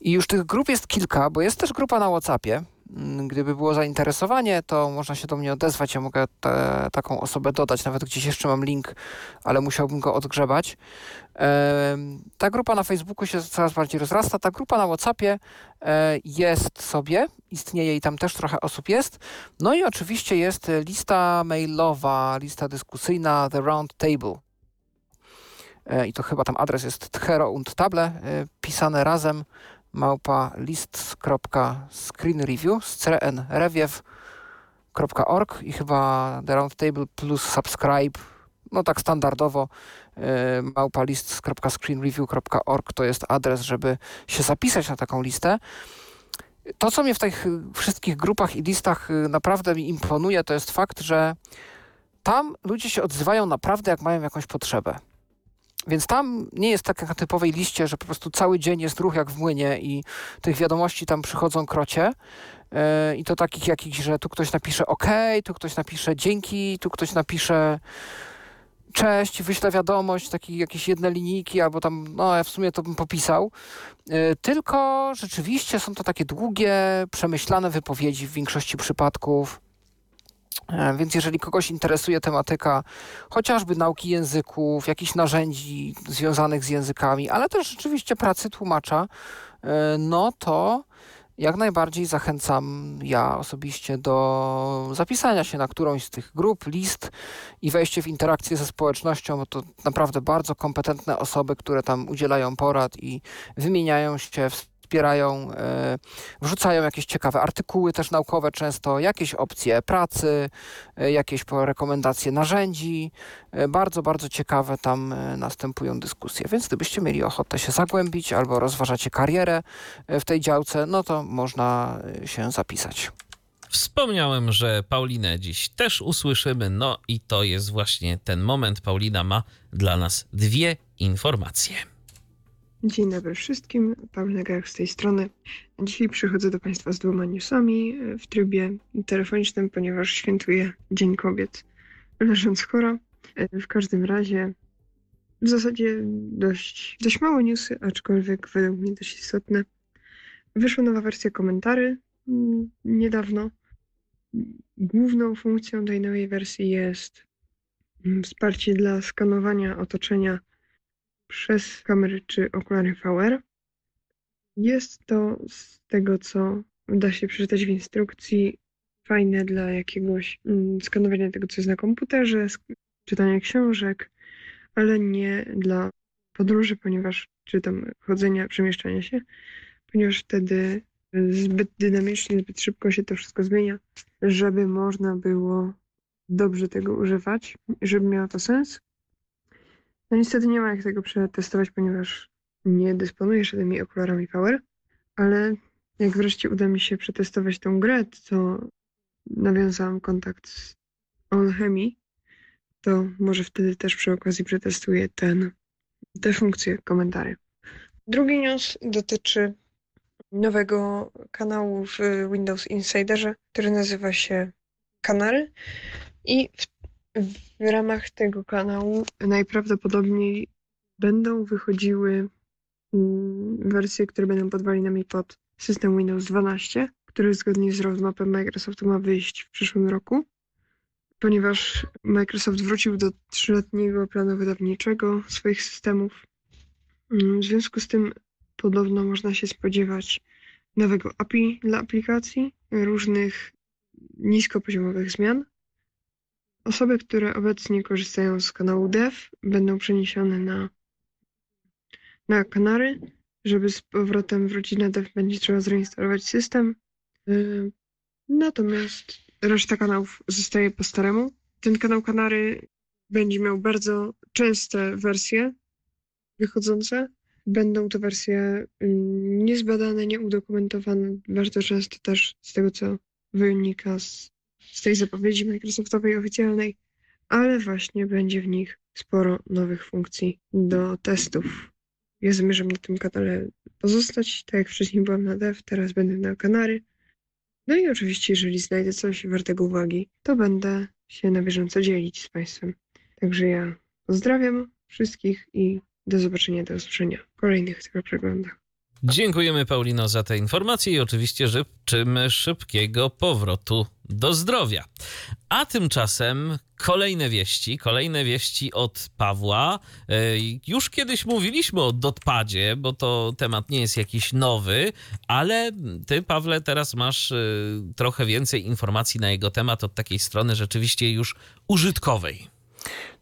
S2: I już tych grup jest kilka, bo jest też grupa na WhatsAppie. Mm, Gdyby było zainteresowanie, to można się do mnie odezwać. Ja mogę te, taką osobę dodać. Nawet gdzieś jeszcze mam link, ale musiałbym go odgrzebać. Ta grupa na Facebooku się coraz bardziej rozrasta. Ta grupa na WhatsAppie e, jest sobie, istnieje i tam też trochę osób jest. No i oczywiście jest lista mailowa, lista dyskusyjna The Round Table. E, I to chyba tam adres jest tchero und table, e, pisane razem małpa list.screenreview screen review.org i chyba The Round Table plus subscribe, no tak standardowo e, małpa list.screenreview.org to jest adres, żeby się zapisać na taką listę. To, co mnie w tych y, wszystkich grupach i listach y, naprawdę mi imponuje, to jest fakt, że tam ludzie się odzywają naprawdę, jak mają jakąś potrzebę. Więc tam nie jest tak jak na typowej liście, że po prostu cały dzień jest ruch jak w młynie i tych wiadomości tam przychodzą krocie. Yy, I to takich jakichś, że tu ktoś napisze OK, tu ktoś napisze dzięki, tu ktoś napisze cześć, wyślę wiadomość, takie jakieś jedne linijki, albo tam, no ja w sumie to bym popisał. Yy, Tylko rzeczywiście są to takie długie, przemyślane wypowiedzi w większości przypadków. E, Więc jeżeli kogoś interesuje tematyka chociażby nauki języków, jakichś narzędzi związanych z językami, ale też rzeczywiście pracy tłumacza, e, no to jak najbardziej zachęcam ja osobiście do zapisania się na którąś z tych grup, list i wejście w interakcję ze społecznością, bo to naprawdę bardzo kompetentne osoby, które tam udzielają porad i wymieniają się, wspierają, e, wrzucają jakieś ciekawe artykuły też naukowe często, jakieś opcje pracy, e, jakieś rekomendacje narzędzi. E, Bardzo, bardzo ciekawe tam następują dyskusje. Więc gdybyście mieli ochotę się zagłębić albo rozważacie karierę w tej działce, no to można się zapisać.
S1: Wspomniałem, że Paulinę dziś też usłyszymy, no i to jest właśnie ten moment. Paulina ma dla nas dwie informacje.
S4: Dzień dobry wszystkim, Paulina Gajak z tej strony. Dzisiaj przychodzę do Państwa z dwoma newsami e, w trybie telefonicznym, ponieważ świętuję Dzień Kobiet leżąc chora. E, W każdym razie w zasadzie dość, dość małe newsy, aczkolwiek według mnie dość istotne. Wyszła nowa wersja komentarzy mm, niedawno. Główną funkcją tej nowej wersji jest mm, wsparcie dla skanowania otoczenia przez kamery czy okulary VR. Jest to z tego, co da się przeczytać w instrukcji, fajne dla jakiegoś mm, skanowania tego, co jest na komputerze, czytania książek, ale nie dla podróży, ponieważ czy tam chodzenia, przemieszczania się, ponieważ wtedy zbyt dynamicznie, zbyt szybko się to wszystko zmienia, żeby można było dobrze tego używać, żeby miało to sens. No niestety nie ma jak tego przetestować, ponieważ nie dysponuję żadnymi okularami VR, ale jak wreszcie uda mi się przetestować tą grę, to nawiązałam kontakt z Onchemi, to może wtedy też przy okazji przetestuję ten, te funkcje komentarzy. Drugi news dotyczy nowego kanału w Windows Insiderze, który nazywa się Kanary i w w ramach tego kanału najprawdopodobniej będą wychodziły mm, wersje, które będą podwalinami pod system Windows 12, który zgodnie z roadmapem Microsoftu ma wyjść w przyszłym roku, ponieważ Microsoft wrócił do trzyletniego planu wydawniczego swoich systemów. Mm, W związku z tym podobno można się spodziewać nowego API dla aplikacji, różnych niskopoziomowych zmian. Osoby, które obecnie korzystają z kanału Dev, będą przeniesione na, na Kanary. Żeby z powrotem wrócić na Dev, będzie trzeba zainstalować system. Yy, Natomiast reszta kanałów zostaje po staremu. Ten kanał Kanary będzie miał bardzo częste wersje wychodzące. Będą to wersje ym, niezbadane, nieudokumentowane, bardzo często też z tego, co wynika z z tej zapowiedzi Microsoftowej oficjalnej, ale właśnie będzie w nich sporo nowych funkcji do testów. Ja zamierzam na tym kanale pozostać, tak jak wcześniej byłam na Dev, teraz będę na Kanary. No i oczywiście, jeżeli znajdę coś wartego uwagi, to będę się na bieżąco dzielić z Państwem. Także ja pozdrawiam wszystkich i do zobaczenia, do usłyszenia w kolejnych tego przeglądach.
S1: Dziękujemy Paulino za te informacje i oczywiście życzymy szybkiego powrotu do zdrowia. A tymczasem kolejne wieści, kolejne wieści od Pawła. E, Już kiedyś mówiliśmy o dotpadzie, bo to temat nie jest jakiś nowy, ale ty, Pawle, teraz masz e, trochę więcej informacji na jego temat od takiej strony rzeczywiście już użytkowej.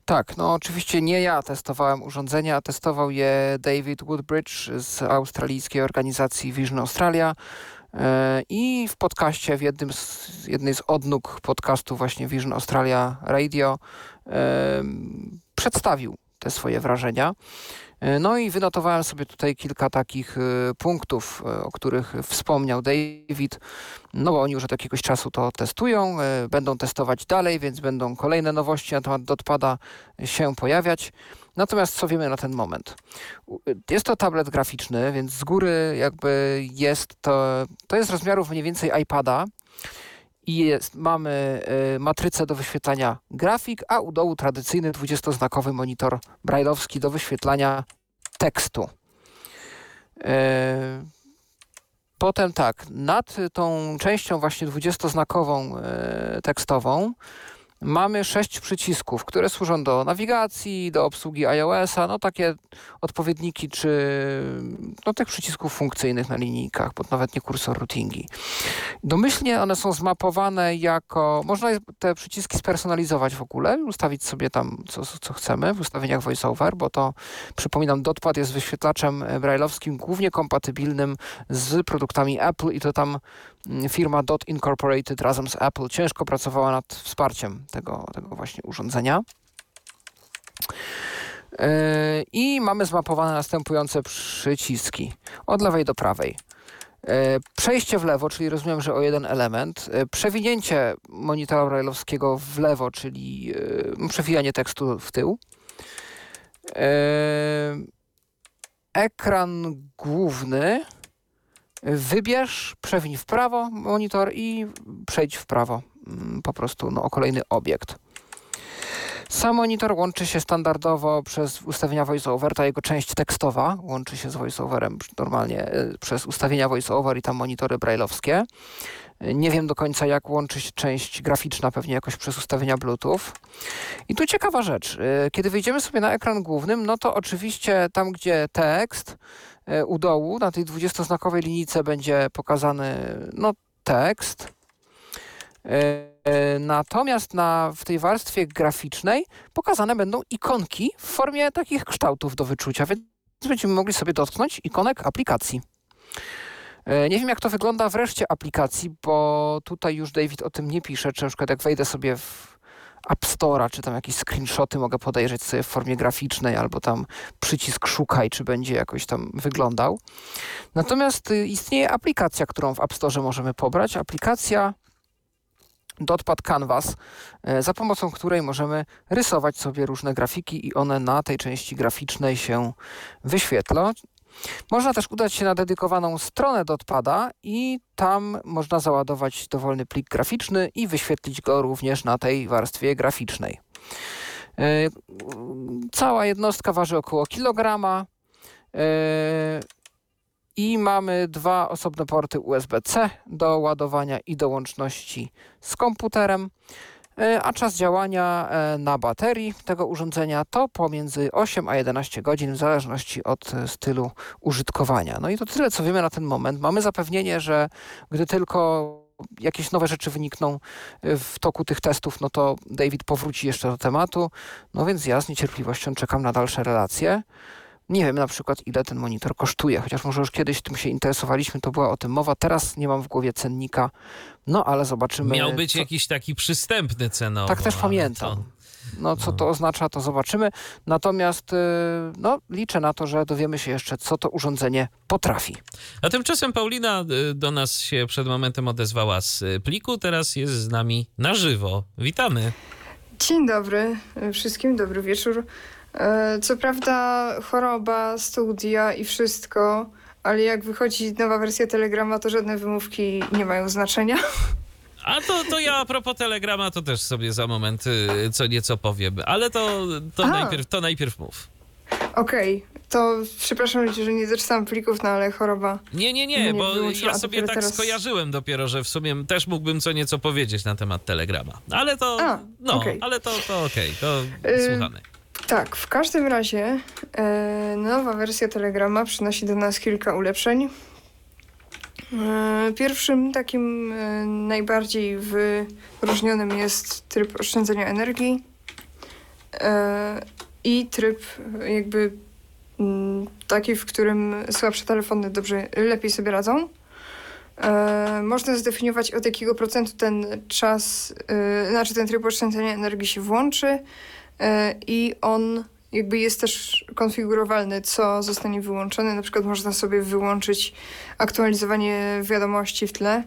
S2: Tak, no oczywiście nie ja testowałem urządzenia, testował je David Woodbridge z australijskiej organizacji Vision Australia e, i w podcaście, w jednym z, jednej z odnóg podcastu właśnie Vision Australia Radio e, przedstawił te swoje wrażenia. E, No i wynotowałem sobie tutaj kilka takich e, punktów, e, o których wspomniał David. No bo oni już od jakiegoś czasu to testują, będą testować dalej, więc będą kolejne nowości na temat dotpada się pojawiać. Natomiast co wiemy na ten moment? Jest to tablet graficzny, więc z góry jakby jest to, to jest rozmiarów mniej więcej iPada i jest, mamy e, matrycę do wyświetlania grafik, a u dołu tradycyjny 20-znakowy monitor brajlowski do wyświetlania tekstu. E, Potem tak, nad tą częścią właśnie 20-znakową e, tekstową mamy sześć przycisków, które służą do nawigacji, do obsługi iOS-a, no takie odpowiedniki czy no, tych przycisków funkcyjnych na linijkach, bo nawet nie kursor routingi. Domyślnie one są zmapowane jako, można te przyciski spersonalizować w ogóle, ustawić sobie tam co, co chcemy w ustawieniach VoiceOver, bo to przypominam, Dotpad jest wyświetlaczem brailleowskim głównie kompatybilnym z produktami Apple i to tam firma Dot Incorporated razem z Apple ciężko pracowała nad wsparciem tego, tego właśnie urządzenia. Yy, I mamy zmapowane następujące przyciski od lewej do prawej. Yy, Przejście w lewo, czyli rozumiem, że o jeden element. Yy, Przewinięcie monitora brailleowskiego w lewo, czyli przewijanie tekstu w tył. Ekran główny. Wybierz, przewiń w prawo monitor i przejdź w prawo. mm, Po prostu no, o kolejny obiekt. Sam monitor łączy się standardowo przez ustawienia VoiceOver, ta jego część tekstowa łączy się z VoiceOverem normalnie y, przez ustawienia VoiceOver i tam monitory brailleowskie. Nie wiem do końca jak łączy się część graficzna, pewnie jakoś przez ustawienia Bluetooth. I tu ciekawa rzecz, y, kiedy wyjdziemy sobie na ekran głównym, no to oczywiście tam gdzie tekst u dołu na tej 20-znakowej linijce będzie pokazany no, tekst. Y, y, Natomiast na, w tej warstwie graficznej pokazane będą ikonki w formie takich kształtów do wyczucia, więc będziemy mogli sobie dotknąć ikonek aplikacji. E, Nie wiem, jak to wygląda w reszcie aplikacji, bo tutaj już David o tym nie pisze. Czy na przykład jak wejdę sobie w App Store'a, czy tam jakieś screenshoty mogę podejrzeć sobie w formie graficznej, albo tam przycisk szukaj, czy będzie jakoś tam wyglądał. Natomiast y, istnieje aplikacja, którą w App Store możemy pobrać. Aplikacja Dotpad Canvas, e, za pomocą której możemy rysować sobie różne grafiki i one na tej części graficznej się wyświetlą. Można też udać się na dedykowaną stronę Dotpada i tam można załadować dowolny plik graficzny i wyświetlić go również na tej warstwie graficznej. E, Cała jednostka waży około kilograma e, i mamy dwa osobne porty USB-C do ładowania i do łączności z komputerem. E, A czas działania e, na baterii tego urządzenia to pomiędzy 8 a 11 godzin, w zależności od e, stylu użytkowania. No i to tyle, co wiemy na ten moment. Mamy zapewnienie, że gdy tylko jakieś nowe rzeczy wynikną w toku tych testów, no to David powróci jeszcze do tematu. No więc ja z niecierpliwością czekam na dalsze relacje. Nie wiem na przykład, ile ten monitor kosztuje, chociaż może już kiedyś tym się interesowaliśmy, to była o tym mowa. Teraz nie mam w głowie cennika, no ale zobaczymy.
S1: Miał być
S2: co-
S1: jakiś taki przystępny cenowo.
S2: Tak też pamiętam.
S1: To,
S2: No, co to oznacza, to zobaczymy. Natomiast y, no, liczę na to, że dowiemy się jeszcze, co to urządzenie potrafi.
S1: A tymczasem Paulina y, do nas się przed momentem odezwała z y, pliku, teraz jest z nami na żywo. Witamy.
S5: Dzień dobry wszystkim, dobry wieczór. E, Co prawda choroba, studia i wszystko, ale jak wychodzi nowa wersja Telegrama, to żadne wymówki nie mają znaczenia.
S1: A to, to ja a propos Telegrama, to też sobie za moment y, co nieco powiem, ale to, to, najpierw, to najpierw mów.
S5: Okej, to przepraszam ludzi, że nie doczytałam plików, no ale choroba.
S1: Nie, nie, nie, bo ja sobie tak
S5: teraz-
S1: skojarzyłem dopiero, że w sumie też mógłbym co nieco powiedzieć na temat Telegrama. Ale to,
S5: A,
S1: no,
S5: okej.
S1: ale to, to okej, to
S5: Y,
S1: słuchamy.
S5: Tak, w każdym razie e, nowa wersja Telegrama przynosi do nas kilka ulepszeń. E, pierwszym takim e, najbardziej wyróżnionym jest tryb oszczędzania energii i tryb jakby mm, taki, w którym słabsze telefony dobrze, lepiej sobie radzą. Można zdefiniować od jakiego procentu ten czas, znaczy ten tryb oszczędzania energii się włączy. E, i on jakby jest też konfigurowalny, co zostanie wyłączone. Na przykład można sobie wyłączyć aktualizowanie wiadomości w tle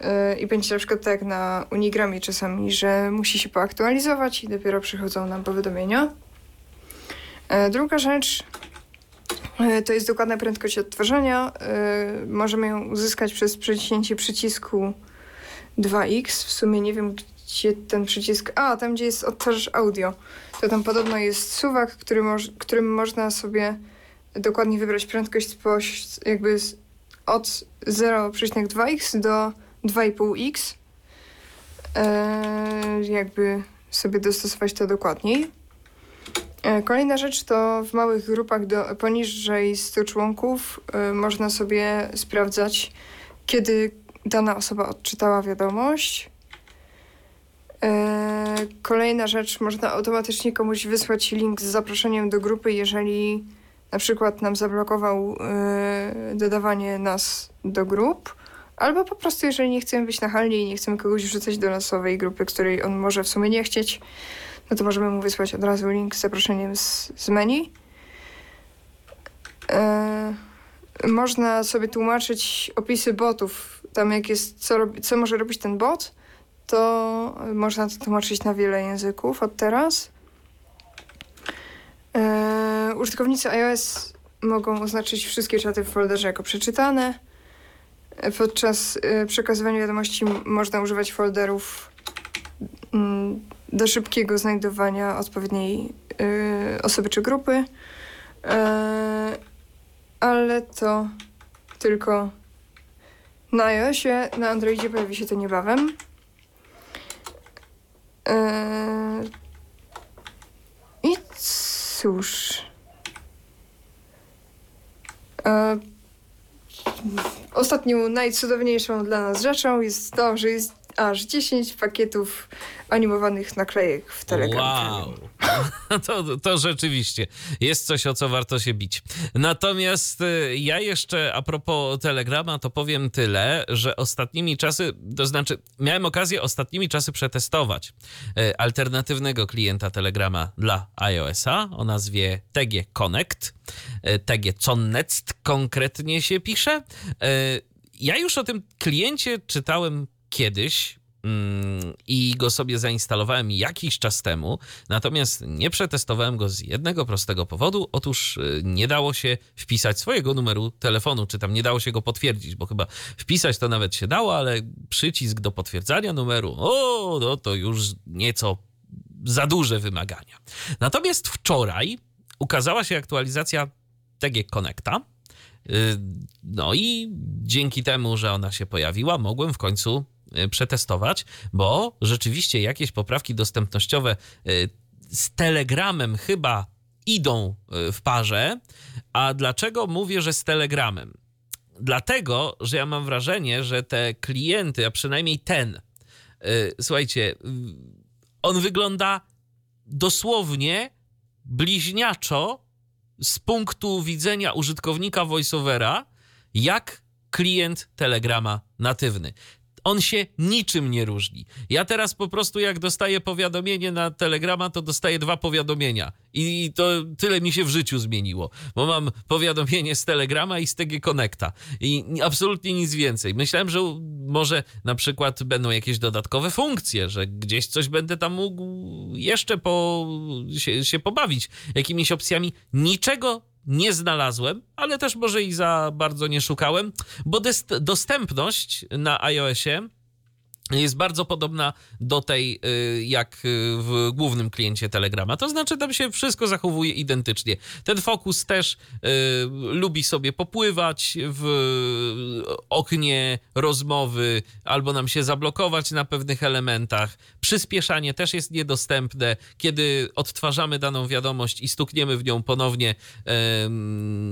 S5: e, i będzie na przykład tak na Unigramie czasami, że musi się poaktualizować i dopiero przychodzą nam powiadomienia. E, Druga rzecz to jest dokładna prędkość odtwarzania. Możemy ją uzyskać przez przyciśnięcie przycisku 2x. W sumie nie wiem, ten przycisk. A, tam gdzie jest odtwarzacz audio. To tam podobno jest suwak, który moż, którym można sobie dokładnie wybrać prędkość spoś, jakby od 0,2x do 2,5x. E, jakby sobie dostosować to dokładniej. E, Kolejna rzecz to w małych grupach do, poniżej 100 członków e, można sobie sprawdzać, kiedy dana osoba odczytała wiadomość. E, Kolejna rzecz, można automatycznie komuś wysłać link z zaproszeniem do grupy, jeżeli na przykład nam zablokował e, dodawanie nas do grup, albo po prostu jeżeli nie chcemy być nachalni i nie chcemy kogoś wrzucać do losowej grupy, której on może w sumie nie chcieć, no to możemy mu wysłać od razu link z zaproszeniem z, z menu. E, można sobie tłumaczyć opisy botów, tam jak jest, co, robi, co może robić ten bot, to można to tłumaczyć na wiele języków od teraz. E, użytkownicy iOS mogą oznaczyć wszystkie czaty w folderze jako przeczytane. E, Podczas e, przekazywania wiadomości można używać folderów mm, do szybkiego znajdowania odpowiedniej osoby czy grupy. Ale to tylko na iOSie, na Androidzie pojawi się to niebawem. Eee, I cóż. Eee, ostatnią, najcudowniejszą dla nas rzeczą jest to, że jest aż 10 pakietów animowanych naklejek w Telegramie.
S1: Wow. (laughs) To, to rzeczywiście jest coś, o co warto się bić. Natomiast y, ja jeszcze a propos Telegrama, to powiem tyle, że ostatnimi czasy, to znaczy miałem okazję ostatnimi czasy przetestować y, alternatywnego klienta Telegrama dla iOS-a o nazwie TG Connect. Y, TG Connect konkretnie się pisze. Ja już o tym kliencie czytałem kiedyś, mm, i go sobie zainstalowałem jakiś czas temu, natomiast nie przetestowałem go z jednego prostego powodu. Otóż y, nie dało się wpisać swojego numeru telefonu, czy tam nie dało się go potwierdzić, bo chyba wpisać to nawet się dało, ale przycisk do potwierdzania numeru, o, no to już nieco za duże wymagania. Natomiast wczoraj ukazała się aktualizacja TG Connecta. Y, No i dzięki temu, że ona się pojawiła, mogłem w końcu przetestować, bo rzeczywiście jakieś poprawki dostępnościowe y, z Telegramem chyba idą y, w parze. A dlaczego mówię, że z Telegramem? Dlatego, że ja mam wrażenie, że te klienty, a przynajmniej ten, y, słuchajcie, y, on wygląda dosłownie bliźniaczo z punktu widzenia użytkownika VoiceOvera, jak klient Telegrama natywny. On się niczym nie różni. Ja teraz po prostu jak dostaję powiadomienie na Telegrama, to dostaję dwa powiadomienia. I to tyle mi się w życiu zmieniło, bo mam powiadomienie z Telegrama i z TG Connecta. I absolutnie nic więcej. Myślałem, że może na przykład będą jakieś dodatkowe funkcje, że gdzieś coś będę tam mógł jeszcze po, się, się pobawić jakimiś opcjami. Niczego nie znalazłem, ale też może i za bardzo nie szukałem, bo dostępność na iOSie jest bardzo podobna do tej, y, jak w głównym kliencie Telegrama. To znaczy, tam się wszystko zachowuje identycznie. Ten fokus też y, lubi sobie popływać w oknie rozmowy, albo nam się zablokować na pewnych elementach. Przyspieszanie też jest niedostępne. Kiedy odtwarzamy daną wiadomość i stukniemy w nią ponownie y,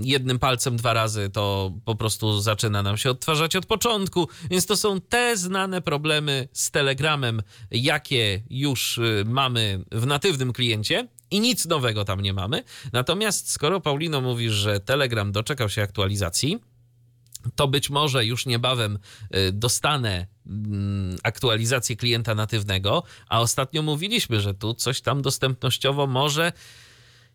S1: jednym palcem dwa razy, to po prostu zaczyna nam się odtwarzać od początku. Więc to są te znane problemy, z Telegramem, jakie już y, mamy w natywnym kliencie i nic nowego tam nie mamy. Natomiast skoro Paulino mówisz, że Telegram doczekał się aktualizacji, to być może już niebawem y, dostanę mm, aktualizację klienta natywnego, a ostatnio mówiliśmy, że tu coś tam dostępnościowo może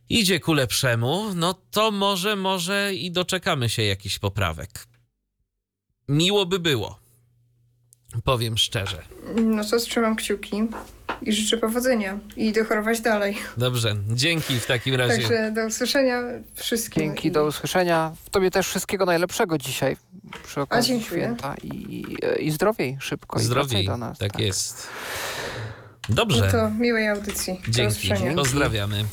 S1: idzie ku lepszemu, no to może, może i doczekamy się jakichś poprawek. Miło by było. Powiem szczerze.
S5: No to trzymam kciuki i życzę powodzenia i dochorować dalej.
S1: Dobrze, dzięki w takim razie.
S5: Także do usłyszenia wszystkim.
S2: Dzięki, do usłyszenia. Tobie też wszystkiego najlepszego dzisiaj przy okazji święta i, i zdrowiej szybko
S1: zdrowiej,
S2: i do nas.
S1: Tak, tak, jest. Dobrze.
S5: No to miłej audycji.
S1: Dzięki, pozdrawiamy.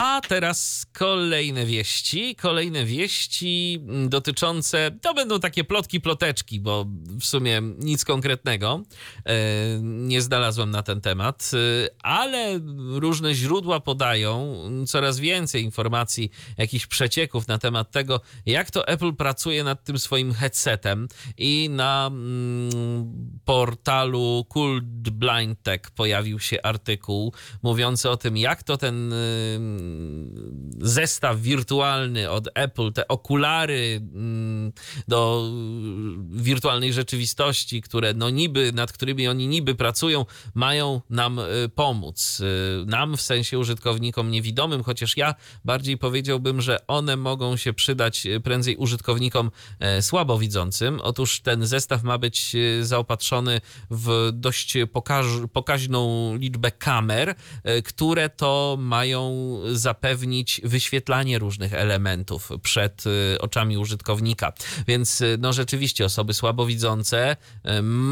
S1: A teraz kolejne wieści. Kolejne wieści dotyczące, to będą takie plotki, ploteczki, bo w sumie nic konkretnego e, nie znalazłem na ten temat, e, ale różne źródła podają coraz więcej informacji, jakichś przecieków na temat tego, jak to Apple pracuje nad tym swoim headsetem i na mm, portalu Cool Blind Tech pojawił się artykuł mówiący o tym, jak to ten zestaw wirtualny od Apple, te okulary mm, do wirtualnej rzeczywistości, które no niby, nad którymi oni niby pracują, mają nam y, pomóc. Y, nam w sensie użytkownikom niewidomym, chociaż ja bardziej powiedziałbym, że one mogą się przydać y, prędzej użytkownikom e, słabowidzącym. Otóż ten zestaw ma być zaopatrzony w dość pokaż, pokaźną liczbę kamer, e, które to mają zapewnić wyświetlanie różnych elementów przed y, oczami użytkownika. Więc y, no rzeczywiście osoby słabowidzące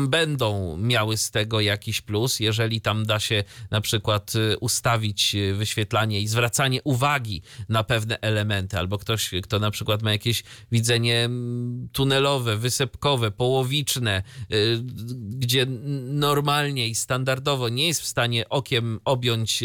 S1: będą miały z tego jakiś plus, jeżeli tam da się na przykład y, ustawić wyświetlanie i zwracanie uwagi na pewne elementy, albo ktoś, kto na przykład ma jakieś widzenie tunelowe, wysepkowe, połowiczne, gdzie normalnie i standardowo nie jest w stanie okiem objąć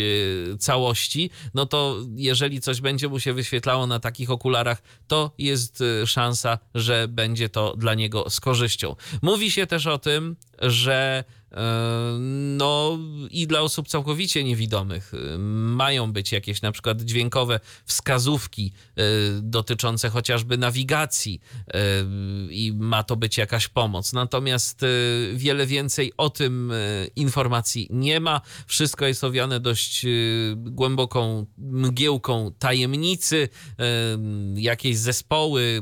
S1: całości, no to jeżeli coś będzie mu się wyświetlało na takich okularach, to jest y, szansa, że będzie to dla niego z korzyścią. Mówi się też o tym, że E, no i dla osób całkowicie niewidomych e, mają być jakieś na przykład dźwiękowe wskazówki e, dotyczące chociażby nawigacji i ma to być jakaś pomoc. Natomiast wiele więcej o tym informacji nie ma. Wszystko jest owiane dość głęboką mgiełką tajemnicy. Jakieś zespoły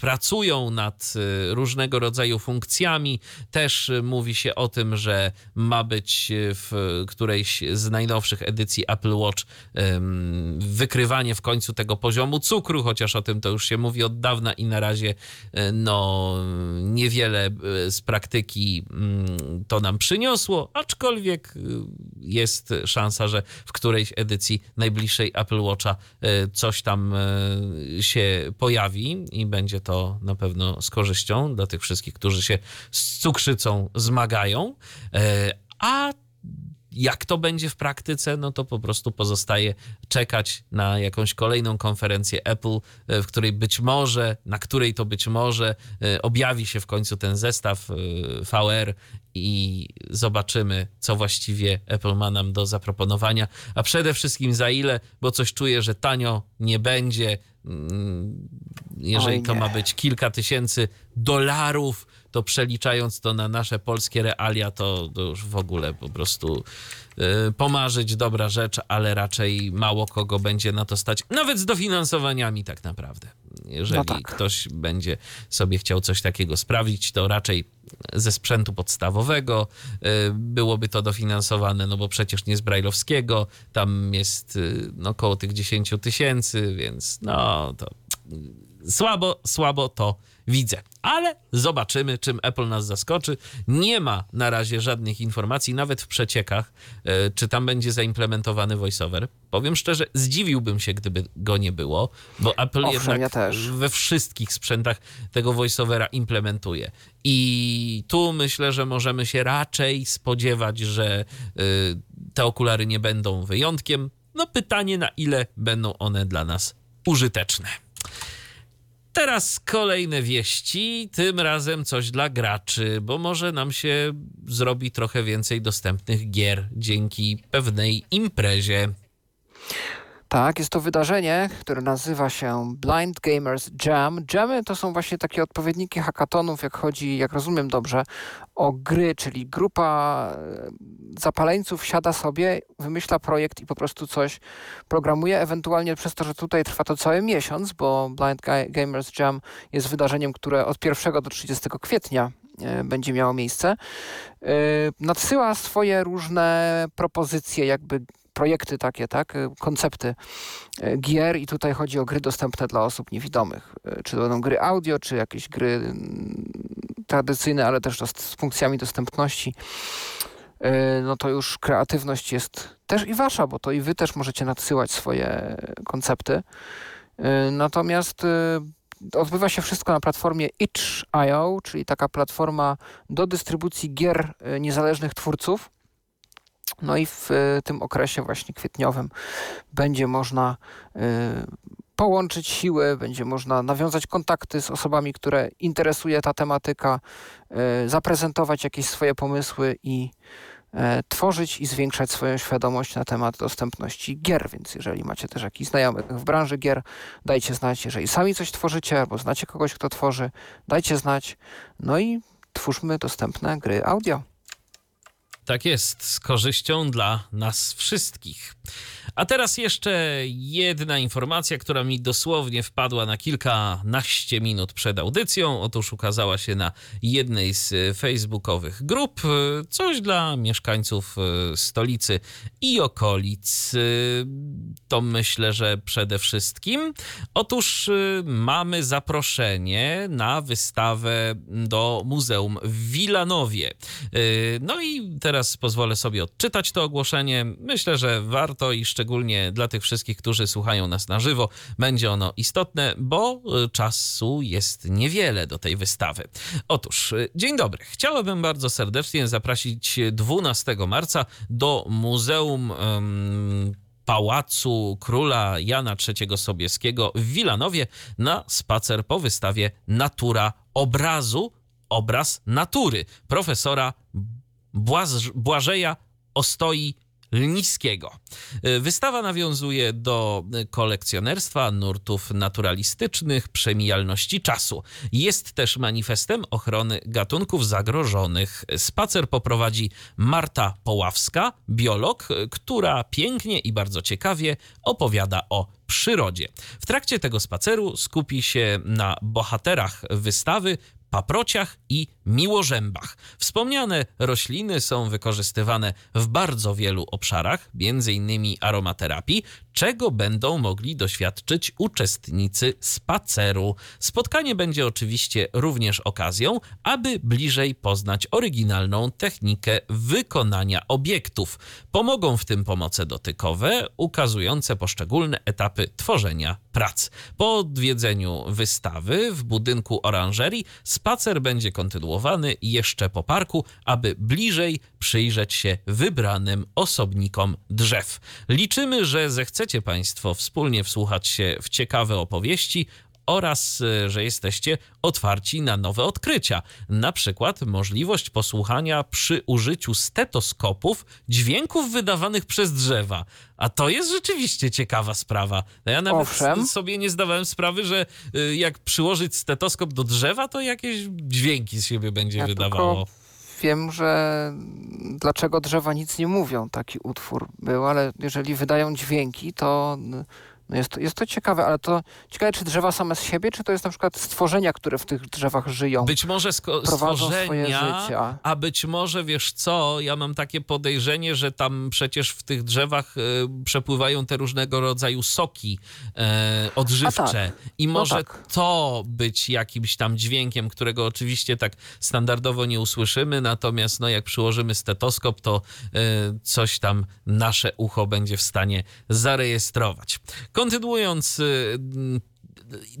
S1: pracują nad różnego rodzaju funkcjami. Też mówi się o tym, że ma być w którejś z najnowszych edycji Apple Watch wykrywanie w końcu tego poziomu cukru, chociaż o tym to już się mówi od dawna i na razie e, no niewiele e, z praktyki mm, to nam przyniosło, aczkolwiek e, jest szansa, że w którejś edycji najbliższej Apple Watcha coś tam się pojawi i będzie to na pewno z korzyścią dla tych wszystkich, którzy się z cukrzycą zmagają. E, a jak to będzie w praktyce, no to po prostu pozostaje czekać na jakąś kolejną konferencję Apple, e, w której być może, na której to być może e, objawi się w końcu ten zestaw VR i zobaczymy, co właściwie Apple ma nam do zaproponowania, a przede wszystkim za ile, bo coś czuję, że tanio nie będzie. Mm, jeżeli to ma być kilka tysięcy dolarów, to przeliczając to na nasze polskie realia, to, to już w ogóle po prostu y, pomarzyć dobra rzecz, ale raczej mało kogo będzie na to stać, nawet z dofinansowaniami tak naprawdę. Jeżeli
S2: No tak.
S1: ktoś będzie sobie chciał coś takiego sprawdzić, to raczej ze sprzętu podstawowego y, byłoby to dofinansowane, no bo przecież nie z brajlowskiego, tam jest y, no, około tych 10 tysięcy, więc no to słabo, słabo to widzę. Ale zobaczymy, czym Apple nas zaskoczy. Nie ma na razie żadnych informacji, nawet w przeciekach, e, czy tam będzie zaimplementowany voiceover. Powiem szczerze, zdziwiłbym się, gdyby go nie było, bo Apple
S2: Owszem,
S1: jednak
S2: ja też.
S1: we wszystkich sprzętach tego voiceovera implementuje. I tu myślę, że możemy się raczej spodziewać, że y, te okulary nie będą wyjątkiem. No pytanie, na ile będą one dla nas użyteczne. Teraz kolejne wieści, tym razem coś dla graczy, bo może nam się zrobi trochę więcej dostępnych gier dzięki pewnej imprezie.
S2: Tak, jest to wydarzenie, które nazywa się Blind Gamers Jam. Jamy to są właśnie takie odpowiedniki hackathonów, jak chodzi, jak rozumiem dobrze, o gry, czyli grupa e, zapaleńców siada sobie, wymyśla projekt i po prostu coś programuje, ewentualnie przez to, że tutaj trwa to cały miesiąc, bo Blind Ga- Gamers Jam jest wydarzeniem, które od 1 do 30 kwietnia e, będzie miało miejsce. E, Nadsyła swoje różne propozycje, jakby projekty takie, tak, e, koncepty e, gier i tutaj chodzi o gry dostępne dla osób niewidomych. E, Czy to będą gry audio, czy jakieś gry mm, tradycyjne, ale też z funkcjami dostępności. No to już kreatywność jest też i wasza, bo to i wy też możecie nadsyłać swoje koncepty. Natomiast odbywa się wszystko na platformie itch.io, czyli taka platforma do dystrybucji gier niezależnych twórców. No i w e, tym okresie właśnie kwietniowym będzie można e, połączyć siły, będzie można nawiązać kontakty z osobami, które interesuje ta tematyka, e, zaprezentować jakieś swoje pomysły i tworzyć i zwiększać swoją świadomość na temat dostępności gier. Więc jeżeli macie też jakichś znajomych w branży gier, dajcie znać. Jeżeli sami coś tworzycie albo znacie kogoś, kto tworzy, dajcie znać. No i twórzmy dostępne gry audio.
S1: Tak jest, z korzyścią dla nas wszystkich. A teraz jeszcze jedna informacja, która mi dosłownie wpadła na kilkanaście minut przed audycją. Otóż ukazała się na jednej z e, facebookowych grup. e, Coś dla mieszkańców e, stolicy i okolic. To myślę, że przede wszystkim. Otóż mamy zaproszenie na wystawę do muzeum w Wilanowie. No i teraz pozwolę sobie odczytać to ogłoszenie. Myślę, że warto i szczególnie dla tych wszystkich, którzy słuchają nas na żywo, będzie ono istotne, bo y, czasu jest niewiele do tej wystawy. Otóż, y, dzień dobry. Chciałabym bardzo serdecznie zaprosić 12 marca do Muzeum. em, Pałacu Króla Jana III Sobieskiego w Wilanowie na spacer po wystawie Natura obrazu, obraz natury profesora Błaż, Błażeja Ostoi Lniskiego. Y, Wystawa nawiązuje do kolekcjonerstwa, nurtów naturalistycznych, przemijalności czasu. Jest też manifestem ochrony gatunków zagrożonych. Spacer poprowadzi Marta Poławska, biolog, y, która pięknie i bardzo ciekawie opowiada o przyrodzie. W trakcie tego spaceru skupi się na bohaterach wystawy, paprociach i miłożębach. Wspomniane rośliny są wykorzystywane w bardzo wielu obszarach, m.in. aromaterapii, czego będą mogli doświadczyć uczestnicy spaceru. Spotkanie będzie oczywiście również okazją, aby bliżej poznać oryginalną technikę wykonania obiektów. Pomogą w tym pomoce dotykowe, ukazujące poszczególne etapy tworzenia prac. Po odwiedzeniu wystawy w budynku oranżerii spacer będzie kontynuowany jeszcze po parku, aby bliżej przyjrzeć się wybranym osobnikom drzew. Liczymy, że zechcecie Państwo wspólnie wsłuchać się w ciekawe opowieści oraz e, że jesteście otwarci na nowe odkrycia. Na przykład możliwość posłuchania przy użyciu stetoskopów dźwięków wydawanych przez drzewa. A to jest rzeczywiście ciekawa sprawa. No ja nawet
S2: Owszem.
S1: sobie nie zdawałem sprawy, że y, jak przyłożyć stetoskop do drzewa, to jakieś dźwięki z siebie będzie
S2: Ja
S1: wydawało.
S2: tylko wiem, że dlaczego drzewa nic nie mówią, taki utwór był, ale jeżeli wydają dźwięki, to no jest, to, jest to ciekawe, ale to ciekawe, czy drzewa same z siebie, czy to jest na przykład stworzenia, które w tych drzewach żyją,
S1: Być może sko-
S2: prowadzą swoje
S1: stworzenia,
S2: życie.
S1: a być może wiesz co, ja mam takie podejrzenie, że tam przecież w tych drzewach e, przepływają te różnego rodzaju soki e, odżywcze. I
S2: No
S1: może
S2: tak.
S1: to być jakimś tam dźwiękiem, którego oczywiście tak standardowo nie usłyszymy, natomiast no, jak przyłożymy stetoskop, to e, coś tam nasze ucho będzie w stanie zarejestrować. Kontynuując y,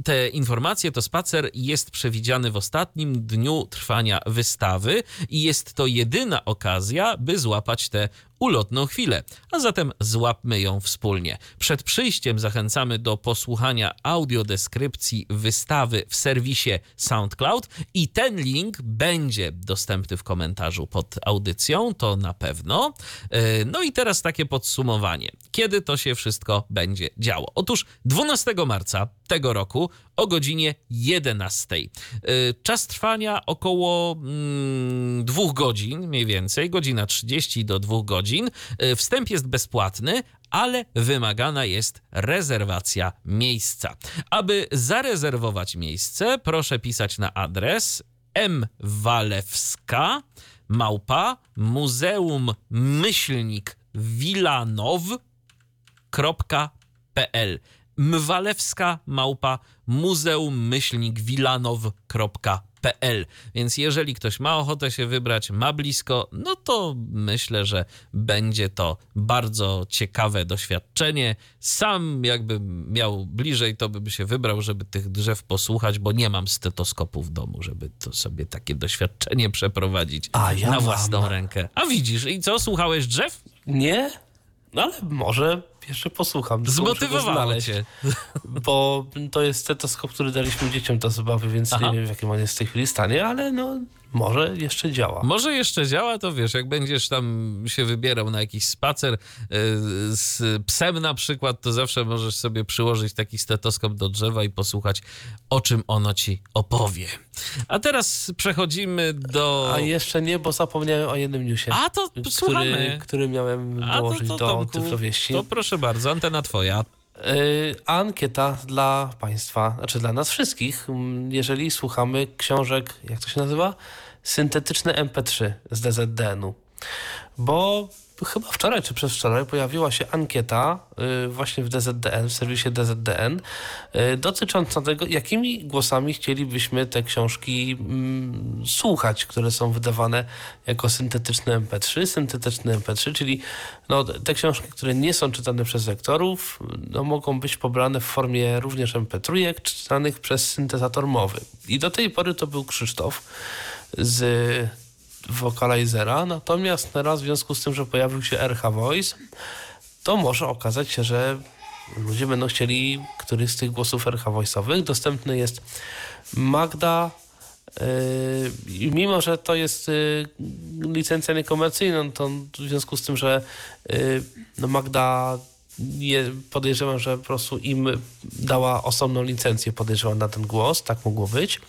S1: te informacje, to spacer jest przewidziany w ostatnim dniu trwania wystawy i jest to jedyna okazja, by złapać tę ulotną chwilę. A zatem złapmy ją wspólnie. Przed przyjściem zachęcamy do posłuchania audiodeskrypcji wystawy w serwisie SoundCloud i ten link będzie dostępny w komentarzu pod audycją, to na pewno. E, No i teraz takie podsumowanie. Kiedy to się wszystko będzie działo? Otóż 12 marca tego roku o godzinie 11. E, Czas trwania około mm, dwóch godzin, mniej więcej, godzina 30 do 2 godzin. E, Wstęp jest bezpłatny, ale wymagana jest rezerwacja miejsca. Aby zarezerwować miejsce, proszę pisać na adres mwalewska małpa muzeum myślnik wilanow.pl mwalewska małpa muzeum myślnik wilanow.pl Więc jeżeli ktoś ma ochotę się wybrać, ma blisko, no to myślę, że będzie to bardzo ciekawe doświadczenie. Sam jakbym miał bliżej, to bym się wybrał, żeby tych drzew posłuchać, bo nie mam stetoskopu w domu, żeby to sobie takie doświadczenie przeprowadzić
S3: A ja
S1: na
S3: mam.
S1: własną rękę. A widzisz, i co, słuchałeś drzew?
S3: Nie? No ale może jeszcze posłucham.
S1: Zmotywowało cię. (laughs)
S3: Bo to jest stetoskop, który daliśmy dzieciom do zabawy, więc
S1: Aha.
S3: nie wiem w jakim on jest w tej chwili stanie, ale no może jeszcze działa.
S1: Może jeszcze działa, to wiesz, jak będziesz tam się wybierał na jakiś spacer y, z psem na przykład, to zawsze możesz sobie przyłożyć taki stetoskop do drzewa i posłuchać, o czym ono ci opowie. A teraz przechodzimy do...
S3: A jeszcze nie, bo zapomniałem o jednym newsie.
S1: A, to
S3: który,
S1: słuchamy.
S3: który miałem
S1: A, to,
S3: dołożyć
S1: to,
S3: do
S1: Tomku,
S3: cyfrowieści.
S1: to proszę bardzo, antena twoja.
S3: Yy, ankieta dla Państwa, znaczy dla nas wszystkich, jeżeli słuchamy książek, jak to się nazywa? Syntetyczne MP3 z DZDN-u. Bo chyba wczoraj czy przedwczoraj pojawiła się ankieta yy, właśnie w DZDN, w serwisie DZDN, yy, dotycząca tego, jakimi głosami chcielibyśmy te książki mm, słuchać, które są wydawane jako syntetyczne MP3. Syntetyczne MP3, czyli no, te książki, które nie są czytane przez lektorów, no, mogą być pobrane w formie również MP3, czytanych przez syntezator mowy. I do tej pory to był Krzysztof z Vocalizera, natomiast teraz w związku z tym, że pojawił się RH Voice, to może okazać się, że ludzie będą chcieli któryś z tych głosów RH Voice'owych. Dostępny jest Magda Yy, mimo, że to jest yy, licencja niekomercyjna, no to w związku z tym, że yy, no Magda je, podejrzewam, że po prostu im dała osobną licencję, podejrzewam na ten głos, tak mogło być.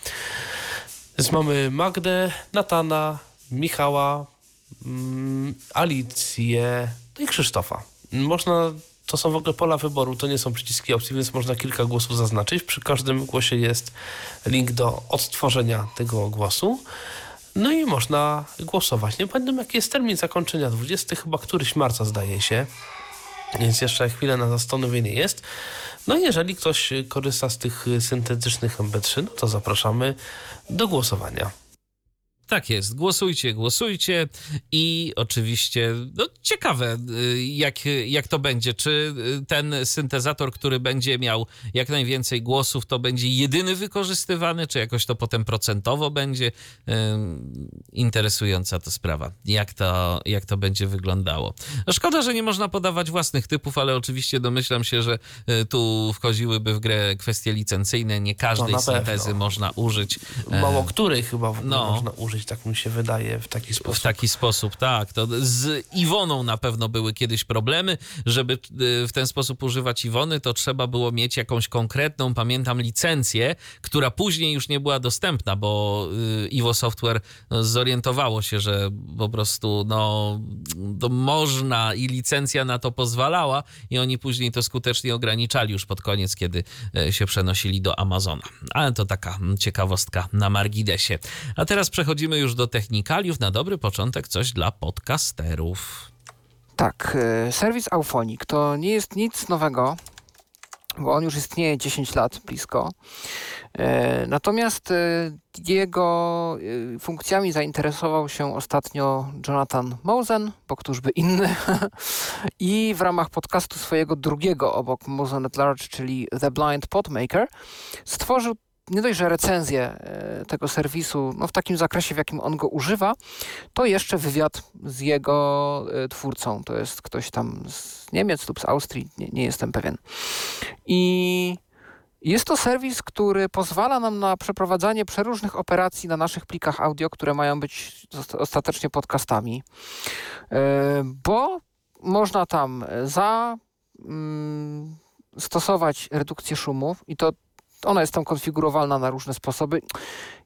S3: Więc mamy Magdę, Natana, Michała, mm, Alicję no i Krzysztofa. Można, to są w ogóle pola wyboru, to nie są przyciski opcji, więc można kilka głosów zaznaczyć. Przy każdym głosie jest link do odtworzenia tego głosu. No i można głosować. Nie pamiętam jaki jest termin zakończenia, 20 chyba któryś marca zdaje się. Więc jeszcze chwilę na zastanowienie jest. No i jeżeli ktoś korzysta z tych syntetycznych MP3, no to zapraszamy do głosowania.
S1: Tak jest. Głosujcie, głosujcie i oczywiście no, ciekawe, y, jak, jak to będzie. Czy y, ten syntezator, który będzie miał jak najwięcej głosów, to będzie jedyny wykorzystywany, czy jakoś to potem procentowo będzie? Interesująca to sprawa, jak to, jak to będzie wyglądało. No, szkoda, że nie można podawać własnych typów, ale oczywiście domyślam się, że y, tu wchodziłyby w grę kwestie licencyjne. Nie każdej
S3: na
S1: syntezy
S3: pewno.
S1: można użyć.
S3: Mało której chyba w ogóle
S1: no.
S3: można użyć, tak mi się wydaje, w taki sposób.
S1: W taki sposób, tak. To z Iwoną na pewno były kiedyś problemy. Żeby y, w ten sposób używać Iwony, to trzeba było mieć jakąś konkretną, pamiętam, licencję, która później już nie była dostępna, bo y, Iwo Software no, zorientowało się, że po prostu no, to można i licencja na to pozwalała i oni później to skutecznie ograniczali już pod koniec, kiedy y, się przenosili do Amazona. Ale to taka ciekawostka na marginesie. A teraz przechodzimy już do technikaliów. Na dobry początek coś dla podcasterów.
S2: Tak, e, serwis Auphonic to nie jest nic nowego, bo on już istnieje 10 lat blisko. E, Natomiast e, jego funkcjami zainteresował się ostatnio Jonathan Mosen, bo któż by inny, (laughs) i w ramach podcastu swojego drugiego obok Mosen at Large, czyli The Blind Podmaker, stworzył nie dość, że recenzję e, tego serwisu no, w takim zakresie, w jakim on go używa, to jeszcze wywiad z jego e, twórcą. To jest ktoś tam z Niemiec lub z Austrii, nie, nie jestem pewien. I jest to serwis, który pozwala nam na przeprowadzanie przeróżnych operacji na naszych plikach audio, które mają być ostatecznie podcastami, E, bo można tam za mm, stosować redukcję szumów i to ona jest tam konfigurowalna na różne sposoby.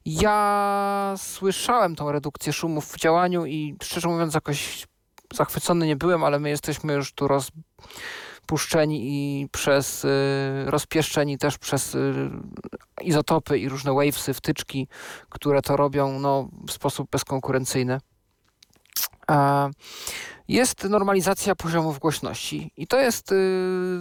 S2: Ja słyszałem tą redukcję szumów w działaniu i szczerze mówiąc jakoś zachwycony nie byłem, ale my jesteśmy już tu rozpuszczeni i przez y, rozpieszczeni też przez y, izotopy i różne wavesy, wtyczki, które to robią no, w sposób bezkonkurencyjny. Jest normalizacja poziomów głośności i to jest y,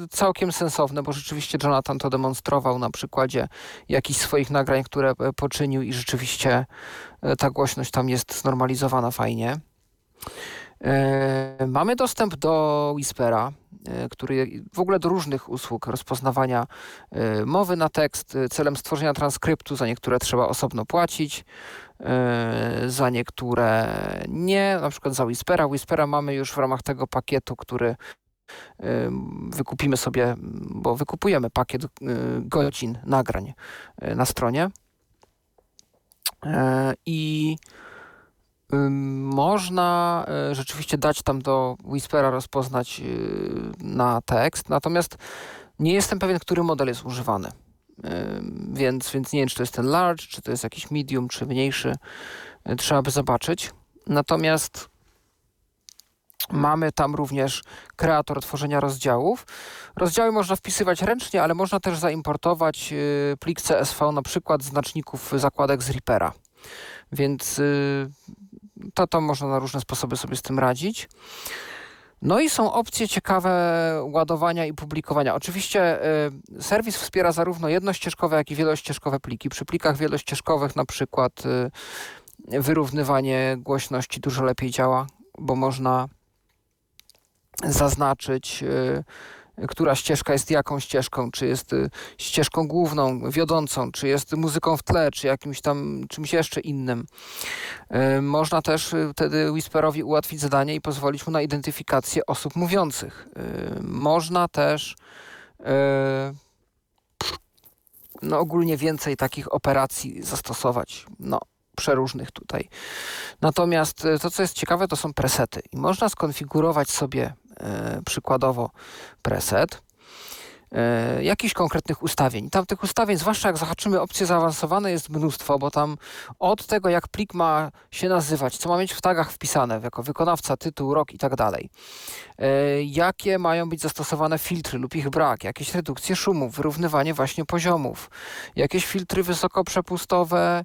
S2: całkiem sensowne, bo rzeczywiście Jonathan to demonstrował na przykładzie jakichś swoich nagrań, które e, poczynił i rzeczywiście e, ta głośność tam jest znormalizowana fajnie. E, Mamy dostęp do Whispera, który w ogóle do różnych usług rozpoznawania mowy na tekst celem stworzenia transkryptu. Za niektóre trzeba osobno płacić, za niektóre nie. Na przykład za Whispera. Whispera mamy już w ramach tego pakietu, który e, wykupimy sobie, bo wykupujemy pakiet e, godzin nagrań e, na stronie. E, I Ym, Można e, rzeczywiście dać tam do Whispera rozpoznać y, na tekst, natomiast nie jestem pewien, który model jest używany. Więc, więc nie wiem, czy to jest ten large, czy to jest jakiś medium, czy mniejszy. Y, Trzeba by zobaczyć. Natomiast mamy tam również kreator tworzenia rozdziałów. Rozdziały można wpisywać ręcznie, ale można też zaimportować y, plik CSV, na przykład znaczników zakładek z Reapera. Więc y, to, to można na różne sposoby sobie z tym radzić. No i są opcje ciekawe ładowania i publikowania. Oczywiście y, serwis wspiera zarówno jednościeżkowe, jak i wielościeżkowe pliki. Przy plikach wielościeżkowych na przykład y, wyrównywanie głośności dużo lepiej działa, bo można zaznaczyć, y, która ścieżka jest jaką ścieżką, czy jest y, ścieżką główną, wiodącą, czy jest muzyką w tle, czy jakimś tam czymś jeszcze innym. Y, Można też y, wtedy Whisperowi ułatwić zadanie i pozwolić mu na identyfikację osób mówiących. Y, Można też y, no ogólnie więcej takich operacji zastosować. No, przeróżnych tutaj. Natomiast to, co jest ciekawe, to są presety. I można skonfigurować sobie e, przykładowo preset. E, jakichś konkretnych ustawień. Tam tych ustawień, zwłaszcza jak zahaczymy opcje zaawansowane, jest mnóstwo, bo tam od tego, jak plik ma się nazywać, co ma mieć w tagach wpisane, jako wykonawca, tytuł, rok i tak dalej, e, jakie mają być zastosowane filtry lub ich brak, jakieś redukcje szumów, wyrównywanie właśnie poziomów, jakieś filtry wysokoprzepustowe,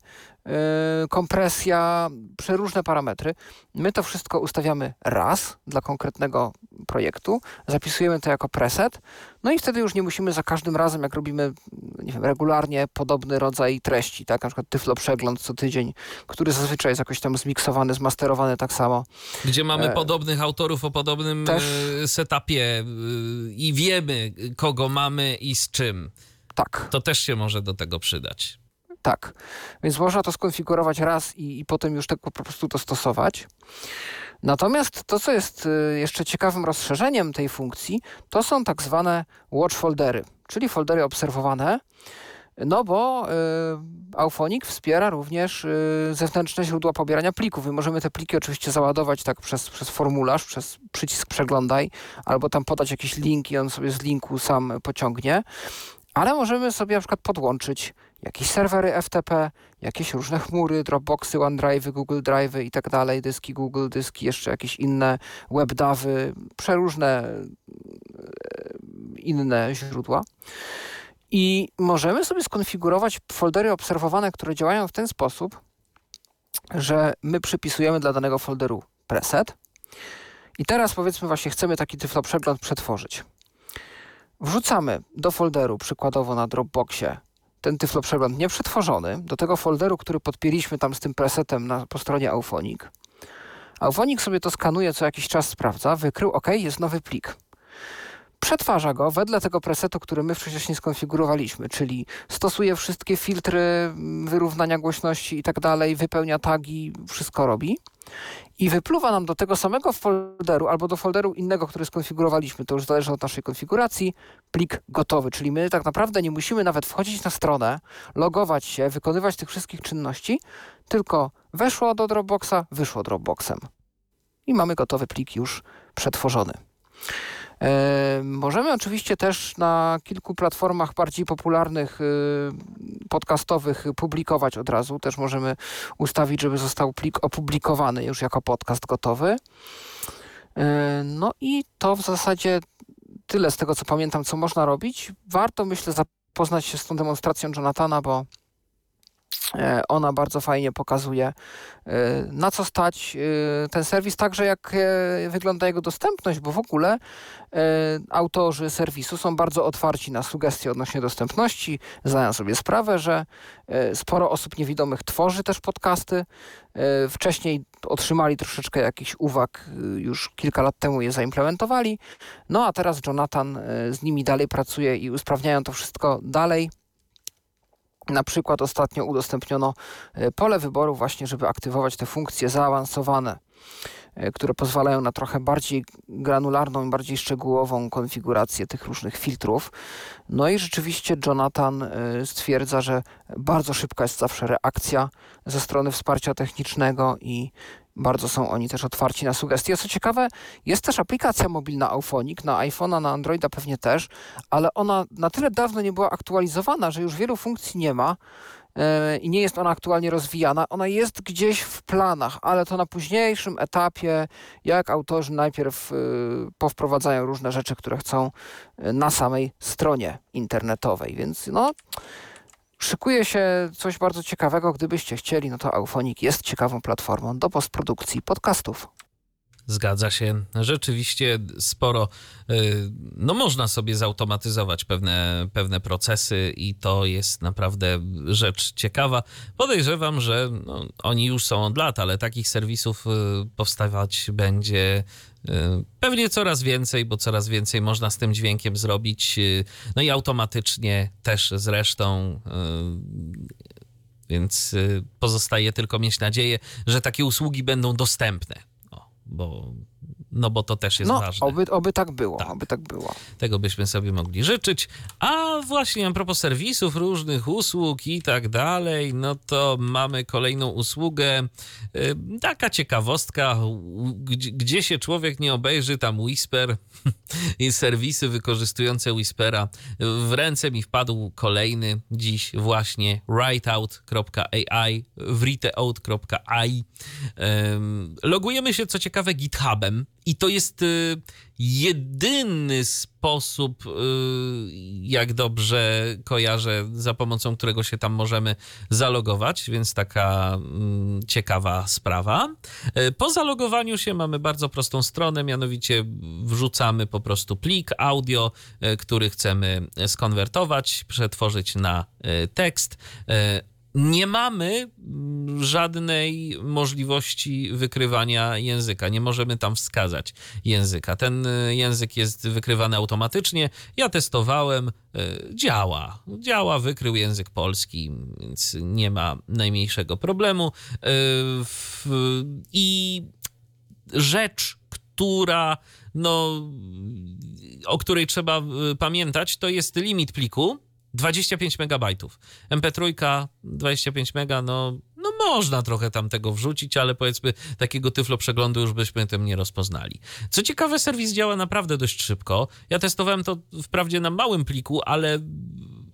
S2: kompresja, przeróżne parametry. My to wszystko ustawiamy raz dla konkretnego projektu, zapisujemy to jako preset, no i wtedy już nie musimy za każdym razem, jak robimy nie wiem, regularnie podobny rodzaj treści, tak, na przykład tyflo przegląd co tydzień, który zazwyczaj jest jakoś tam zmiksowany, zmasterowany tak samo.
S1: Gdzie mamy e... podobnych autorów o podobnym Też... E, setupie e, i wiemy, kogo mamy i z czym.
S2: Tak.
S1: To też się może do tego przydać.
S2: Tak. Więc można to skonfigurować raz i, i potem już tak po prostu to stosować. Natomiast to, co jest y, jeszcze ciekawym rozszerzeniem tej funkcji, to są tak zwane watch foldery, czyli foldery obserwowane, no bo y, Auphonic wspiera również y, zewnętrzne źródła pobierania plików możemy te pliki oczywiście załadować tak przez, przez formularz, przez przycisk przeglądaj, albo tam podać jakiś link i on sobie z linku sam pociągnie. Ale możemy sobie na przykład podłączyć jakieś serwery FTP, jakieś różne chmury, Dropboxy, OneDrive, Google Drive i tak dalej, dyski Google, dyski, jeszcze jakieś inne webdawy, przeróżne e, inne źródła. I możemy sobie skonfigurować foldery obserwowane, które działają w ten sposób, że my przypisujemy dla danego folderu preset. I teraz powiedzmy właśnie chcemy taki tyflo przegląd przetworzyć. Wrzucamy do folderu, przykładowo na Dropboxie, ten tyflo nieprzetworzony, do tego folderu, który podpięliśmy tam z tym presetem na, po stronie Auphonic. Auphonic sobie to skanuje, co jakiś czas sprawdza, wykrył, OK, jest nowy plik. Przetwarza go wedle tego presetu, który my wcześniej skonfigurowaliśmy, czyli stosuje wszystkie filtry, mm, wyrównania głośności i tak dalej, wypełnia tagi, wszystko robi i wypluwa nam do tego samego folderu albo do folderu innego, który skonfigurowaliśmy, to już zależy od naszej konfiguracji, plik gotowy, czyli my tak naprawdę nie musimy nawet wchodzić na stronę, logować się, wykonywać tych wszystkich czynności, tylko weszło do Dropboxa, wyszło Dropboxem. I mamy gotowy plik już przetworzony. Możemy oczywiście też na kilku platformach bardziej popularnych y, podcastowych publikować od razu. Też możemy ustawić, żeby został plik opublikowany już jako podcast gotowy. E, no i to w zasadzie tyle z tego, co pamiętam, co można robić. Warto, myślę, zapoznać się z tą demonstracją Jonathana, bo ona bardzo fajnie pokazuje, e, na co stać e, ten serwis, także jak wygląda jego dostępność, bo w ogóle autorzy serwisu są bardzo otwarci na sugestie odnośnie dostępności. Zdają sobie sprawę, że sporo osób niewidomych tworzy też podcasty. Wcześniej otrzymali troszeczkę jakichś uwag, już kilka lat temu je zaimplementowali. No a teraz Jonathan z nimi dalej pracuje i usprawniają to wszystko dalej. Na przykład ostatnio udostępniono e, pole wyboru właśnie, żeby aktywować te funkcje zaawansowane, e, które pozwalają na trochę bardziej granularną i bardziej szczegółową konfigurację tych różnych filtrów. No i rzeczywiście Jonathan e, stwierdza, że bardzo szybka jest zawsze reakcja ze strony wsparcia technicznego i bardzo są oni też otwarci na sugestie. Co ciekawe, jest też aplikacja mobilna Auphonic, na iPhone'a, na Androida pewnie też, ale ona na tyle dawno nie była aktualizowana, że już wielu funkcji nie ma yy, i nie jest ona aktualnie rozwijana. Ona jest gdzieś w planach, ale to na późniejszym etapie, jak autorzy najpierw yy, powprowadzają różne rzeczy, które chcą yy, na samej stronie internetowej. Więc no Szykuje się coś bardzo ciekawego. Gdybyście chcieli, no to Aufonik jest ciekawą platformą do postprodukcji podcastów.
S1: Zgadza się. Rzeczywiście sporo, y, no można sobie zautomatyzować pewne, pewne procesy i to jest naprawdę rzecz ciekawa. Podejrzewam, że no, oni już są od lat, ale takich serwisów y, powstawać będzie y, pewnie coraz więcej, bo coraz więcej można z tym dźwiękiem zrobić. No i automatycznie też zresztą. Więc pozostaje tylko mieć nadzieję, że takie usługi będą dostępne bo, no bo to też jest
S2: no,
S1: ważne.
S2: Oby, oby tak było, tak. oby tak było.
S1: Tego byśmy sobie mogli życzyć. A właśnie a propos serwisów, różnych usług i tak dalej, no to mamy kolejną usługę. Y, taka ciekawostka, gdzie, gdzie się człowiek nie obejrzy, tam Whisper (laughs) i serwisy wykorzystujące Whispera. W ręce mi wpadł kolejny dziś właśnie writeout.ai, writeout.ai. Logujemy się co ciekawe GitHubem i to jest y, jedyny sposób, y, jak dobrze kojarzę, za pomocą którego się tam możemy zalogować, więc taka mm, ciekawa sprawa. Y, po zalogowaniu się mamy bardzo prostą stronę, mianowicie wrzucamy po prostu plik audio, który chcemy skonwertować, przetworzyć na tekst nie mamy mm, żadnej możliwości wykrywania języka. Nie możemy tam wskazać języka. Ten y, język jest wykrywany automatycznie. Ja testowałem, y, działa. Działa, wykrył język polski, więc nie ma najmniejszego problemu. Y, I rzecz, która no, o której trzeba pamiętać, to jest limit pliku 25 megabajtów. MP3 25 mega, no, no można trochę tam tego wrzucić, ale powiedzmy takiego tyflo przeglądu już byśmy tym nie rozpoznali. Co ciekawe, serwis działa naprawdę dość szybko. Ja testowałem to wprawdzie na małym pliku, ale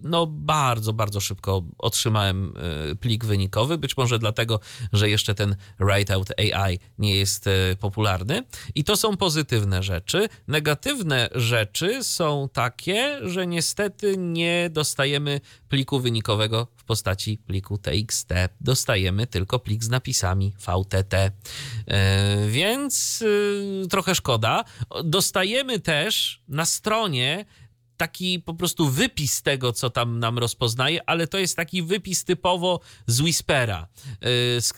S1: no bardzo, bardzo szybko otrzymałem e, plik wynikowy. Być może dlatego, że jeszcze ten Writeout AI nie jest e, popularny. I to są pozytywne rzeczy. Negatywne rzeczy są takie, że niestety nie dostajemy pliku wynikowego w postaci pliku TXT. Dostajemy tylko plik z napisami VTT. E, więc trochę szkoda. Dostajemy też na stronie taki po prostu wypis tego, co tam nam rozpoznaje, ale to jest taki wypis typowo z Whispera.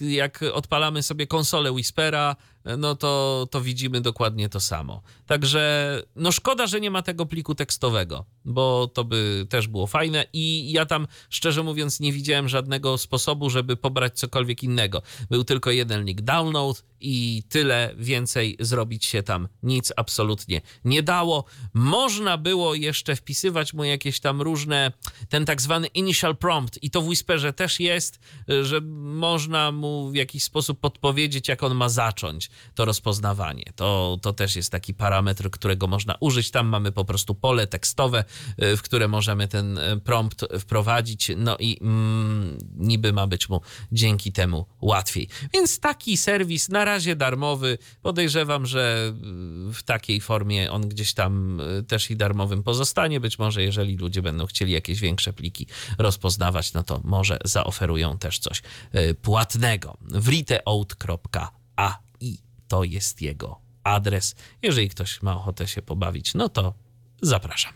S1: Y, jak odpalamy sobie konsolę Whispera, no to, to widzimy dokładnie to samo. Także no szkoda, że nie ma tego pliku tekstowego, bo to by też było fajne i ja tam szczerze mówiąc nie widziałem żadnego sposobu, żeby pobrać cokolwiek innego. Był tylko jeden link download i tyle, więcej zrobić się tam nic absolutnie nie dało. Można było jeszcze wpisywać mu jakieś tam różne, ten tak zwany initial prompt i to w Whisperze też jest, że można mu w jakiś sposób podpowiedzieć, jak on ma zacząć to rozpoznawanie. To, to też jest taki parametr, którego można użyć. Tam mamy po prostu pole tekstowe, y, w które możemy ten y, prompt wprowadzić, no i mm, niby ma być mu dzięki temu łatwiej. Więc taki serwis na razie darmowy. Podejrzewam, że y, w takiej formie on gdzieś tam też i darmowym pozostanie. Być może, jeżeli ludzie będą chcieli jakieś większe pliki rozpoznawać, no to może zaoferują też coś płatnego. writeout.a to jest jego adres. Jeżeli ktoś ma ochotę się pobawić, no to zapraszam.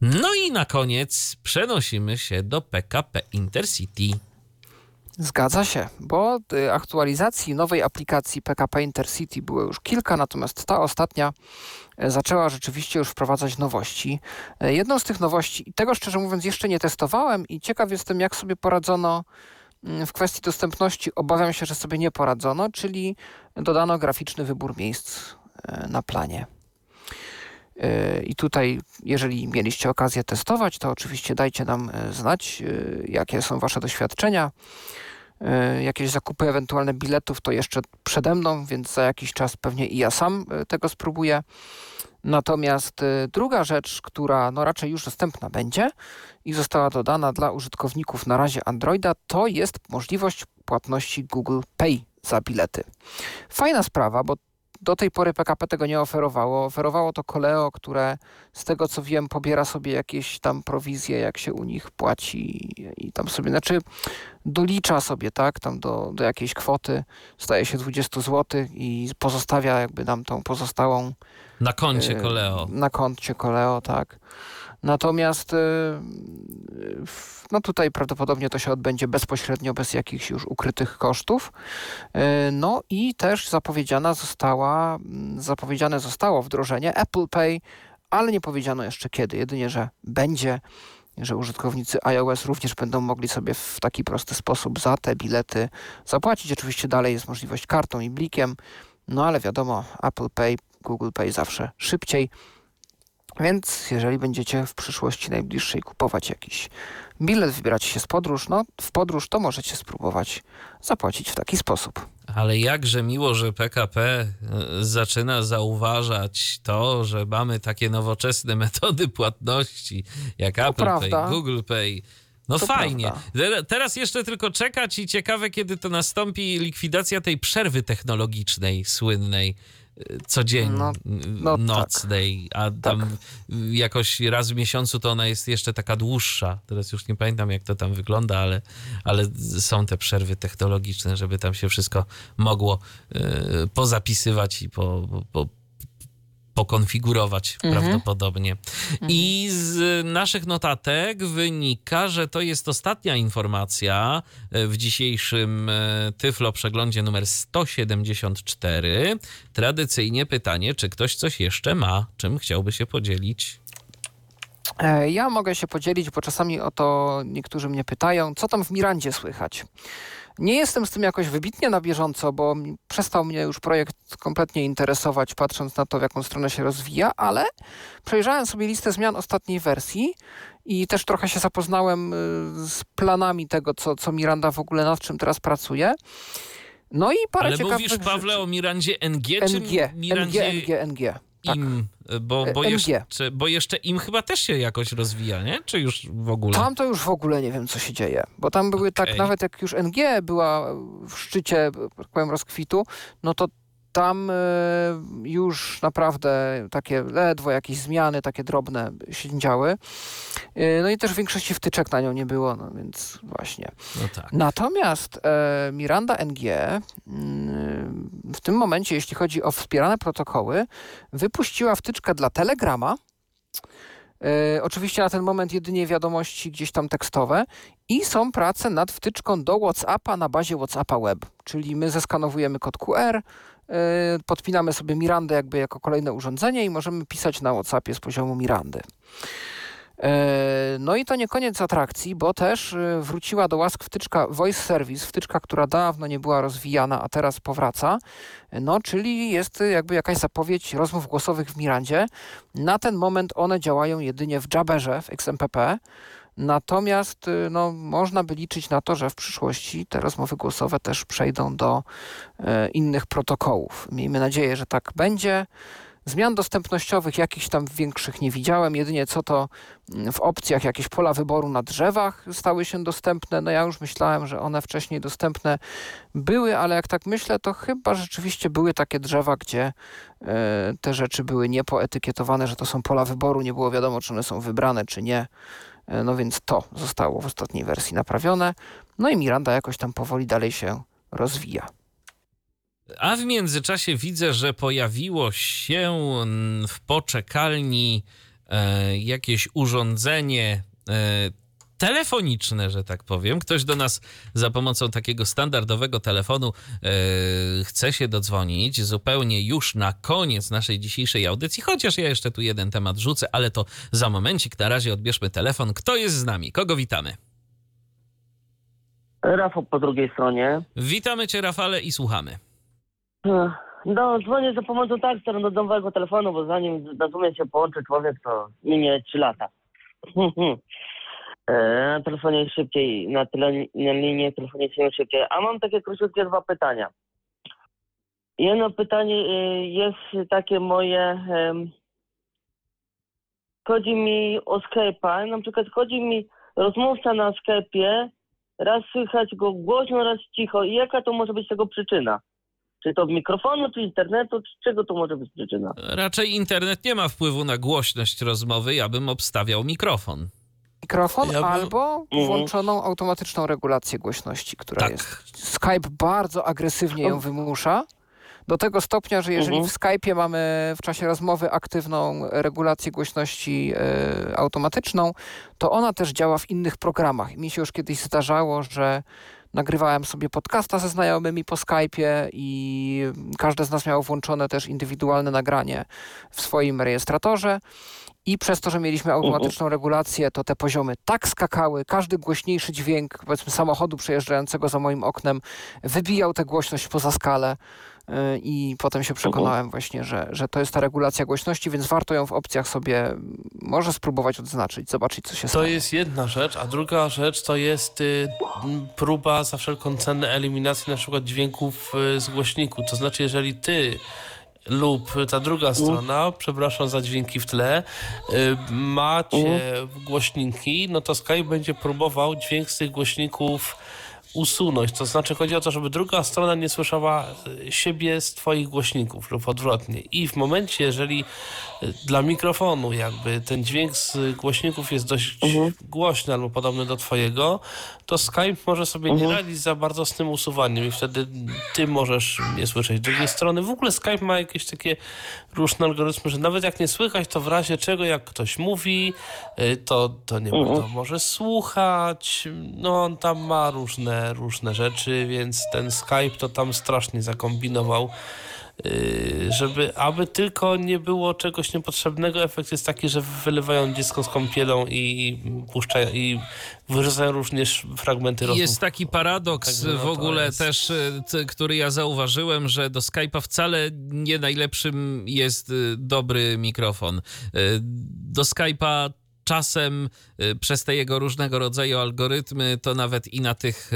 S1: No i na koniec przenosimy się do PKP Intercity.
S2: Zgadza się, bo y, aktualizacji nowej aplikacji PKP Intercity było już kilka, natomiast ta ostatnia y, zaczęła rzeczywiście już wprowadzać nowości. Y, jedną z tych nowości, tego szczerze mówiąc jeszcze nie testowałem i ciekaw jestem, jak sobie poradzono Mm, w kwestii dostępności obawiam się, że sobie nie poradzono, czyli dodano graficzny wybór miejsc e, na planie. E, I tutaj, jeżeli mieliście okazję testować, to oczywiście dajcie nam e, znać, jakie są Wasze doświadczenia. Jakieś zakupy, ewentualne biletów to jeszcze przede mną, więc za jakiś czas pewnie i ja sam tego spróbuję. Natomiast y, druga rzecz, która no raczej już dostępna będzie i została dodana dla użytkowników na razie Androida, to jest możliwość płatności Google Pay za bilety. Fajna sprawa, bo do tej pory PKP tego nie oferowało. Oferowało to Koleo, które z tego co wiem pobiera sobie jakieś tam prowizje, jak się u nich płaci i tam sobie, znaczy dolicza sobie, tak, tam do, do jakiejś kwoty, staje się 20 zł i pozostawia jakby nam tą pozostałą
S1: na koncie Koleo.
S2: Na koncie Koleo, tak. Natomiast y, no tutaj prawdopodobnie to się odbędzie bezpośrednio, bez jakichś już ukrytych kosztów. Y, no i też zapowiedziana została, mm, zapowiedziane zostało wdrożenie Apple Pay, ale nie powiedziano jeszcze kiedy, jedynie, że będzie że użytkownicy iOS również będą mogli sobie w taki prosty sposób za te bilety zapłacić. Oczywiście dalej jest możliwość kartą i blikiem, no ale wiadomo, Apple Pay, Google Pay zawsze szybciej. Więc jeżeli będziecie w przyszłości najbliższej kupować jakiś bilet, wybierać się z podróż, no w podróż to możecie spróbować zapłacić w taki sposób.
S1: Ale jakże miło, że PKP e, zaczyna zauważać to, że mamy takie nowoczesne metody płatności jak to Apple prawda. Pay, Google Pay. No to fajnie. Prawda. Teraz jeszcze tylko czekać i ciekawe, kiedy to nastąpi likwidacja tej przerwy technologicznej słynnej codziennie,
S2: No, no
S1: nocnej, a tam
S2: Tak.
S1: jakoś raz w miesiącu to ona jest jeszcze taka dłuższa. Teraz już nie pamiętam, jak to tam wygląda, ale, ale są te przerwy technologiczne, żeby tam się wszystko mogło y, pozapisywać i po, po, pokonfigurować
S2: Mhm.
S1: prawdopodobnie. I z naszych notatek wynika, że to jest ostatnia informacja e, w dzisiejszym e, Tyflo przeglądzie numer 174. Tradycyjnie pytanie, czy ktoś coś jeszcze ma, czym chciałby się podzielić?
S2: E, Ja mogę się podzielić, bo czasami o to niektórzy mnie pytają, co tam w Mirandzie słychać. Nie jestem z tym jakoś wybitnie na bieżąco, bo przestał mnie już projekt kompletnie interesować, patrząc na to, w jaką stronę się rozwija, ale przejrzałem sobie listę zmian ostatniej wersji i też trochę się zapoznałem y, z planami tego, co, co Miranda w ogóle nad czym teraz pracuje. No i parę
S1: Ale
S2: ciekawych
S1: mówisz, Pawle, o Mirandzie NG, czy
S2: NG,
S1: Mirandzie
S2: NG, NG, NG. Tak.
S1: im? Bo, bo,
S2: E, MG.
S1: jeszcze, bo jeszcze im chyba też się jakoś rozwija, nie? Czy już w ogóle?
S2: Tam to już w ogóle nie wiem, co się dzieje, bo tam były tak,
S1: Okej.
S2: nawet jak już NG była w szczycie, tak powiem, rozkwitu, no to tam e, już naprawdę takie ledwo jakieś zmiany, takie drobne się działy. E, no i też większości wtyczek na nią nie było, no więc właśnie.
S1: No tak.
S2: Natomiast e, Miranda NG mm, w tym momencie, jeśli chodzi o wspierane protokoły, wypuściła wtyczkę dla Telegrama. Oczywiście na ten moment jedynie wiadomości gdzieś tam tekstowe i są prace nad wtyczką do WhatsAppa na bazie WhatsAppa Web, czyli my zeskanowujemy kod QR, podpinamy sobie Mirandę jakby jako kolejne urządzenie i możemy pisać na WhatsAppie z poziomu Mirandy. E, No i to nie koniec atrakcji, bo też e, wróciła do łask wtyczka Voice Service, wtyczka, która dawno nie była rozwijana, a teraz powraca. No, czyli jest jakby jakaś zapowiedź rozmów głosowych w Mirandzie. Na ten moment one działają jedynie w Jabberze, w XMPP. Natomiast e, no, można by liczyć na to, że w przyszłości te rozmowy głosowe też przejdą do e, innych protokołów. Miejmy nadzieję, że tak będzie. Zmian dostępnościowych jakichś tam większych nie widziałem. Jedynie co to mm, w opcjach jakieś pola wyboru na drzewach stały się dostępne. No ja już myślałem, że one wcześniej dostępne były, ale jak tak myślę, to chyba rzeczywiście były takie drzewa, gdzie e, te rzeczy były niepoetykietowane, że to są pola wyboru, nie było wiadomo, czy one są wybrane, czy nie. E, no więc to zostało w ostatniej wersji naprawione. No i Miranda jakoś tam powoli dalej się rozwija.
S1: A w międzyczasie widzę, że pojawiło się w poczekalni e, jakieś urządzenie e, telefoniczne, że tak powiem. Ktoś do nas za pomocą takiego standardowego telefonu e, chce się dodzwonić zupełnie już na koniec naszej dzisiejszej audycji, chociaż ja jeszcze tu jeden temat rzucę, ale to za momencik. Na razie odbierzmy telefon. Kto jest z nami? Kogo witamy?
S6: Rafał po drugiej stronie.
S1: Witamy cię, Rafale, i słuchamy.
S6: No, dzwonię za pomocą Takstar do domowego telefonu, bo zanim rozumie się połączy człowiek, to minie 3 lata. (laughs) E, telefonie szybciej, na, tele, na linii telefonicznej szybciej. A mam takie króciutkie dwa pytania. Jedno pytanie e, jest takie moje. Chodzi mi o Skype'a. Na przykład chodzi mi rozmówca na Skype'ie. Raz słychać go głośno, raz cicho. I jaka to może być tego przyczyna? Czy to mikrofonu, czy internetu, czy czego to może być przyczyna?
S1: Raczej internet nie ma wpływu na głośność rozmowy, ja bym obstawiał mikrofon.
S2: Mikrofon
S3: Ja bym-
S2: albo
S6: Mhm.
S2: włączoną automatyczną regulację głośności, która
S1: Tak.
S2: jest. Skype bardzo agresywnie ją wymusza. Do tego stopnia, że jeżeli
S6: Mhm.
S2: w Skype'ie mamy w czasie rozmowy aktywną regulację głośności e, automatyczną, to ona też działa w innych programach. Mi się już kiedyś zdarzało, że nagrywałem sobie podcasta ze znajomymi po Skype'ie i każde z nas miało włączone też indywidualne nagranie w swoim rejestratorze. I przez to, że mieliśmy automatyczną regulację, to te poziomy tak skakały, każdy głośniejszy dźwięk, powiedzmy, samochodu przejeżdżającego za moim oknem, wybijał tę głośność poza skalę. yy, I potem się przekonałem właśnie, że, że to jest ta regulacja głośności, więc warto ją w opcjach sobie może spróbować odznaczyć, zobaczyć, co się
S3: To
S2: stanie.
S3: jest jedna rzecz, a druga rzecz to jest y, próba za wszelką cenę eliminacji na przykład dźwięków y, z głośniku. To znaczy, jeżeli ty lub ta druga strona, przepraszam za dźwięki w tle, y, macie głośniki, no to Skype będzie próbował dźwięk z tych głośników usunąć. To znaczy chodzi o to, żeby druga strona nie słyszała e, siebie z twoich głośników lub odwrotnie. I w momencie, jeżeli e, dla mikrofonu jakby ten dźwięk z głośników jest dość
S6: Mhm.
S3: głośny albo podobny do twojego, to Skype może sobie nie radzić za bardzo z tym usuwaniem i wtedy ty możesz nie słyszeć z drugiej strony. W ogóle Skype ma jakieś takie różne algorytmy, że nawet jak nie słychać, to w razie czego jak ktoś mówi, y, to, to nie to może słuchać. No on tam ma różne, różne rzeczy, więc ten Skype to tam strasznie zakombinował. y, Żeby, aby tylko nie było czegoś niepotrzebnego, efekt jest taki, że wylewają dziecko z kąpielą i puszczają i wyrzucają również fragmenty rozmów.
S1: Jest taki paradoks
S3: Także no
S1: w ogóle
S3: jest-
S1: też, y, który ja zauważyłem, że do Skype'a wcale nie najlepszym jest y, dobry mikrofon. Do Skype'a czasem y, przez te jego różnego rodzaju algorytmy, to nawet i na tych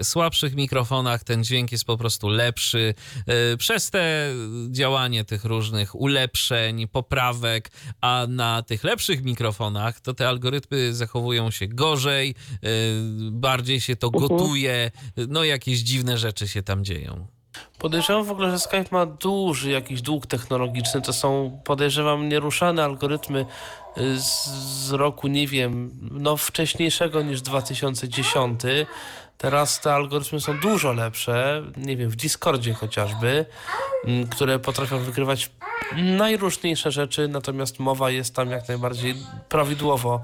S1: y, słabszych mikrofonach ten dźwięk jest po prostu lepszy. Y, Przez te działanie tych różnych ulepszeń, poprawek, a na tych lepszych mikrofonach to te algorytmy zachowują się gorzej, bardziej się to gotuje, no jakieś dziwne rzeczy się tam dzieją.
S3: Podejrzewam w ogóle, że Skype ma duży jakiś dług technologiczny. To są, podejrzewam, nieruszane algorytmy y, z, z roku, nie wiem, no wcześniejszego niż 2010. Teraz te algorytmy są dużo lepsze, nie wiem, w Discordzie chociażby, m, które potrafią wykrywać najróżniejsze rzeczy, natomiast mowa jest tam jak najbardziej prawidłowo,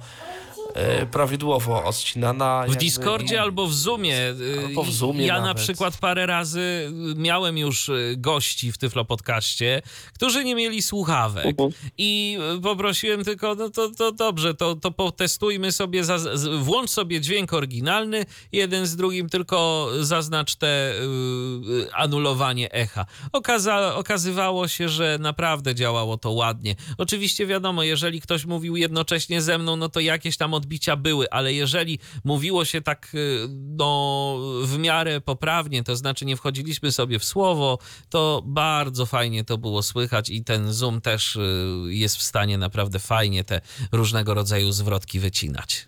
S3: prawidłowo odcinana.
S1: W Discordzie
S3: i-
S1: albo w Zoomie. y,
S3: Albo w Zoomie
S1: Ja na
S3: nawet.
S1: przykład parę razy miałem już y, gości w Tyflo Podcaście, którzy nie mieli słuchawek.
S6: Mhm.
S1: I poprosiłem tylko, no to, to dobrze, to, to potestujmy sobie, za, włącz sobie dźwięk oryginalny, jeden z drugim, tylko zaznacz te y, anulowanie echa. Okaza, okazywało się, że naprawdę działało to ładnie. Oczywiście wiadomo, jeżeli ktoś mówił jednocześnie ze mną, no to jakieś tam odbicia były, ale jeżeli mówiło się tak y, no, w miarę poprawnie, to znaczy nie wchodziliśmy sobie w słowo, to bardzo fajnie to było słychać i ten Zoom też y, jest w stanie naprawdę fajnie te różnego rodzaju zwrotki wycinać.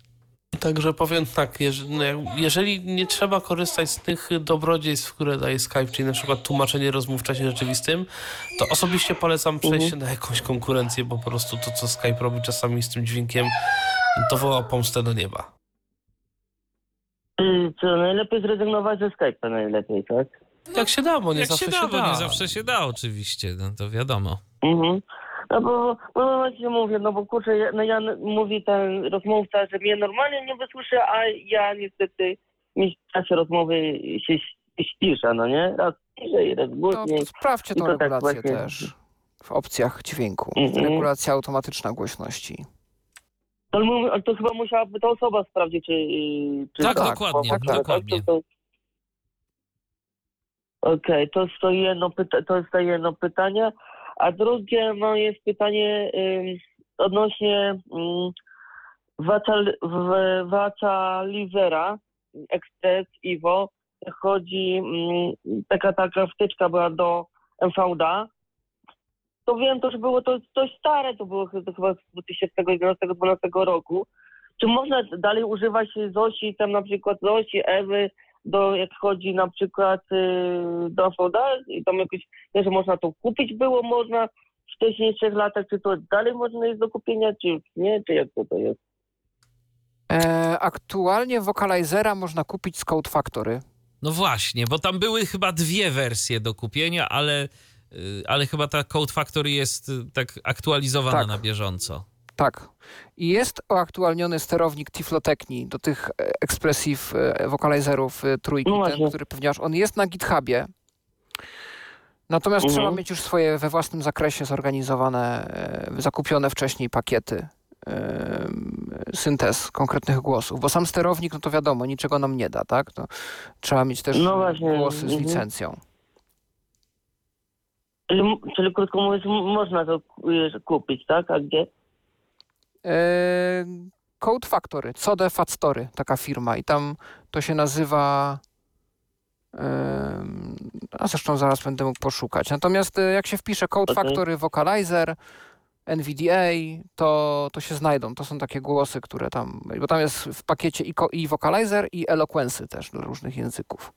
S3: Także powiem tak, no jeżeli nie trzeba korzystać z tych dobrodziejstw, które daje Skype, czyli na przykład tłumaczenie rozmów w czasie rzeczywistym, to osobiście polecam przejść na jakąś konkurencję, bo po prostu to, co Skype robi czasami z tym dźwiękiem, to woła pomstę do nieba.
S6: Y, Co, najlepiej zrezygnować ze Skype'a najlepiej, tak?
S3: Jak się da, bo nie
S1: Jak
S3: zawsze
S1: się
S3: się
S1: da, bo nie zawsze się da oczywiście, no to wiadomo.
S6: Mhm. No bo, bo właśnie mówię, no bo kurczę, ja- no ja, mówi ten rozmówca, że mnie normalnie nie wysłyszy, a ja niestety mi w czasie rozmowy się ś- ścisza, no nie? Raz ciszej, raz głośniej.
S2: sprawdźcie
S6: I
S2: tą
S6: to tak
S2: regulację
S6: właśnie-
S2: też w opcjach dźwięku.
S6: Mhm.
S2: Regulacja automatyczna głośności.
S6: To, to chyba musiałaby ta osoba sprawdzić, czy... czy
S1: Tak,
S6: to-
S1: dokładnie,
S6: tak, tak,
S1: dokładnie.
S6: to- to- Okej, to jest to jedno, pyta- to jest to jedno pytanie. A drugie no, jest pytanie ym, odnośnie ym, Waca- w- Waca Livera Express Ivo. Chodzi, ym, taka taka wtyczka była do MVD. To wiem, to, że było to dość stare, to było to chyba z 2011-2012 roku. Czy można dalej używać Zosi, tam na przykład Zosi, Ewy, do, jak chodzi na przykład y, do MVD i tam jakoś, nie, że można to kupić było, można w wcześniejszych latach, czy to dalej można jest do kupienia, czy już nie, czy jak to, to jest?
S2: E, aktualnie Vocalizera można kupić z Code Factory.
S1: No właśnie, bo tam były chyba dwie wersje do kupienia, ale, ale chyba ta Code Factory jest y, tak aktualizowana
S2: Tak.
S1: na bieżąco.
S2: Tak. I jest uaktualniony sterownik Tiflotechni do tych e, Expressive e, Vocalizerów e, trójki,
S6: No
S2: ten, który pewniasz. On jest na GitHubie. Natomiast
S6: Mhm.
S2: trzeba mieć już swoje we własnym zakresie zorganizowane, zakupione wcześniej pakiety syntez konkretnych głosów, bo sam sterownik, no to wiadomo, niczego nam nie da, tak? To trzeba mieć też
S6: No
S2: głosy z
S6: mhm.
S2: licencją.
S6: Czyli, czyli krótko mówiąc, można to kupić, tak? A gdzie?
S2: E, Code Factory, Code Factory, taka firma i tam to się nazywa a zresztą zaraz będę mógł poszukać. Natomiast e, jak się wpisze Code
S6: Okej.
S2: Factory Vocalizer, NVDA, to, to się znajdą. To są takie głosy, które tam, bo tam jest w pakiecie i, i Vocalizer i Eloquency też do różnych języków.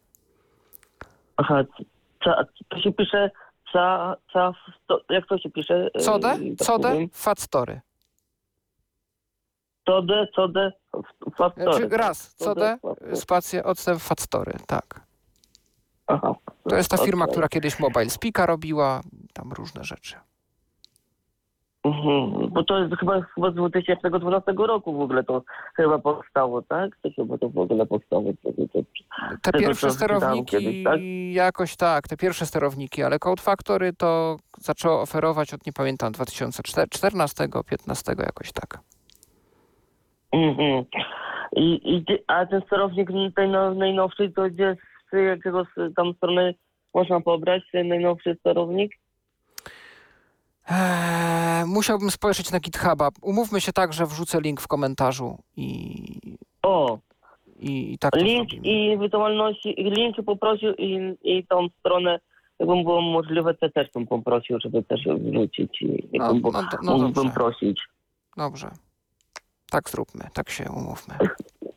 S6: Aha, ca, to się pisze ca, ca, to, jak to się pisze? e,
S2: Code,
S6: tak
S2: Code,
S6: powiem?
S2: Fatstory.
S6: Code, code, factory.
S2: Czy raz, Code,
S6: factory.
S2: spacja, odstęp Fatstory, tak.
S6: Aha.
S2: To jest ta firma, która kiedyś Mobile Speaka robiła, tam różne rzeczy.
S6: Mhm. Bo to jest chyba, chyba z 2012 roku w ogóle to chyba powstało, tak? To chyba to w ogóle powstało.
S2: Te
S6: Tego,
S2: pierwsze sterowniki
S6: kiedyś, tak?
S2: jakoś tak, te pierwsze sterowniki, ale Code Factory to zaczęło oferować od nie pamiętam 2014, 15 jakoś tak.
S6: Mhm. I, i, a ten sterownik tej no, najnowszy, to gdzie z jakiego tam strony można pobrać ten najnowszy sterownik?
S2: Eee, musiałbym spojrzeć na GitHuba. Umówmy się tak, że wrzucę link w komentarzu i,
S6: O,
S2: i, i tak to
S6: link i ewentualności, link poprosił i, i tą stronę, jakbym było możliwe, to też bym poprosił, żeby też wrzucić i
S2: No,
S6: jakbym
S2: no, no
S6: mógłbym
S2: dobrze.
S6: prosić.
S2: Dobrze. Tak zróbmy, tak się umówmy.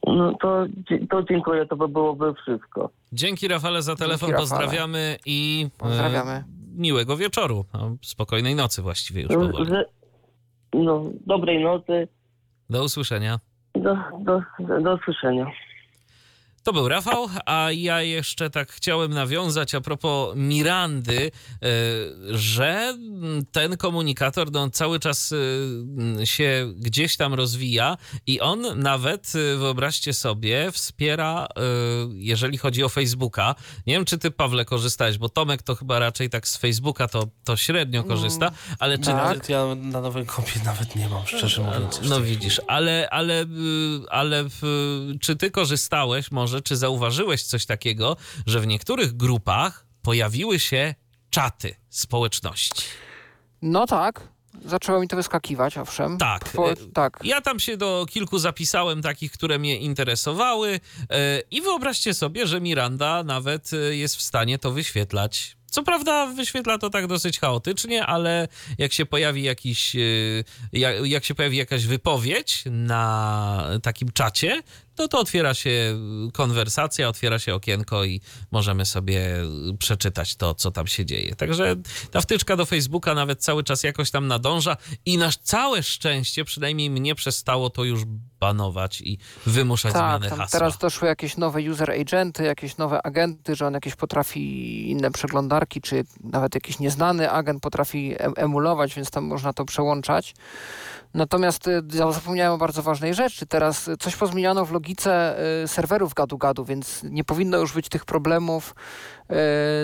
S6: No to, to dziękuję, to by byłoby wszystko.
S1: Dzięki Rafale za telefon,
S2: Rafale.
S1: pozdrawiamy i e,
S2: Pozdrawiamy.
S1: Miłego wieczoru. No, spokojnej nocy właściwie już powoli.
S6: Że, no, dobrej nocy,
S1: Do usłyszenia.
S6: do, do, do usłyszenia.
S1: To był Rafał, a ja jeszcze tak chciałem nawiązać a propos Mirandy, e, że ten komunikator no, cały czas e, się gdzieś tam rozwija i on nawet, e, wyobraźcie sobie, wspiera, jeżeli chodzi o Facebooka. Nie wiem, czy ty, Pawle, korzystałeś, bo Tomek to chyba raczej tak z Facebooka to, to średnio korzysta, ale czy...
S2: tak.
S3: Nawet ja na nowej kopii nawet nie mam, szczerze mówiąc.
S1: No widzisz, ale, ale, y, ale w- czy ty korzystałeś może, czy zauważyłeś coś takiego, że w niektórych grupach pojawiły się czaty społeczności?
S2: No tak, zaczęło mi to wyskakiwać, owszem.
S1: Tak.
S2: Po,
S1: e,
S2: tak.
S1: Ja tam się do kilku zapisałem, takich, które mnie interesowały, e, i wyobraźcie sobie, że Miranda nawet e, jest w stanie to wyświetlać. Co prawda wyświetla to tak dosyć chaotycznie, ale jak się pojawi jakiś, jak, jak się pojawi jakaś wypowiedź na takim czacie, no to otwiera się konwersacja, otwiera się okienko i możemy sobie przeczytać to, co tam się dzieje. Także ta wtyczka do Facebooka nawet cały czas jakoś tam nadąża i na całe szczęście, przynajmniej mnie przestało to już banować i wymuszać
S2: Tak,
S1: zmianę hasła.
S2: teraz doszły jakieś nowe user agenty, jakieś nowe agenty, że on jakieś potrafi inne przeglądarki, czy nawet jakiś nieznany agent potrafi em- emulować, więc tam można to przełączać. Natomiast y, ja zapomniałem o bardzo ważnej rzeczy. Teraz y, coś pozmieniano w logice y, serwerów gadu-gadu, więc nie powinno już być tych problemów y,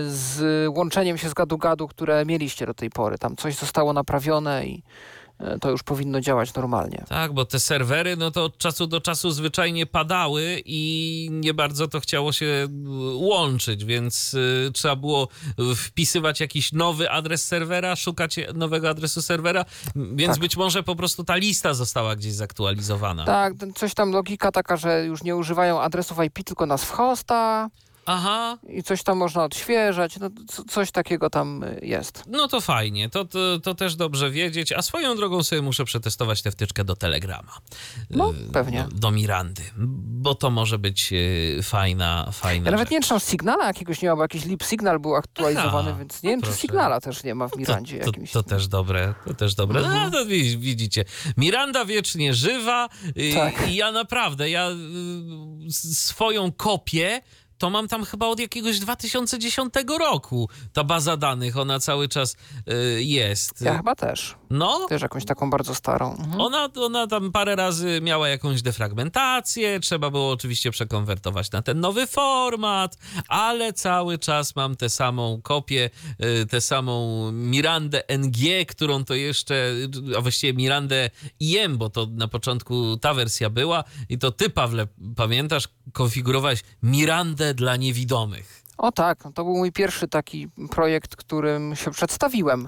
S2: z łączeniem się z gadu-gadu, które mieliście do tej pory. Tam coś zostało naprawione i y, to już powinno działać normalnie.
S1: Tak, bo te serwery, no to od czasu do czasu zwyczajnie padały i nie bardzo to chciało się y, łączyć, więc y, trzeba było wpisywać jakiś nowy adres serwera, szukać nowego adresu serwera, więc
S2: Tak.
S1: być może po prostu ta lista została gdzieś zaktualizowana.
S2: Tak, coś tam logika taka, że już nie używają adresów IP, tylko nazw hosta
S1: Aha,
S2: i coś tam można odświeżać, no co- coś takiego tam y, jest.
S1: no to fajnie, to, to, to też dobrze wiedzieć, a swoją drogą sobie muszę przetestować tę wtyczkę do Telegrama.
S2: No,
S1: Y,
S2: pewnie.
S1: Do, do Mirandy, bo to może być y, fajna, fajna
S2: Ja nawet
S1: rzecz.
S2: nie wiem, czy tam Signala jakiegoś nie ma, bo jakiś Lip Signal był aktualizowany,
S1: Aha,
S2: więc nie
S1: no
S2: wiem, czy
S1: proszę.
S2: Signala też nie ma w Mirandzie
S1: To,
S2: jakimś.
S1: to też dobre, to też dobre. No, to wi- widzicie, Miranda wiecznie żywa
S2: Tak.
S1: i ja naprawdę, ja swoją kopię to mam tam chyba od jakiegoś 2010 roku. Ta baza danych, ona cały czas y, jest.
S2: Ja chyba też.
S1: No,
S2: Też jakąś taką bardzo starą. Mhm.
S1: ona, ona tam parę razy miała jakąś defragmentację, trzeba było oczywiście przekonwertować na ten nowy format, ale cały czas mam tę samą kopię, y, tę samą Mirandę NG, którą to jeszcze, a właściwie Mirandę IM, bo to na początku ta wersja była i to ty, Pawle, pamiętasz, konfigurowałeś Mirandę dla niewidomych.
S2: O tak, to był mój pierwszy taki projekt, którym się przedstawiłem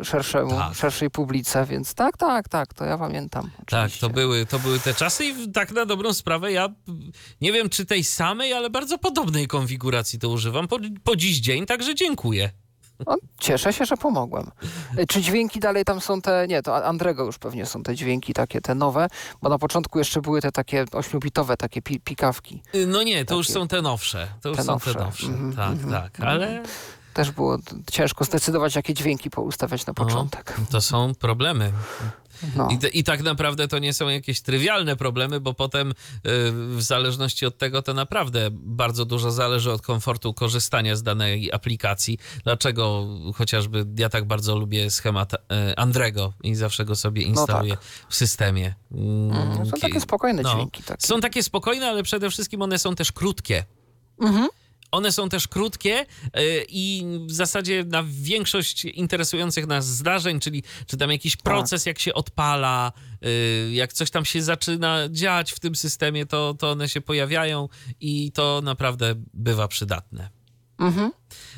S2: y, szerszemu,
S1: Tak.
S2: szerszej publice, więc tak, tak, tak, to ja pamiętam.
S1: Tak,
S2: oczywiście.
S1: to były, to były te czasy i tak na dobrą sprawę ja nie wiem czy tej samej, ale bardzo podobnej konfiguracji to używam po, po dziś dzień, także dziękuję.
S2: No, cieszę się, że pomogłem. Czy dźwięki dalej tam są te, nie, to Andrego już pewnie są te dźwięki takie, te nowe, bo na początku jeszcze były te takie ośmiobitowe takie pi pikawki.
S1: Y, No nie, to już
S2: Takie-
S1: są te nowsze. To już
S2: Te
S1: są
S2: nowsze.
S1: te nowsze.
S2: Mhm,
S1: tak,
S2: mhm,
S1: tak.
S2: mhm.
S1: Ale
S2: Też było ciężko zdecydować, jakie dźwięki poustawiać na początek.
S1: to są problemy.
S2: No.
S1: I, I tak naprawdę to nie są jakieś trywialne problemy, bo potem y, w zależności od tego to naprawdę bardzo dużo zależy od komfortu korzystania z danej aplikacji. Dlaczego chociażby ja tak bardzo lubię schemat y, Andrego i zawsze go sobie instaluję w systemie. Mm,
S2: Mhm, Są takie spokojne
S1: no.
S2: dźwięki. Takie.
S1: Są takie spokojne, ale przede wszystkim one są też krótkie.
S2: Mhm.
S1: One są też krótkie y, i w zasadzie na większość interesujących nas zdarzeń, czyli czy tam jakiś
S2: Tak.
S1: proces, jak się odpala, y, jak coś tam się zaczyna dziać w tym systemie, to, to one się pojawiają i to naprawdę bywa przydatne.
S2: Mhm.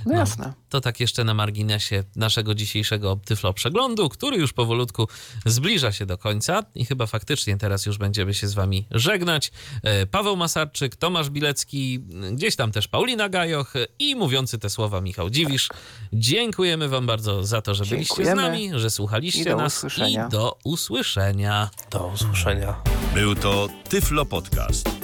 S2: No,
S1: No.
S2: jasne.
S1: To tak jeszcze na marginesie naszego dzisiejszego Tyflo Przeglądu, który już powolutku zbliża się do końca i chyba faktycznie teraz już będziemy się z wami żegnać. E, Paweł Masarczyk, Tomasz Bilecki, gdzieś tam też Paulina Gajoch i mówiący te słowa Michał Dziwisz. Dziękujemy wam bardzo za to, że byliście z
S2: Dziękujemy.
S1: nami, że słuchaliście
S2: I
S1: nas
S2: usłyszenia.
S1: i do usłyszenia.
S3: Do usłyszenia.
S7: Był to Tyflo Podcast.